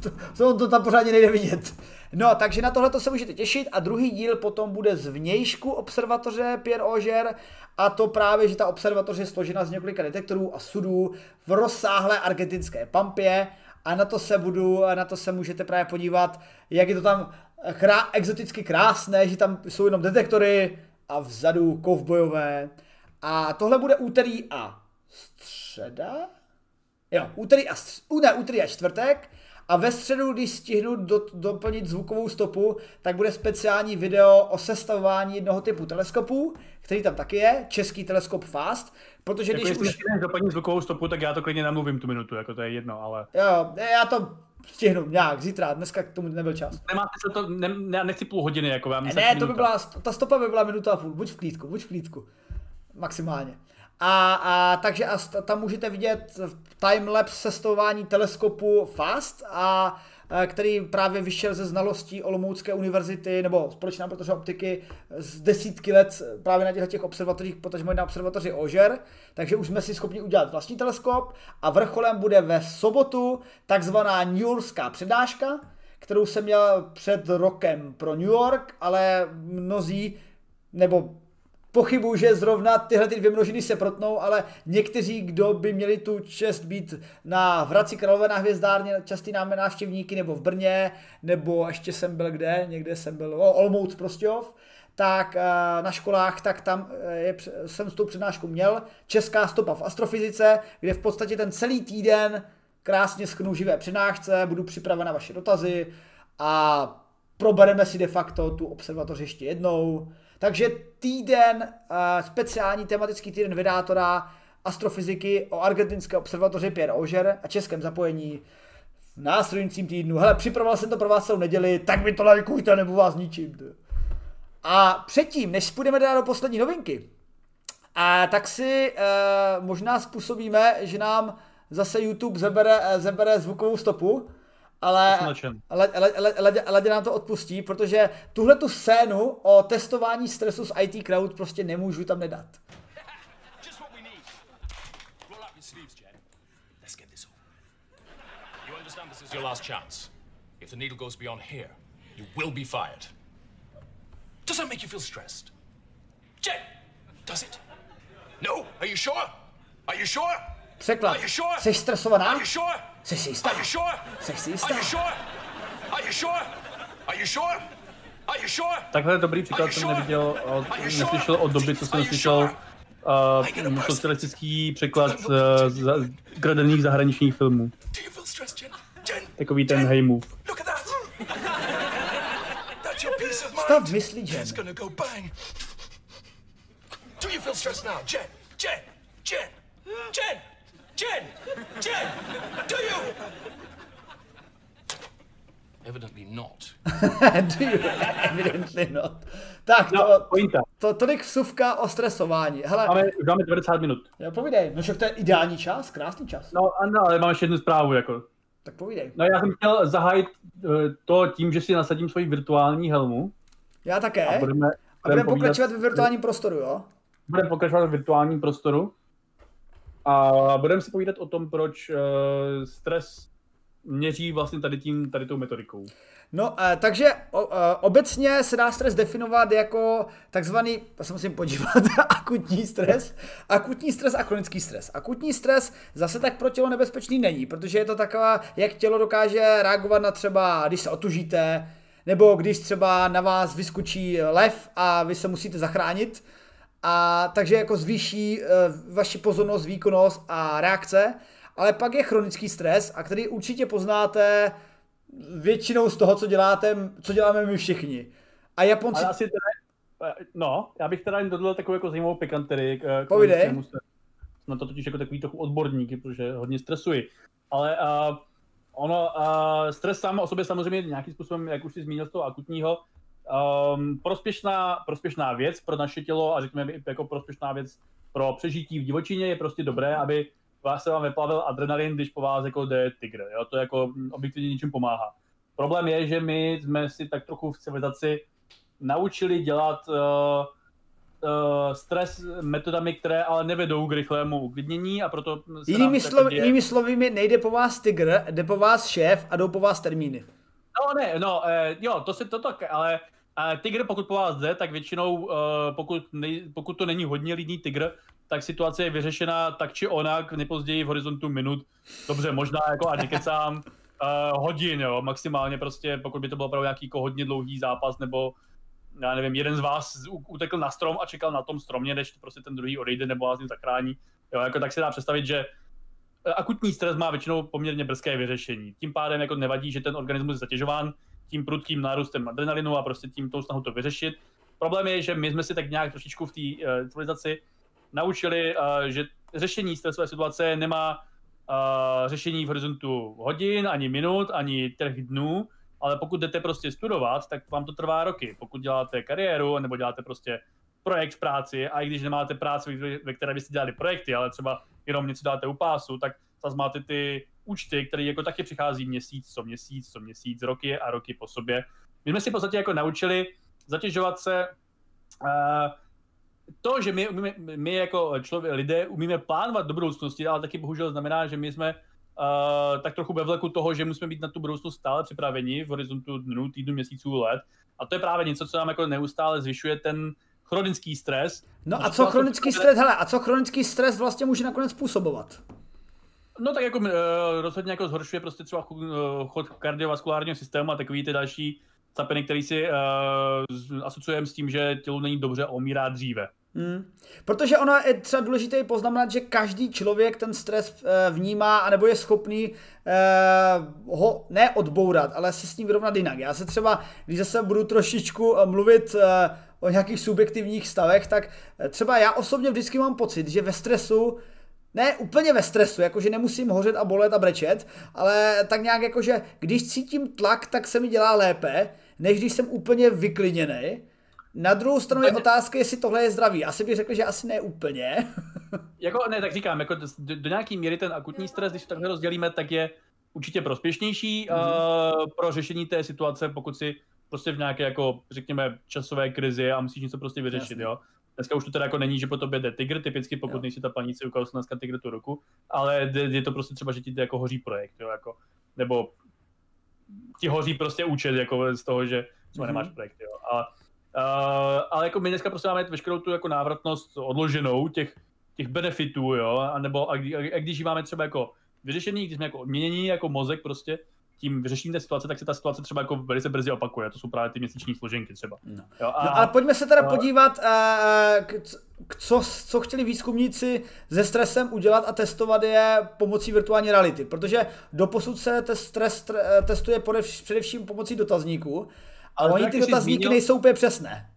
to, to, to tam pořádně nejde vidět. No, takže na tohle se můžete těšit a druhý díl potom bude z vnějšku observatoře Pierre Auger a to právě, že ta observatoře je složena z několika detektorů a sudů v rozsáhlé argentinské pampě a na to se budu, na to se můžete právě podívat, jak je to tam krá, exoticky krásné, že tam jsou jenom detektory a vzadu kovbojové. A tohle bude úterý a středa? Jo, úterý a, ne, úterý a čtvrtek a ve středu, když stihnu do, doplnit zvukovou stopu, tak bude speciální video o sestavování jednoho typu teleskopu, který tam taky je, český teleskop FAST, protože jako když už... doplnit zvukovou stopu, tak já to klidně namluvím tu minutu, jako to je jedno, ale... Jo, já to stihnu nějak zítra, dneska k tomu nebyl čas. Nemáte se to, ne, já nechci půl hodiny, jako vám. Ne, ne to by byla, ta stopa by byla minuta a půl, buď v klídku, buď v klídku, maximálně. A, a takže a tam můžete vidět timelapse sestavování teleskopu FAST, a, a který právě vyšel ze znalostí Olomoucké univerzity nebo společná protože optiky z desítky let právě na těch, těch observatořích, potažmo na observatoři Ožer, takže už jsme si schopni udělat vlastní teleskop a vrcholem bude ve sobotu takzvaná New Yorkská přednáška, kterou jsem měl před rokem pro New York, ale mnozí nebo pochybuju, že zrovna tyhle ty dvě množiny se protnou, ale někteří, kdo by měli tu čest být na Hradci Králové na hvězdárně, častý náme návštěvníky, nebo v Brně, nebo ještě jsem byl kde, někde jsem byl, o, Olmouc Prostějov, tak eh, na školách, tak tam eh, je, jsem s tou přednáškou měl. Česká stopa v astrofyzice, kde v podstatě ten celý týden krásně schnu živé přednášce, budu připraven na vaše dotazy a probereme si de facto tu observatoř ještě jednou, takže týden, uh, speciální tematický týden vydátora astrofyziky o argentinské observatoři Pierre Auger a českém zapojení v následujícím týdnu. Hele, připravoval jsem to pro vás celou neděli, tak mi to lajkujte, nebo vás ničím. A předtím, než půjdeme dál do poslední novinky, a tak si uh, možná způsobíme, že nám zase YouTube zabere, zabere zvukovou stopu, ale Ledě nám to odpustí, protože tuhle tu scénu o testování stresu z IT Crowd prostě nemůžu tam nedat. your last chance. If the needle goes beyond here, you will be fired. Does that make you feel stressed? Jen, does it? No? Are you sure? Are you sure? Překlad. Jsi stresovaná? Jsi si jistá? Jsi si jistá? Takhle je dobrý příklad jsem neviděl, od, neslyšel od doby, co jsem slyšel uh, socialistický překlad uh, za, gradených zahraničních filmů. Takový ten hey move. Stav myslí, Jen. Do you feel stressed now? Jen, Jen, Jen, Jen! Jen! Jen! Do you? Evidently not. Do you? Evidently not. Tak, no, to, to, tolik vsuvka o stresování. Hele, máme, máme 90 minut. Jo, povídej. No však to je ideální čas, krásný čas. No, ano, ale mám ještě jednu zprávu, jako. Tak povídej. No já jsem chtěl zahájit uh, to tím, že si nasadím svoji virtuální helmu. Já také. A budeme, budeme, a budeme pokračovat v virtuálním prostoru, jo? Budeme pokračovat v virtuálním prostoru. A budeme si povídat o tom, proč uh, stres měří vlastně tady tím, tady tou metodikou. No, eh, takže eh, obecně se dá stres definovat jako takzvaný, já se musím podívat, akutní stres, akutní stres a chronický stres. Akutní stres zase tak pro tělo nebezpečný není, protože je to taková, jak tělo dokáže reagovat na třeba, když se otužíte, nebo když třeba na vás vyskočí lev a vy se musíte zachránit, a takže jako zvýší uh, vaši pozornost, výkonnost a reakce, ale pak je chronický stres, a který určitě poznáte většinou z toho, co děláte, co děláme my všichni. A Japonci... Ale asi teda, no, já bych teda jen dodal takovou jako zajímavou pikanterii. Povídej. Na to totiž jako takový trochu odborníky, protože hodně stresuji. Ale uh, ono, uh, stres sám o sobě samozřejmě nějakým způsobem, jak už si zmínil z toho akutního, um, prospěšná, prospěšná věc pro naše tělo a řekněme jako prospěšná věc pro přežití v divočině je prostě dobré, aby vás se vám vyplavil adrenalin, když po vás jako jde tygr. Jo? To jako objektivně ničím pomáhá. Problém je, že my jsme si tak trochu v civilizaci naučili dělat uh, uh, stres metodami, které ale nevedou k rychlému uklidnění a proto... Se jinými, slovy, děje... jinými slovy, nejde po vás tygr, jde po vás šéf a jdou po vás termíny. No ne, no, uh, jo, to se to tak, ale uh, tygr pokud po vás jde, tak většinou, uh, pokud, nej, pokud to není hodně lidný tygr, tak situace je vyřešena tak či onak, nejpozději v horizontu minut. Dobře, možná jako a nekecám uh, hodin, jo, maximálně prostě, pokud by to byl opravdu nějaký jako hodně dlouhý zápas, nebo já nevím, jeden z vás utekl na strom a čekal na tom stromě, než prostě ten druhý odejde nebo vás ním zachrání. Jo, jako tak se dá představit, že eh, akutní stres má většinou poměrně brzké vyřešení. Tím pádem jako nevadí, že ten organismus je zatěžován tím prudkým nárůstem adrenalinu a prostě tím tou snahu to vyřešit. Problém je, že my jsme si tak nějak trošičku v té uh, civilizaci naučili, uh, že řešení stresové situace nemá uh, řešení v horizontu hodin, ani minut, ani těch dnů, ale pokud jdete prostě studovat, tak vám to trvá roky. Pokud děláte kariéru nebo děláte prostě projekt v práci a i když nemáte práci, ve které byste dělali projekty, ale třeba jenom něco dáte u pásu, tak zase máte ty účty, které jako taky přichází měsíc co měsíc, co měsíc, roky a roky po sobě. My jsme si v podstatě jako naučili zatěžovat se uh, to, že my, my, my jako člověk, lidé umíme plánovat do budoucnosti, ale taky bohužel znamená, že my jsme uh, tak trochu ve vleku toho, že musíme být na tu budoucnost stále připraveni v horizontu dnů, týdnů, měsíců, let. A to je právě něco, co nám jako neustále zvyšuje ten chronický stres. No a co chronický stres, hele, a co chronický stres vlastně může nakonec způsobovat? No tak jako uh, rozhodně jako zhoršuje prostě třeba chod kardiovaskulárního systému a takový ty další capiny, který si uh, asociujeme s tím, že tělo není dobře a dříve. Hmm. Protože ono je třeba důležité poznamenat, že každý člověk ten stres e, vnímá, anebo je schopný ho ne odbourat, ale se s ním vyrovnat jinak. Já se třeba, když zase budu trošičku mluvit o nějakých subjektivních stavech, tak třeba já osobně vždycky mám pocit, že ve stresu ne úplně ve stresu, jakože nemusím hořet a bolet a brečet, ale tak nějak jakože když cítím tlak, tak se mi dělá lépe, než když jsem úplně vyklidněný. Na druhou stranu je otázka, jestli tohle je zdravý. Asi bych řekl, že asi ne úplně. jako ne, tak říkám, jako do, do nějaké míry ten akutní stres, když to takhle rozdělíme, tak je určitě prospěšnější mm-hmm. uh, pro řešení té situace, pokud si prostě v nějaké, jako, řekněme, časové krizi a musíš něco prostě vyřešit, Jasně. jo. Dneska už to teda jako není, že po tobě jde tygr, typicky pokud jo. nejsi ta paníci, ukázal dneska tygr tu ruku, ale je to prostě třeba, že ti jako hoří projekt, jo, jako, nebo ti hoří prostě účet, jako z toho, že třeba mm-hmm. nemáš projekt, jo. A, uh, ale jako my dneska prostě máme veškerou tu jako návratnost odloženou těch, těch benefitů, jo, a nebo a, a, a když ji máme třeba jako vyřešený, když jsme jako odměnění jako mozek prostě, tím vyřeším té situace, tak se ta situace třeba jako velice brzy opakuje. To jsou právě ty měsíční složenky třeba. No. Jo, a, no ale pojďme se teda a... podívat, uh, k, k, co, co chtěli výzkumníci se stresem udělat a testovat je pomocí virtuální reality. Protože doposud se ten stres testuje především pomocí dotazníků. Ale oni ty dotazníky zmínil... nejsou úplně přesné.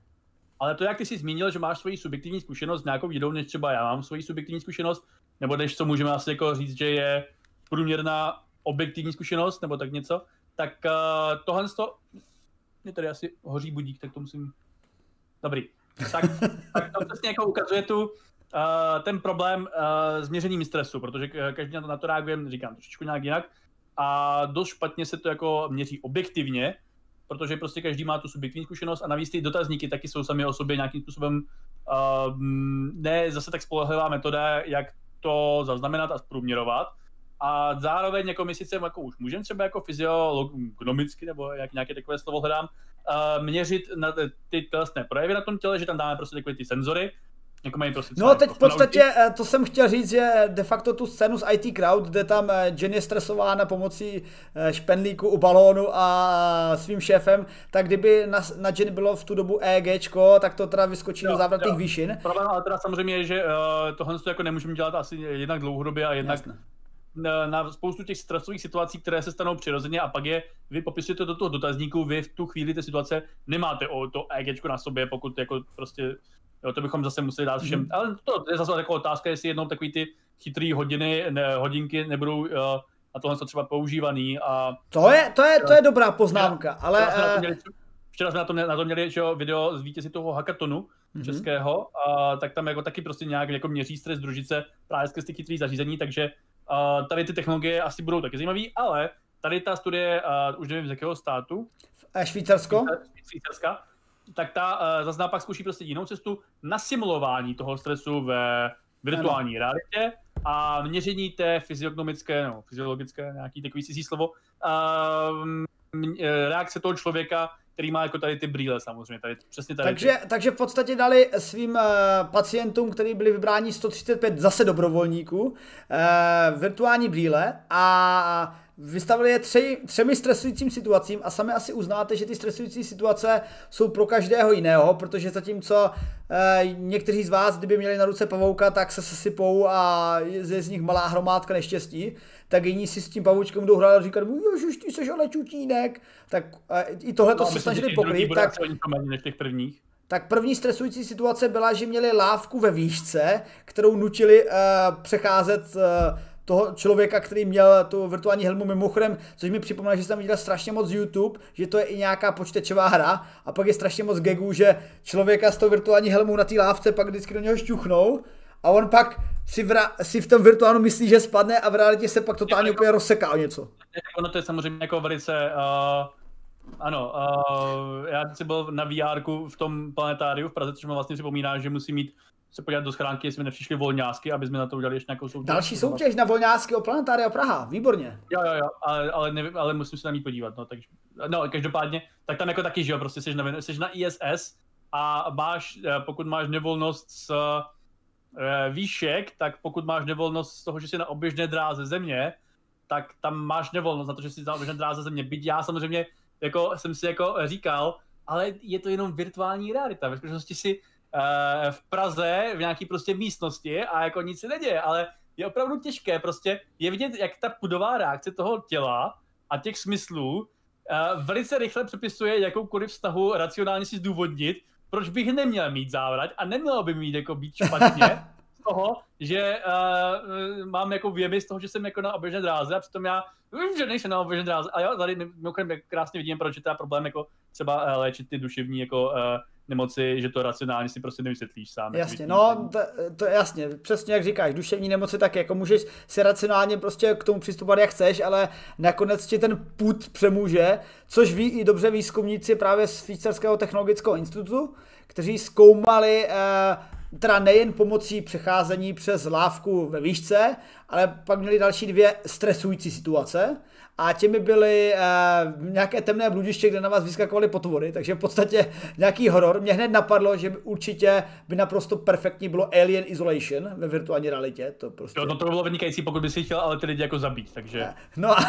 Ale to, jak ty jsi zmínil, že máš svoji subjektivní zkušenost s nějakou jinou, než třeba já mám svoji subjektivní zkušenost, nebo než co můžeme asi jako říct, že je průměrná objektivní zkušenost nebo tak něco, tak uh, tohle to, mě tady asi hoří budík, tak to musím, dobrý. Tak, tak to přesně jako ukazuje tu, uh, ten problém uh, s měřením stresu, protože každý na to, na to reaguje, říkám, trošičku nějak jinak a dost špatně se to jako měří objektivně, protože prostě každý má tu subjektivní zkušenost a navíc ty dotazníky taky jsou sami o sobě nějakým způsobem uh, ne zase tak spolehlivá metoda, jak to zaznamenat a zprůměrovat, a zároveň jako my sice jako už můžeme třeba jako fyziologicky nebo jak nějaké takové slovo hledám, uh, měřit na ty tělesné projevy na tom těle, že tam dáme prostě takové ty senzory, jako mají prostě no teď v podstatě, eh, to jsem chtěl říct, že de facto tu scénu z IT Crowd, kde tam eh, Jen je stresována pomocí špendlíku u balónu a svým šéfem, tak kdyby na, na Jen bylo v tu dobu EG, tak to teda vyskočí jo, do závratných výšin. Problém ale teda samozřejmě je, že uh, tohle jako nemůžeme dělat asi jednak dlouhodobě a jednak Jasne na, na spoustu těch stresových situací, které se stanou přirozeně a pak je, vy popisujete do toho dotazníku, vy v tu chvíli té situace nemáte o to EG na sobě, pokud jako prostě, jo, to bychom zase museli dát všem, mm. ale to je zase taková otázka, jestli jednou takový ty chytrý hodiny, ne, hodinky nebudou uh, na tohle třeba používaný a... To je, to je, to je dobrá poznámka, včera, ale... Včera jsme, na to měli, včera jsme na to, na to měli že, video z vítězi toho hackathonu, mm-hmm. českého, a tak tam jako taky prostě nějak jako měří stres družice právě skrz ty chytrý zařízení, takže Uh, tady ty technologie asi budou taky zajímavé, ale tady ta studie, uh, už nevím z jakého státu. Švýcarsko? Švýcarska. Tak ta uh, zase pak zkouší prostě jinou cestu na simulování toho stresu ve virtuální ano. realitě a měření té fyziognomické, no, fyziologické, nějaký takový cizí slovo, uh, reakce toho člověka který má jako tady ty brýle samozřejmě, tady, přesně tady takže, ty. takže v podstatě dali svým uh, pacientům, kteří byli vybráni 135 zase dobrovolníků, uh, virtuální brýle a vystavili je tři, třemi stresujícím situacím a sami asi uznáte, že ty stresující situace jsou pro každého jiného, protože zatímco e, někteří z vás, kdyby měli na ruce pavouka, tak se sesypou a je z nich malá hromádka neštěstí, tak jiní si s tím pavoučkem budou hrát a říkat, ježiš, ty seš ale čutínek, tak i tohle to no, se snažili pokrýt. Tak, než těch prvních. Tak první stresující situace byla, že měli lávku ve výšce, kterou nutili uh, přecházet uh, toho člověka, který měl tu virtuální helmu mimochodem, což mi připomíná, že jsem viděl strašně moc YouTube, že to je i nějaká počítačová hra a pak je strašně moc gagů, že člověka s tou virtuální helmou na té lávce pak vždycky do něho šťuchnou a on pak si v, ra- si v tom virtuálu myslí, že spadne a v realitě se pak totálně je, úplně rozseká o něco. Ono to je samozřejmě jako velice, uh, ano, uh, já jsem byl na VR v tom planetáriu v Praze, což mi vlastně připomíná, že musí mít se podívat do schránky, jestli mi nepřišli volňásky, aby jsme na to udělali ještě nějakou soutěž. Další soutěž na volňásky o Planetária Praha, výborně. Jo, jo, jo, ale, ale, nevím, ale musím se na ní podívat, no, takže, no, každopádně, tak tam jako taky, že jo, prostě jsi na, jsi na ISS a máš, eh, pokud máš nevolnost s výšek, tak pokud máš nevolnost z toho, že jsi na oběžné dráze země, tak tam máš nevolnost na to, že jsi na oběžné dráze země. Byť já samozřejmě jako jsem si jako říkal, ale je to jenom virtuální realita. Ve skutečnosti si uh, v Praze v nějaký prostě místnosti a jako nic se neděje, ale je opravdu těžké prostě je vidět, jak ta pudová reakce toho těla a těch smyslů uh, velice rychle přepisuje jakoukoliv vztahu racionálně si zdůvodnit, proč bych neměl mít závrať a nemělo by mít jako být špatně z toho, že uh, mám jako věmy z toho, že jsem jako na oběžné dráze a přitom já vím, že nejsem na oběžné dráze. A jo, tady mimochodem krásně vidím, proč je to problém jako třeba uh, léčit ty duševní jako uh, nemoci, že to racionálně si prostě nevysvětlíš sám. Jasně, no, to, to jasně, přesně jak říkáš, duševní nemoci tak jako můžeš si racionálně prostě k tomu přistupovat jak chceš, ale nakonec ti ten put přemůže, což ví i dobře výzkumníci právě z Švýcarského technologického institutu, kteří zkoumali eh, teda nejen pomocí přecházení přes lávku ve výšce, ale pak měli další dvě stresující situace a těmi byly uh, nějaké temné bludiště, kde na vás vyskakovaly potvory, takže v podstatě nějaký horor. Mě hned napadlo, že by určitě by naprosto perfektní bylo Alien Isolation ve virtuální realitě. To, prostě... jo, no to by bylo vynikající, pokud by si chtěl ale ty lidi jako zabít, takže... No a,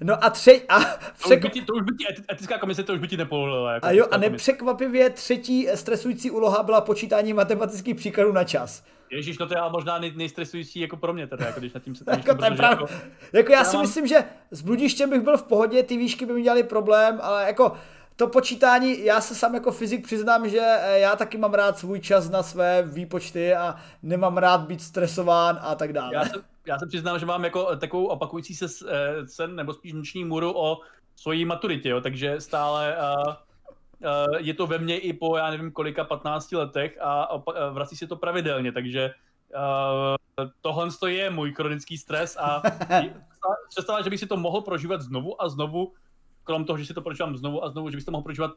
no a tři... A to, už by ti, to už by ti etická komise to už by ti nepovolila. Jako a jo, a nepřekvapivě třetí stresující úloha byla počítání matematických příkladů na čas. Ježíš, no to je ale možná nej, nejstresující jako pro mě teda, jako když nad tím se tam jako, protože, jako, jako, já si mám... myslím, že s bludištěm bych byl v pohodě, ty výšky by mi dělali problém, ale jako to počítání, já se sám jako fyzik přiznám, že eh, já taky mám rád svůj čas na své výpočty a nemám rád být stresován a tak dále. Já se, já se přiznám, že mám jako takovou opakující se eh, sen, nebo spíš noční můru o svojí maturitě, jo, takže stále uh, je to ve mně i po, já nevím kolika, 15 letech a, a vrací se to pravidelně, takže uh, tohle je můj chronický stres a představa, že bych si to mohl prožívat znovu a znovu, krom toho, že si to prožívám znovu a znovu, že bych to mohl prožívat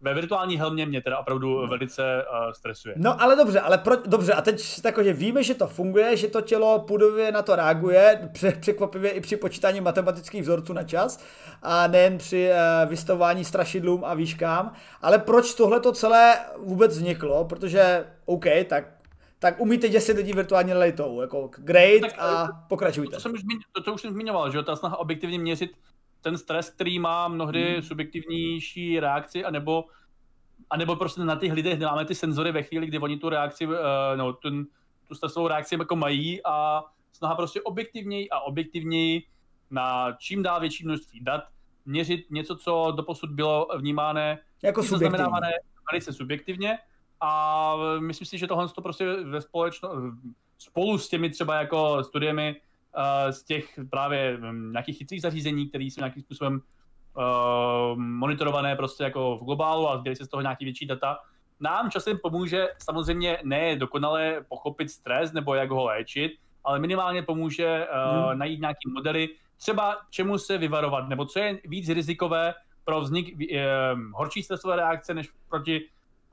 ve virtuální helmě mě teda opravdu velice uh, stresuje. No ale dobře, ale pro, dobře, a teď takže víme, že to funguje, že to tělo půdově na to reaguje, překvapivě i při počítání matematických vzorců na čas, a nejen při uh, vystavování strašidlům a výškám, ale proč tohle to celé vůbec vzniklo, protože OK, tak tak umíte děsit lidi virtuální realitou, jako great tak, a pokračujte. To, to, jsem už, to, to už jsem zmiňoval, že ta snaha objektivně měřit ten stres, který má mnohdy hmm. subjektivnější reakci, anebo, anebo prostě na těch lidech máme ty senzory ve chvíli, kdy oni tu reakci, uh, no, ten, tu stresovou reakci jako mají a snaha prostě objektivněji a objektivněji na čím dál větší množství dat měřit něco, co doposud bylo vnímáno jako subjektivně. velice subjektivně a myslím si, že tohle to prostě ve společno, spolu s těmi třeba jako studiemi z těch právě um, nějakých chytrých zařízení, které jsou nějakým způsobem uh, monitorované prostě jako v globálu a sbírají se z toho nějaký větší data, nám časem pomůže samozřejmě ne dokonale pochopit stres nebo jak ho léčit, ale minimálně pomůže uh, hmm. najít nějaký modely, třeba čemu se vyvarovat, nebo co je víc rizikové pro vznik uh, horší stresové reakce než proti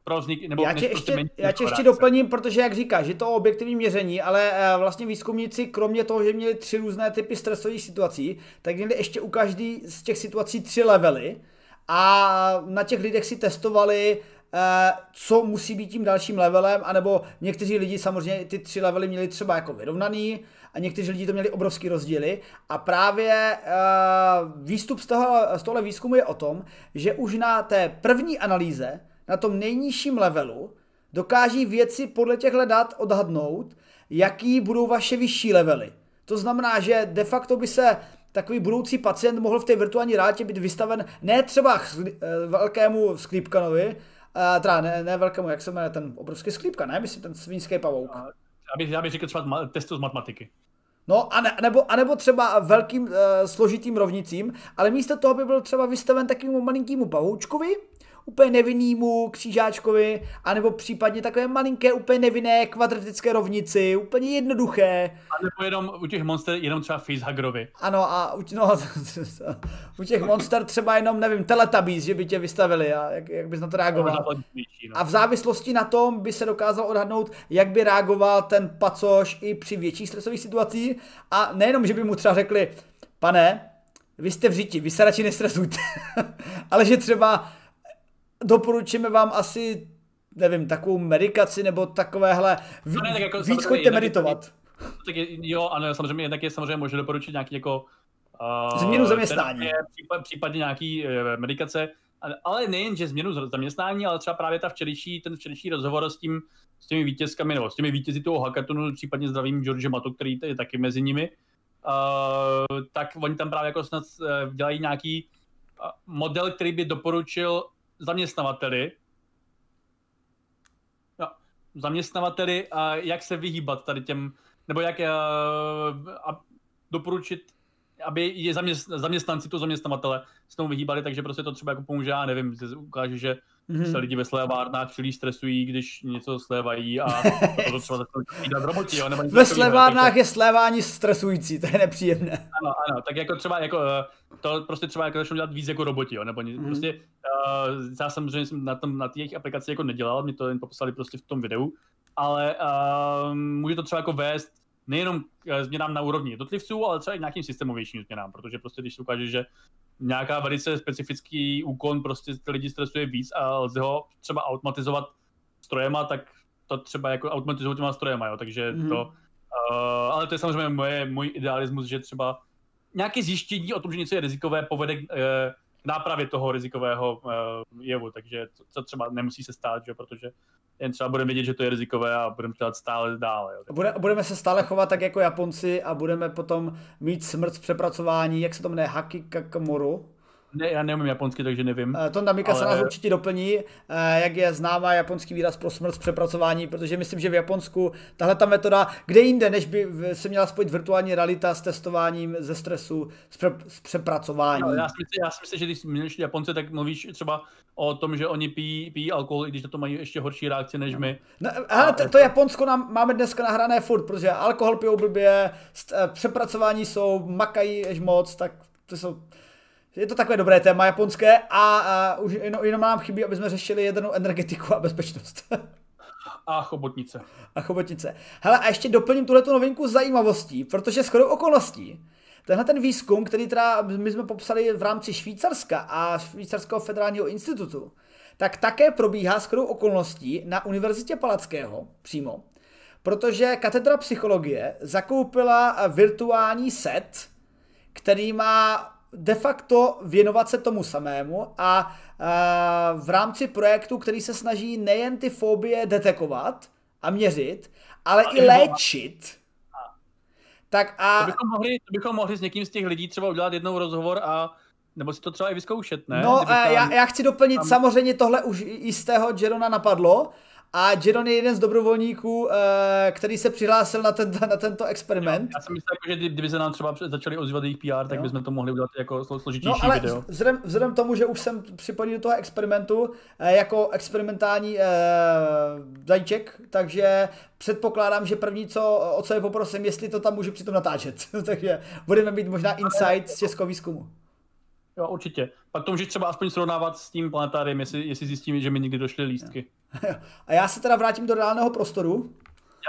pro vznik, nebo já tě ještě, prostě já tě ještě doplním, protože jak říkáš, je to objektivní měření, ale uh, vlastně výzkumníci, kromě toho, že měli tři různé typy stresových situací, tak měli ještě u každý z těch situací tři levely a na těch lidech si testovali eh, co musí být tím dalším levelem, anebo někteří lidi samozřejmě ty tři levely měli třeba jako vyrovnaný a někteří lidi to měli obrovský rozdíly. A právě uh, výstup z, toho, z tohle výzkumu je o tom, že už na té první analýze na tom nejnižším levelu dokáží věci podle těchto dat odhadnout, jaký budou vaše vyšší levely. To znamená, že de facto by se takový budoucí pacient mohl v té virtuální realitě být vystaven ne třeba eh, velkému sklípkanovi, uh, teda ne, ne velkému, jak se jmenuje ten obrovský sklípka, ne? Myslím ten svinský pavouk. Abych, já bych řekl třeba testu z matematiky. No, a ne, nebo, a nebo třeba velkým uh, složitým rovnicím, ale místo toho by byl třeba vystaven takovému malinkému pavoučkovi, úplně nevinnýmu křížáčkovi, anebo případně takové malinké, úplně nevinné kvadratické rovnici, úplně jednoduché. A nebo jenom u těch monster jenom třeba facehuggerovi. Ano a u, no, u těch monster třeba jenom, nevím, teletabís, že by tě vystavili a jak, jak bys na to reagoval. No. A v závislosti na tom by se dokázal odhadnout, jak by reagoval ten pacoš i při větších stresových situacích a nejenom, že by mu třeba řekli, pane, vy jste v říti, vy se radši nestresujte, ale že třeba doporučíme vám asi, nevím, takovou medikaci nebo takovéhle, ví, ne, tak jako, víc choďte meditovat. Je, tak je, jo, ano, samozřejmě, jednak je samozřejmě možné doporučit nějaký jako Uh, změnu zaměstnání. Případ, případně nějaký uh, medikace, ale nejen, že změnu zaměstnání, ale třeba právě ta včerejší, ten včerejší rozhovor s, tím, s těmi vítězkami, nebo s těmi vítězi toho hackathonu, případně zdravím George Matu, který je taky mezi nimi, uh, tak oni tam právě jako snad dělají nějaký model, který by doporučil zaměstnavateli, no, zaměstnavateli, a jak se vyhýbat tady těm, nebo jak uh, a doporučit, aby je zaměst, zaměstnanci, to zaměstnavatele s tomu vyhýbali, takže prostě to třeba jako pomůže, já nevím, ukáže, že mm-hmm. se lidi ve slévárnách příliš stresují, když něco slévají a to třeba začnou roboti, jo, nebo Ve slévárnách takže... je slévání stresující, to je nepříjemné. Ano, ano, tak jako třeba jako, eh, to prostě třeba jako začnou dělat víc jako roboti, jo, nebo mm-hmm. prostě uh, já samozřejmě jsem na, tom, na těch aplikaci jako nedělal, mě to jen poslali prostě v tom videu, ale uh, může to třeba jako vést nejenom k změnám na úrovni jednotlivců, ale třeba i nějakým systémovějším změnám, protože prostě když se ukáže, že nějaká velice specifický úkon prostě ty lidi stresuje víc a lze ho třeba automatizovat strojema, tak to třeba jako automatizovat těma strojema, jo, takže mm-hmm. to, uh, ale to je samozřejmě moje, můj idealismus, že třeba nějaké zjištění o tom, že něco je rizikové, povede k uh, nápravě toho rizikového uh, jevu, takže to, to třeba nemusí se stát, že, protože jen třeba budeme vědět, že to je rizikové a budeme dělat stále dále. Jo. Bude, budeme se stále chovat tak jako Japonci a budeme potom mít smrt z přepracování, jak se to jmenuje, Haki Kakamoru. Ne, já neumím japonsky, takže nevím. Eh, to Namika ale... se nás určitě doplní, eh, jak je známá japonský výraz pro smrt z přepracování, protože myslím, že v Japonsku tahle ta metoda, kde jinde, než by se měla spojit virtuální realita s testováním ze stresu, z, pře- z přepracování. No, já, si myslím, já si myslím, že když mluvíš Japonce, tak mluvíš třeba o tom, že oni pijí, pijí alkohol, i když na to mají ještě horší reakci než my. No, hele, to, to Japonsko nám máme dneska nahrané furt, protože alkohol pijou blbě, eh, přepracování jsou, makají až moc, tak to jsou Je to takové dobré téma japonské a, a už jenom, jenom nám chybí, aby jsme řešili jednou energetiku a bezpečnost. A chobotnice. A chobotnice. Hele, a ještě doplním tuhle novinku zajímavostí, protože shodou okolností, tenhle ten výzkum, který teda my jsme popsali v rámci Švýcarska a Švýcarského federálního institutu, tak také probíhá shodou okolností na Univerzitě Palackého přímo, protože katedra psychologie zakoupila virtuální set, který má de facto věnovat se tomu samému a, a v rámci projektu, který se snaží nejen ty fobie detekovat a měřit, ale a i léčit. Tak a... To bychom, mohli, to bychom mohli s někým z těch lidí třeba udělat jednou rozhovor a nebo si to třeba i vyzkoušet, ne? No, já, já chci doplnit, tam... samozřejmě tohle už jistého Jerona napadlo, a Jeron je jeden z dobrovolníků, eh, který se přihlásil na, ten, na tento experiment. Jo, já jsem myslel, že kdyby se nám třeba začali ozývat jejich PR, tak jo. bychom to mohli udělat jako složitější no, ale video. Vzhledem, vzhledem tomu, že už jsem připojený do toho experimentu eh, jako experimentální eh, zajíček, takže předpokládám, že první, co, o co je poprosím, jestli to tam můžu přitom natáčet. takže budeme mít možná insight z českého výzkumu. Jo, určitě. Pak to můžeš třeba aspoň srovnávat s tím planetáriem, jestli, jestli zjistíme, že mi někdy došly lístky. A já se teda vrátím do reálného prostoru.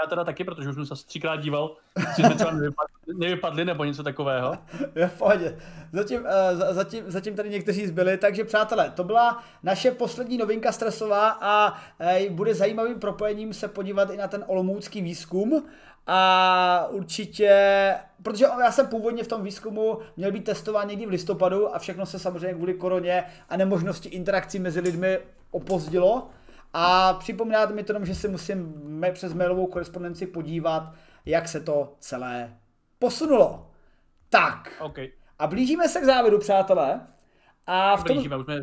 Já teda taky, protože už jsem se třikrát díval, jestli jsme třeba nevypadli, nevypadli nebo něco takového. Je v pohodě. Zatím, uh, zatím, zatím tady někteří zbyli, takže přátelé, to byla naše poslední novinka stresová a uh, bude zajímavým propojením se podívat i na ten olomoucký výzkum a určitě, protože já jsem původně v tom výzkumu měl být testován někdy v listopadu a všechno se samozřejmě kvůli koroně a nemožnosti interakcí mezi lidmi opozdilo. A připomínáte mi to, že si musím přes mailovou korespondenci podívat, jak se to celé posunulo. Tak. Okay. A blížíme se k závěru, přátelé. A v tom... Blížíme, už jsme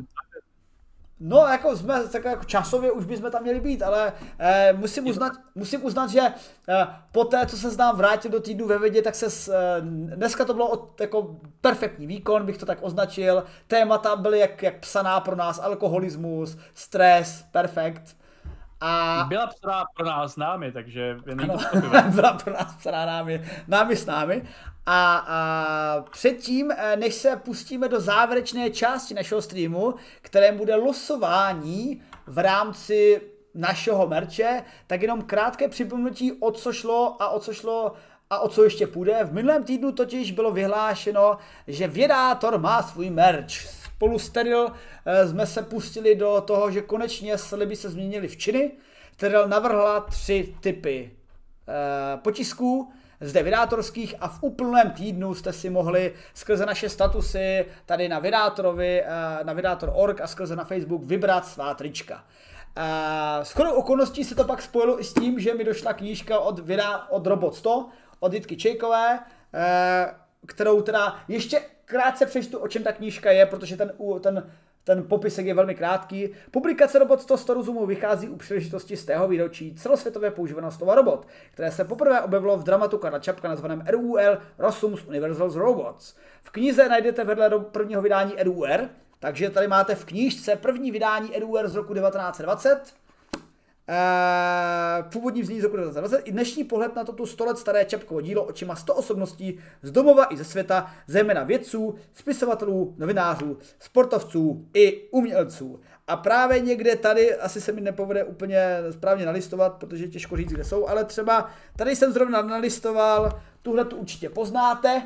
No, jako jsme, tak jako časově už bychom tam měli být, ale eh, musím, uznat, musím uznat, že eh, po té, co se znám vrátil do týdnu ve vědě, tak se, eh, dneska to bylo od, jako perfektní výkon, bych to tak označil. Témata byly jak, jak psaná pro nás, alkoholismus, stres, perfekt. A... Byla psaná pro nás námi, takže ano, byla pro nás psaná námi, námi s námi. A, a předtím, eh, než se pustíme do závěrečné části našeho streamu, které bude losování v rámci našeho merče, tak jenom krátké připomenutí, o co šlo a o co šlo a o co ještě půjde. V minulém týdnu totiž bylo vyhlášeno, že Vědátor má svůj merch. Spolu s Teril eh, jsme se pustili do toho, že konečně sliby se změnily v činy. Teril navrhla tři typy eh, potisků zde vydátorských a v úplném týdnu jste si mohli skrze naše statusy tady na Vydátorovi, eh, na Vydátor.org a skrze na Facebook vybrat svá trička. S chodou okolností se to pak spojilo i s tím, že mi došla knížka od, vydá, od Robot 100, od Jitky Čejkové, eh, kterou teda ještě krátce přečtu, o čem ta knížka je, protože ten, ten ten popisek je velmi krátký. Publikace Robot 100 100 rozumu vychází u příležitosti z tého výročí celosvětově používaného slova robot, které se poprvé objevilo v dramatu Karla Čapka nazvaném RUL Rossum's Universal Robots. V knize najdete vedle do prvního vydání RUR, takže tady máte v knížce první vydání RUR z roku 1920, Uh, původní vzní z roku 2020 i dnešní pohled na toto 100 let staré Čapkovo dílo očima 100 osobností z domova i ze světa, zejména vědců, spisovatelů, novinářů, sportovců i umělců. A právě někde tady, asi se mi nepovede úplně správně nalistovat, protože těžko říct, kde jsou, ale třeba tady jsem zrovna nalistoval, tuhle tu určitě poznáte,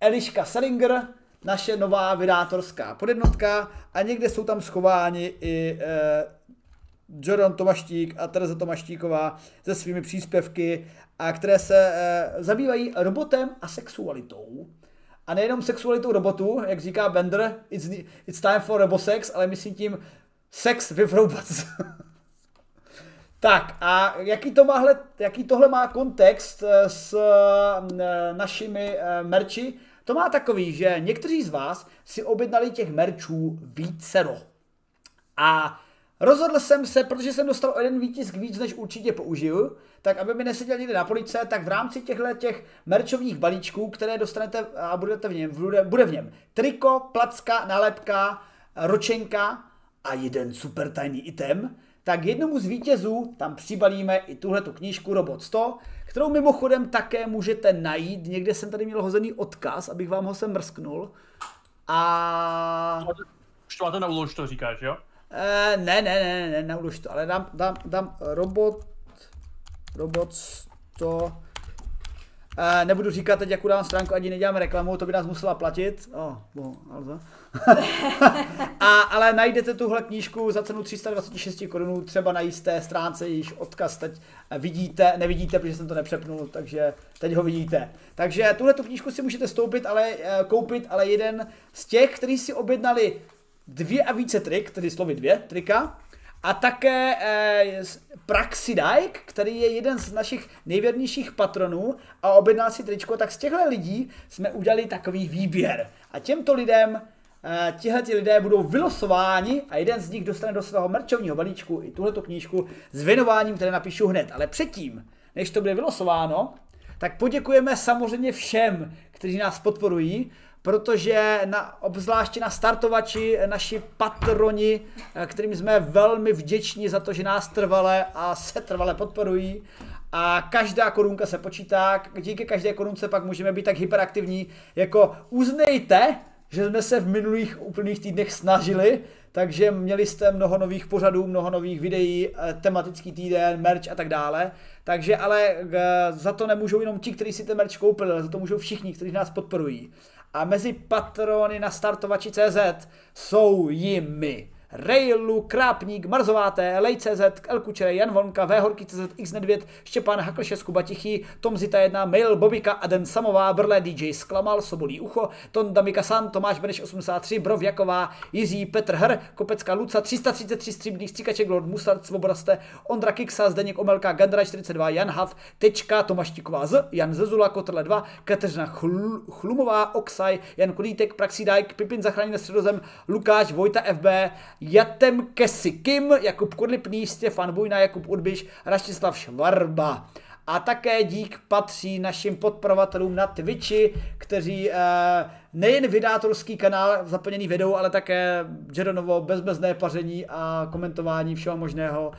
Eliška Selinger, naše nová vydátorská podjednotka a někde jsou tam schováni i e, Jordan Tomaštík a Tereza Tomaštíková se svými příspěvky, a které se e, zabývají robotem a sexualitou. A nejenom sexualitou robotu, jak říká Bender, it's, it's time for robosex, ale myslím tím sex with robots. tak a jaký, to má jaký tohle má kontext eh, s e, našimi merči? To má takový, že někteří z vás si objednali těch merčů vícero. A Rozhodl jsem se, protože jsem dostal jeden výtisk víc, než určitě použiju, tak aby mi neseděl někde na police, tak v rámci těchto těch merčových balíčků, které dostanete a budete v něm, bude, bude v něm triko, placka, nálepka, ročenka a jeden super tajný item, tak jednomu z vítězů tam přibalíme i tuhle tu knížku Robot 100, kterou mimochodem také můžete najít. Někde jsem tady měl hozený odkaz, abych vám ho sem mrsknul. A... Už to máte na úlož, to říkáš, jo? E, ne, ne, ne, ne, neulož to, ale dám, dám, dám robot, robot to, e, nebudu říkat teď, jak dám stránku, ať neděláme reklamu, to by nás musela platit. Oh, bo, ale a, ale najdete tuhle knížku za cenu 326 korun třeba na jisté stránce, již odkaz teď vidíte, nevidíte, protože jsem to nepřepnul, takže teď ho vidíte. Takže tuhle tu knížku si můžete stoupit, ale koupit, ale jeden z těch, kteří si objednali dvě a více trik, tedy slovy dvě trika, a také eh, Praxidike, který je jeden z našich nejvěrnějších patronů a objednal si tričko, tak z těchto lidí jsme udělali takový výběr. A těmto lidem eh, tihle lidé budou vylosováni a jeden z nich dostane do svého merčovního balíčku i tuhleto knížku s věnováním, které napíšu hned. Ale předtím, než to bude vylosováno, tak poděkujeme samozřejmě všem, kteří nás podporují, protože na, obzvláště na startovači naši patroni, eh, kterým jsme velmi vděční za to, že nás trvale a se trvale podporují. A každá korunka se počítá, díky každé korunce pak můžeme být tak hyperaktivní, jako uznejte, že jsme se v minulých úplných týdnech snažili, takže měli jste mnoho nových pořadů, mnoho nových videí, eh, tematický týden, merch a tak dále. Takže ale eh, za to nemůžou jenom ti, kteří si ten merch koupili, ale za to můžou všichni, kteří nás podporují. A mezi patrony na startovači CZ jsou jimi Railu, Krápník, Marzováté, Lej.cz, El Kučere, Jan Vonka, CZ, X Nedvěd, Štěpán Haklše, Kuba Tichý, Tom Zita 1, Mail, Bobika, Aden Samová, Brle, DJ Sklamal, Sobolí Ucho, Tonda Mikasan, Tomáš Beneš 83, Brov Jaková, Jiří, Petr Hr, Kopecká Luca, 333 stříbrných stříkaček, Lord Musard, Svobodaste, Ondra Kiksa, Zdeněk Omelka, Gandra 42, Jan Hav, Tečka, Tomáš Tiková Z, Jan Zezula, Kotrle 2, Kateřina Chl- Chlumová, Oksaj, Jan Kulítek, Praxidajk, Pipin Zachráněn středozem, Lukáš, Vojta FB, Jatem Kesi Kim, Jakub Kodlipný, Stefan Bujna, Jakub Urbiš, Rastislav Švarba. A také dík patří našim podporovatelům na Twitchi, kteří eh, nejen vydátorský kanál zaplněný videou, ale také Jeronovo bezmezné paření a komentování všeho možného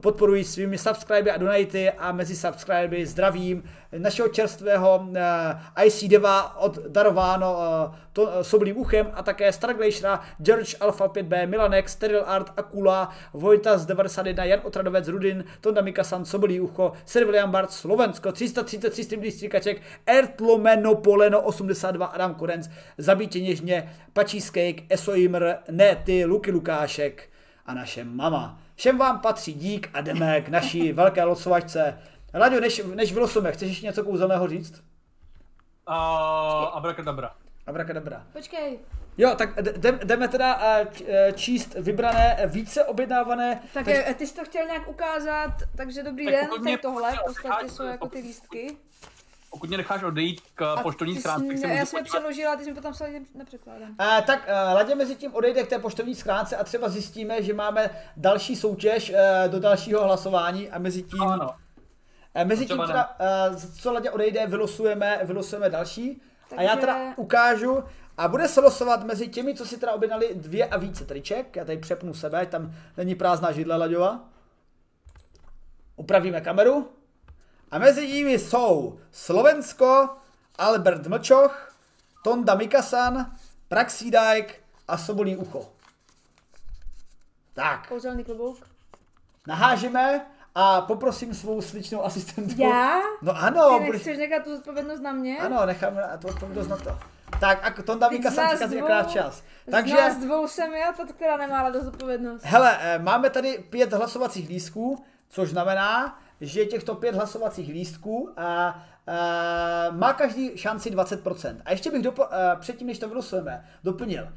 podporují svými subscriby a donaty a mezi subscriby zdravím našeho čerstvého uh, IC Deva oddarováno uh, to, uh, soblým uchem a také Starglacera, George Alpha 5B, Milanek, Steril Art, Akula, Vojta z 91, Jan Otradovec, Rudin, Tonda Mikasan, Sobolí ucho, Sir William Bart, Slovensko, 333 streamlých stříkaček, Ertlomeno Poleno 82, Adam Korenc, Zabítě něžně, Pačískejk, Esoimr, Ne, ty, Luky Lukášek a naše mama. Všem vám patří dík a jdeme k naší velké losovačce. Laďo, než, než vylosujeme, chceš ještě něco kouzelného říct? Uh, abrakadabra. Abrakadabra. Počkej. Jo, tak jdeme teda číst vybrané, více objednávané. Tak takže... ty jsi to chtěl nějak ukázat, takže dobrý tak den, tak tohle, v podstatě jsou jako ty lístky pokud mě necháš odejít k poštovní schránce, tak Já jsem přeložila, ty jsi mi potom psal, že nepřekládám. A, tak uh, Ladě mezi tím odejde k té poštovní schránce a třeba zjistíme, že máme další soutěž uh, do dalšího hlasování a mezi tím... Ano. Uh, mezi tím teda, uh, co Ladě odejde, vylosujeme, vylosujeme další. Takže... A já teda ukážu, a bude se losovat mezi těmi, co si teda objednali dvě a více triček. Já tady přepnu sebe, tam není prázdná židle Laďova. Upravíme kameru. A mezi nimi jsou Slovensko, Albert Mlčoch, Tonda Mikasan, Praxidajk a Sobolí ucho. Tak. Kouzelný klobouk. Nahážeme a poprosím svou sličnou asistentku. Já? No ano. Ty nechceš nechat tu zodpovědnost na mě? Ano, necháme tu odpovědnost na to. Tak a Tonda Mikasan říká dvou, čas. Takže... Z nás dvou jsem já, ta, která nemá radost zodpovědnost. Hele, eh, máme tady pět hlasovacích lístků, což znamená, že těchto pět hlasovacích lístků a, a, má každý šanci 20%. A ještě bych dopo, a, předtím, než to vylosujeme, doplnil.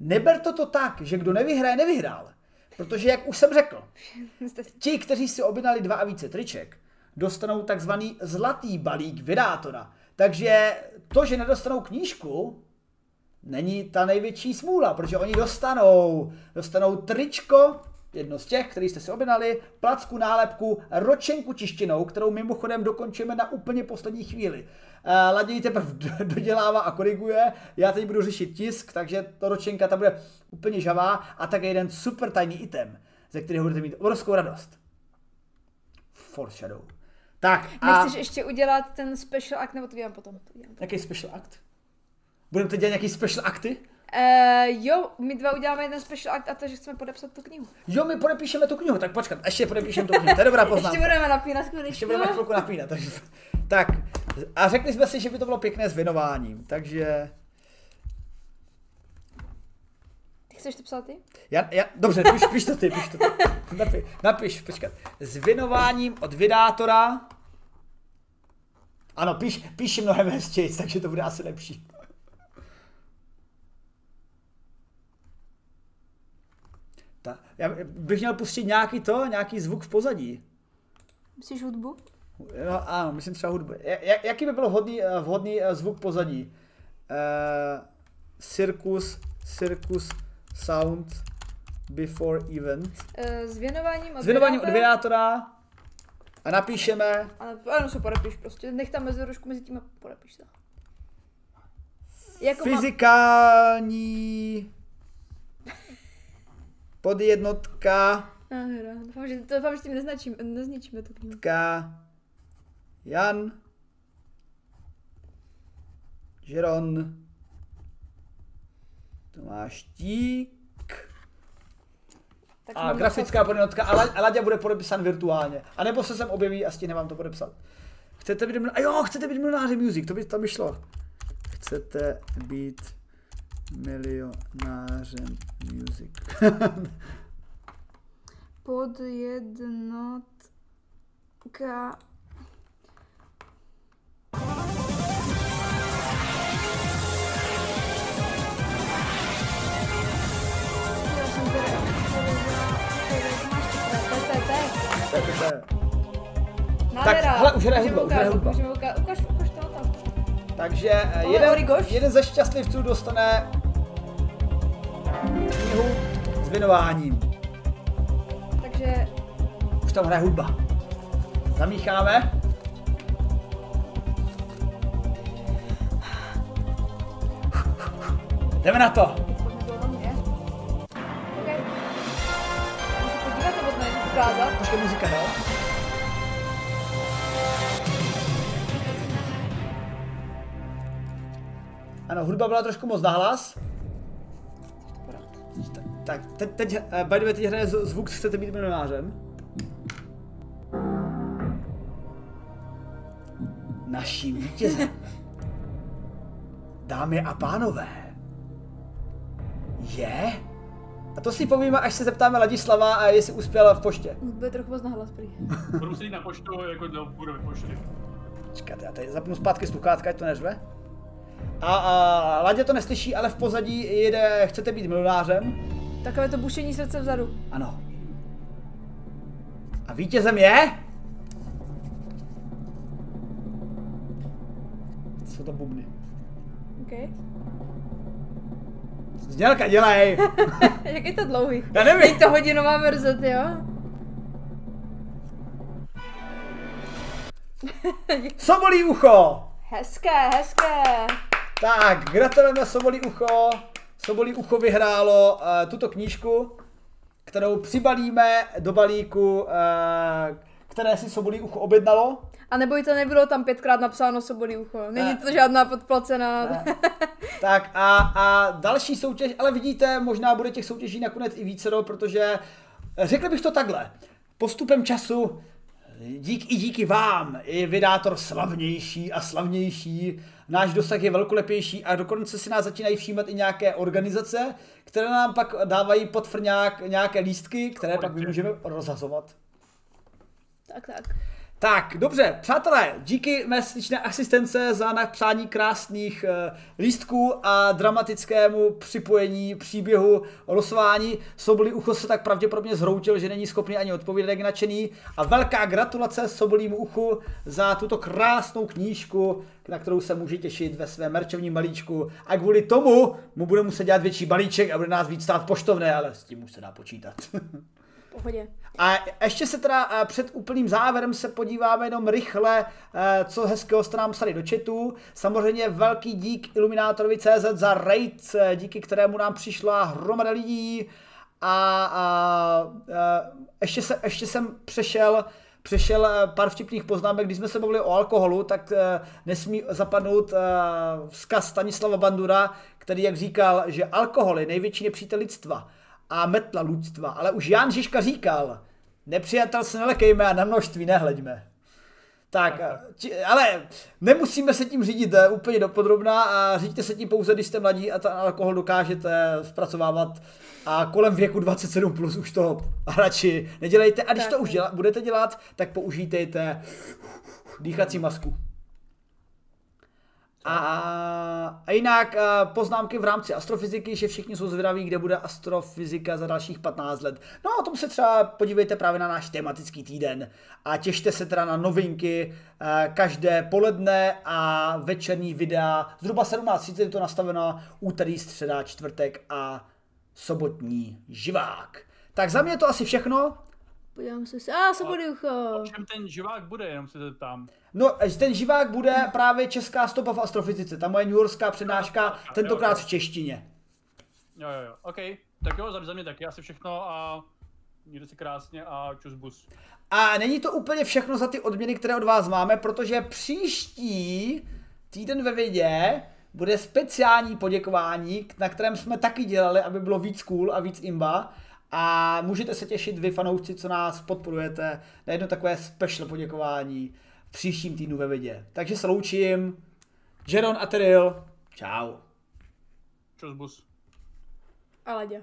Neber to to tak, že kdo nevyhraje, nevyhrál. Protože, jak už jsem řekl, ti, kteří si objednali dva a více triček, dostanou takzvaný zlatý balík vydátora. Takže to, že nedostanou knížku, není ta největší smůla, protože oni dostanou, dostanou tričko, jedno z těch, který jste si objednali, placku, nálepku, ročenku čištěnou, kterou mimochodem dokončíme na úplně poslední chvíli. Uh, Laděj teprve dodělává a koriguje, já teď budu řešit tisk, takže to ročenka ta bude úplně žavá a také jeden super tajný item, ze kterého budete mít obrovskou radost. Foreshadow. Tak a... Nechceš ještě udělat ten special act, nebo to dělám potom? To dělám potom. Jaký special act? Budeme teď dělat nějaký special akty? Uh, jo, my dva uděláme jeden special act a to, že chceme podepsat tu knihu. Jo, my podepíšeme tu knihu, tak počkat, ještě podepíšeme tu knihu, to je dobrá poznámka. Ještě budeme napínat Ještě chviličku. budeme chvilku napínat. Takže, tak, a řekli jsme si, že by to bylo pěkné s věnováním, takže... Chceš to psát ty? Já, já, dobře, piš, piš to ty, piš to ty. Napi, napiš, počkat. S věnováním od vydátora. Ano, píš, píš mnohem hezčej, takže to bude asi lepší. Ta, já bych měl pustit nějaký to, nějaký zvuk v pozadí. Myslíš hudbu? No, ano, myslím třeba hudbu. Ja- Jaký by byl vhodný, eh, vhodný eh, zvuk pozadí? Uh, circus, circus sound before event. Uh, s věnováním od S věnováním od vydátora a napíšeme Ano, ano, se podepiš prostě. Nech tam mezirožku mezi tím a podepiš to. Jako mám... podjednotka Nádhera. Doufám, že, doufám, že tím neznačím, nezničíme tu knihu. Jan Žiron Tomáš Tík Tak a grafická podjednotka a, La- a Laďa bude podepsán virtuálně. A nebo se sem objeví a stihne vám to podepsat. Chcete být milionářem? A jo, chcete být milionářem music, to by, to by šlo. Chcete být milionářem music. Podjednotka. Já jsem teda To je to, to je. Nádhera. hele, už hraje hudba, už hraje hudba. Ukaž, ukaž to tam. Takže eh, jeden, jeden ze šťastlivců dostane knihu s věnováním. Takže Už tam hraje hudba. Zamícháme. Jdeme na to. pojďme to na mě. OK. Můžu podívat nebo to nejde ukázat? Počkej, muzika, no. Ano, hudba byla trošku moc nahlas. Ta- Tak, teď, teď, eh, by the way, teď hraje z- zvuk, chcete být milionářem. Naším vítězem. Dámy a pánové. Je? A to si povíme, až se zeptáme Ladislava, a jestli uspěla v poště. Je trochu moc nahlas prý. Budu muset jít na poštu jako do budovy pošty. Čekat, já tady zapnu zpátky sluchátka, ať to neřve. A, a Ladě to neslyší, ale v pozadí jede, chcete být milionářem? Takové to bušení srdce vzadu. Ano. A vítězem je? Co to bubny? OK. Znělka, dělej! Jak je to dlouhý? Já nevím. Je to hodinová verze, jo? Sobolí ucho! Hezké, hezké. Tak, gratulujeme Sobolí ucho. Sobolí ucho vyhrálo uh, tuto knížku, kterou přibalíme do balíku, uh, které si Sobolí ucho objednalo. A neboj to nebylo tam pětkrát napsáno sobolí ucho. Není Ne. to žádná podplacená. Ne. Tak a, a další soutěž, ale vidíte, možná bude těch soutěží nakonec i vícero, protože eh, řekl bych to takhle. Postupem času, dík i díky vám, je vydátor slavnější a slavnější, náš dosah je velkolepější a dokonce si nás začínají všímat i nějaké organizace, které nám pak dávají pod frňák nějaké lístky, které pak my můžeme rozhazovat. tak, tak. Tak, dobře, přátelé, díky mé sličné asistence za napsání krásných uh, lístků a dramatickému připojení příběhu losování. Sobolí ucho se tak pravděpodobně zhroutil, že není schopný ani odpovědět, jak nadšený. A velká gratulace Sobolímu uchu za tuto krásnou knížku, na kterou se může těšit ve svém merčovním balíčku. A kvůli tomu mu bude muset dělat větší balíček a bude nás víc stát poštovné, ale s tím už se dá počítat. Pohodě. A ještě se teda eh, před úplným závěrem se podíváme jenom rychle, eh, co hezkého jste nám psali do chatu. Samozřejmě velký dík Illuminátorovi CZ za raid, eh, díky kterému nám přišla hromada lidí. A, a, a ještě, se, ještě jsem přešel přešel pár vtipných poznámek, když jsme se bavili o alkoholu, tak nesmí zapadnout vzkaz Stanislava Bandura, který jak říkal, že alkohol je největší nepřítel lidstva a metla lidstva, ale už Jan Žižka říkal, nepřijatel se nelekejme a na množství nehleďme. Tak, či, ale nemusíme se tím řídit úplně dopodrobná a říďte se tím pouze, když jste mladí a ten alkohol dokážete zpracovávat a kolem věku 27 plus už to radši nedělejte. A když Tak, to už děla, budete dělat, tak použijte dýchací masku. A, a jinak a poznámky v rámci astrofyziky, že všichni jsou zvědaví, kde bude astrofyzika za dalších 15 let. No a o tom se třeba podívejte právě na náš tematický týden. A těšte se teda na novinky eh, každé poledne a večerní videa. Zhruba 17.30 je to nastaveno úterý, středa, čtvrtek a sobotní živák. Tak za mě je to asi všechno. Podívám se se. A, Soboducho. O čem ten živák bude, jenom se zeptám. No, ten živák bude právě česká stopa v astrofyzice. Ta moje New Yorkská přednáška, tentokrát v češtině. Jo, jo, jo, OK. Tak jo, za za mě taky asi všechno a mějte se krásně a čus bus. A není to úplně všechno za ty odměny, které od vás máme, protože příští týden ve vědě bude speciální poděkování, na kterém jsme taky dělali, aby bylo víc cool a víc imba. A můžete se těšit vy fanoušci, co nás podporujete, na jedno takové special poděkování v příštím týdnu ve vědě. Takže se loučím. Jeron a Teril. Čau. Čus bus. A Ladě.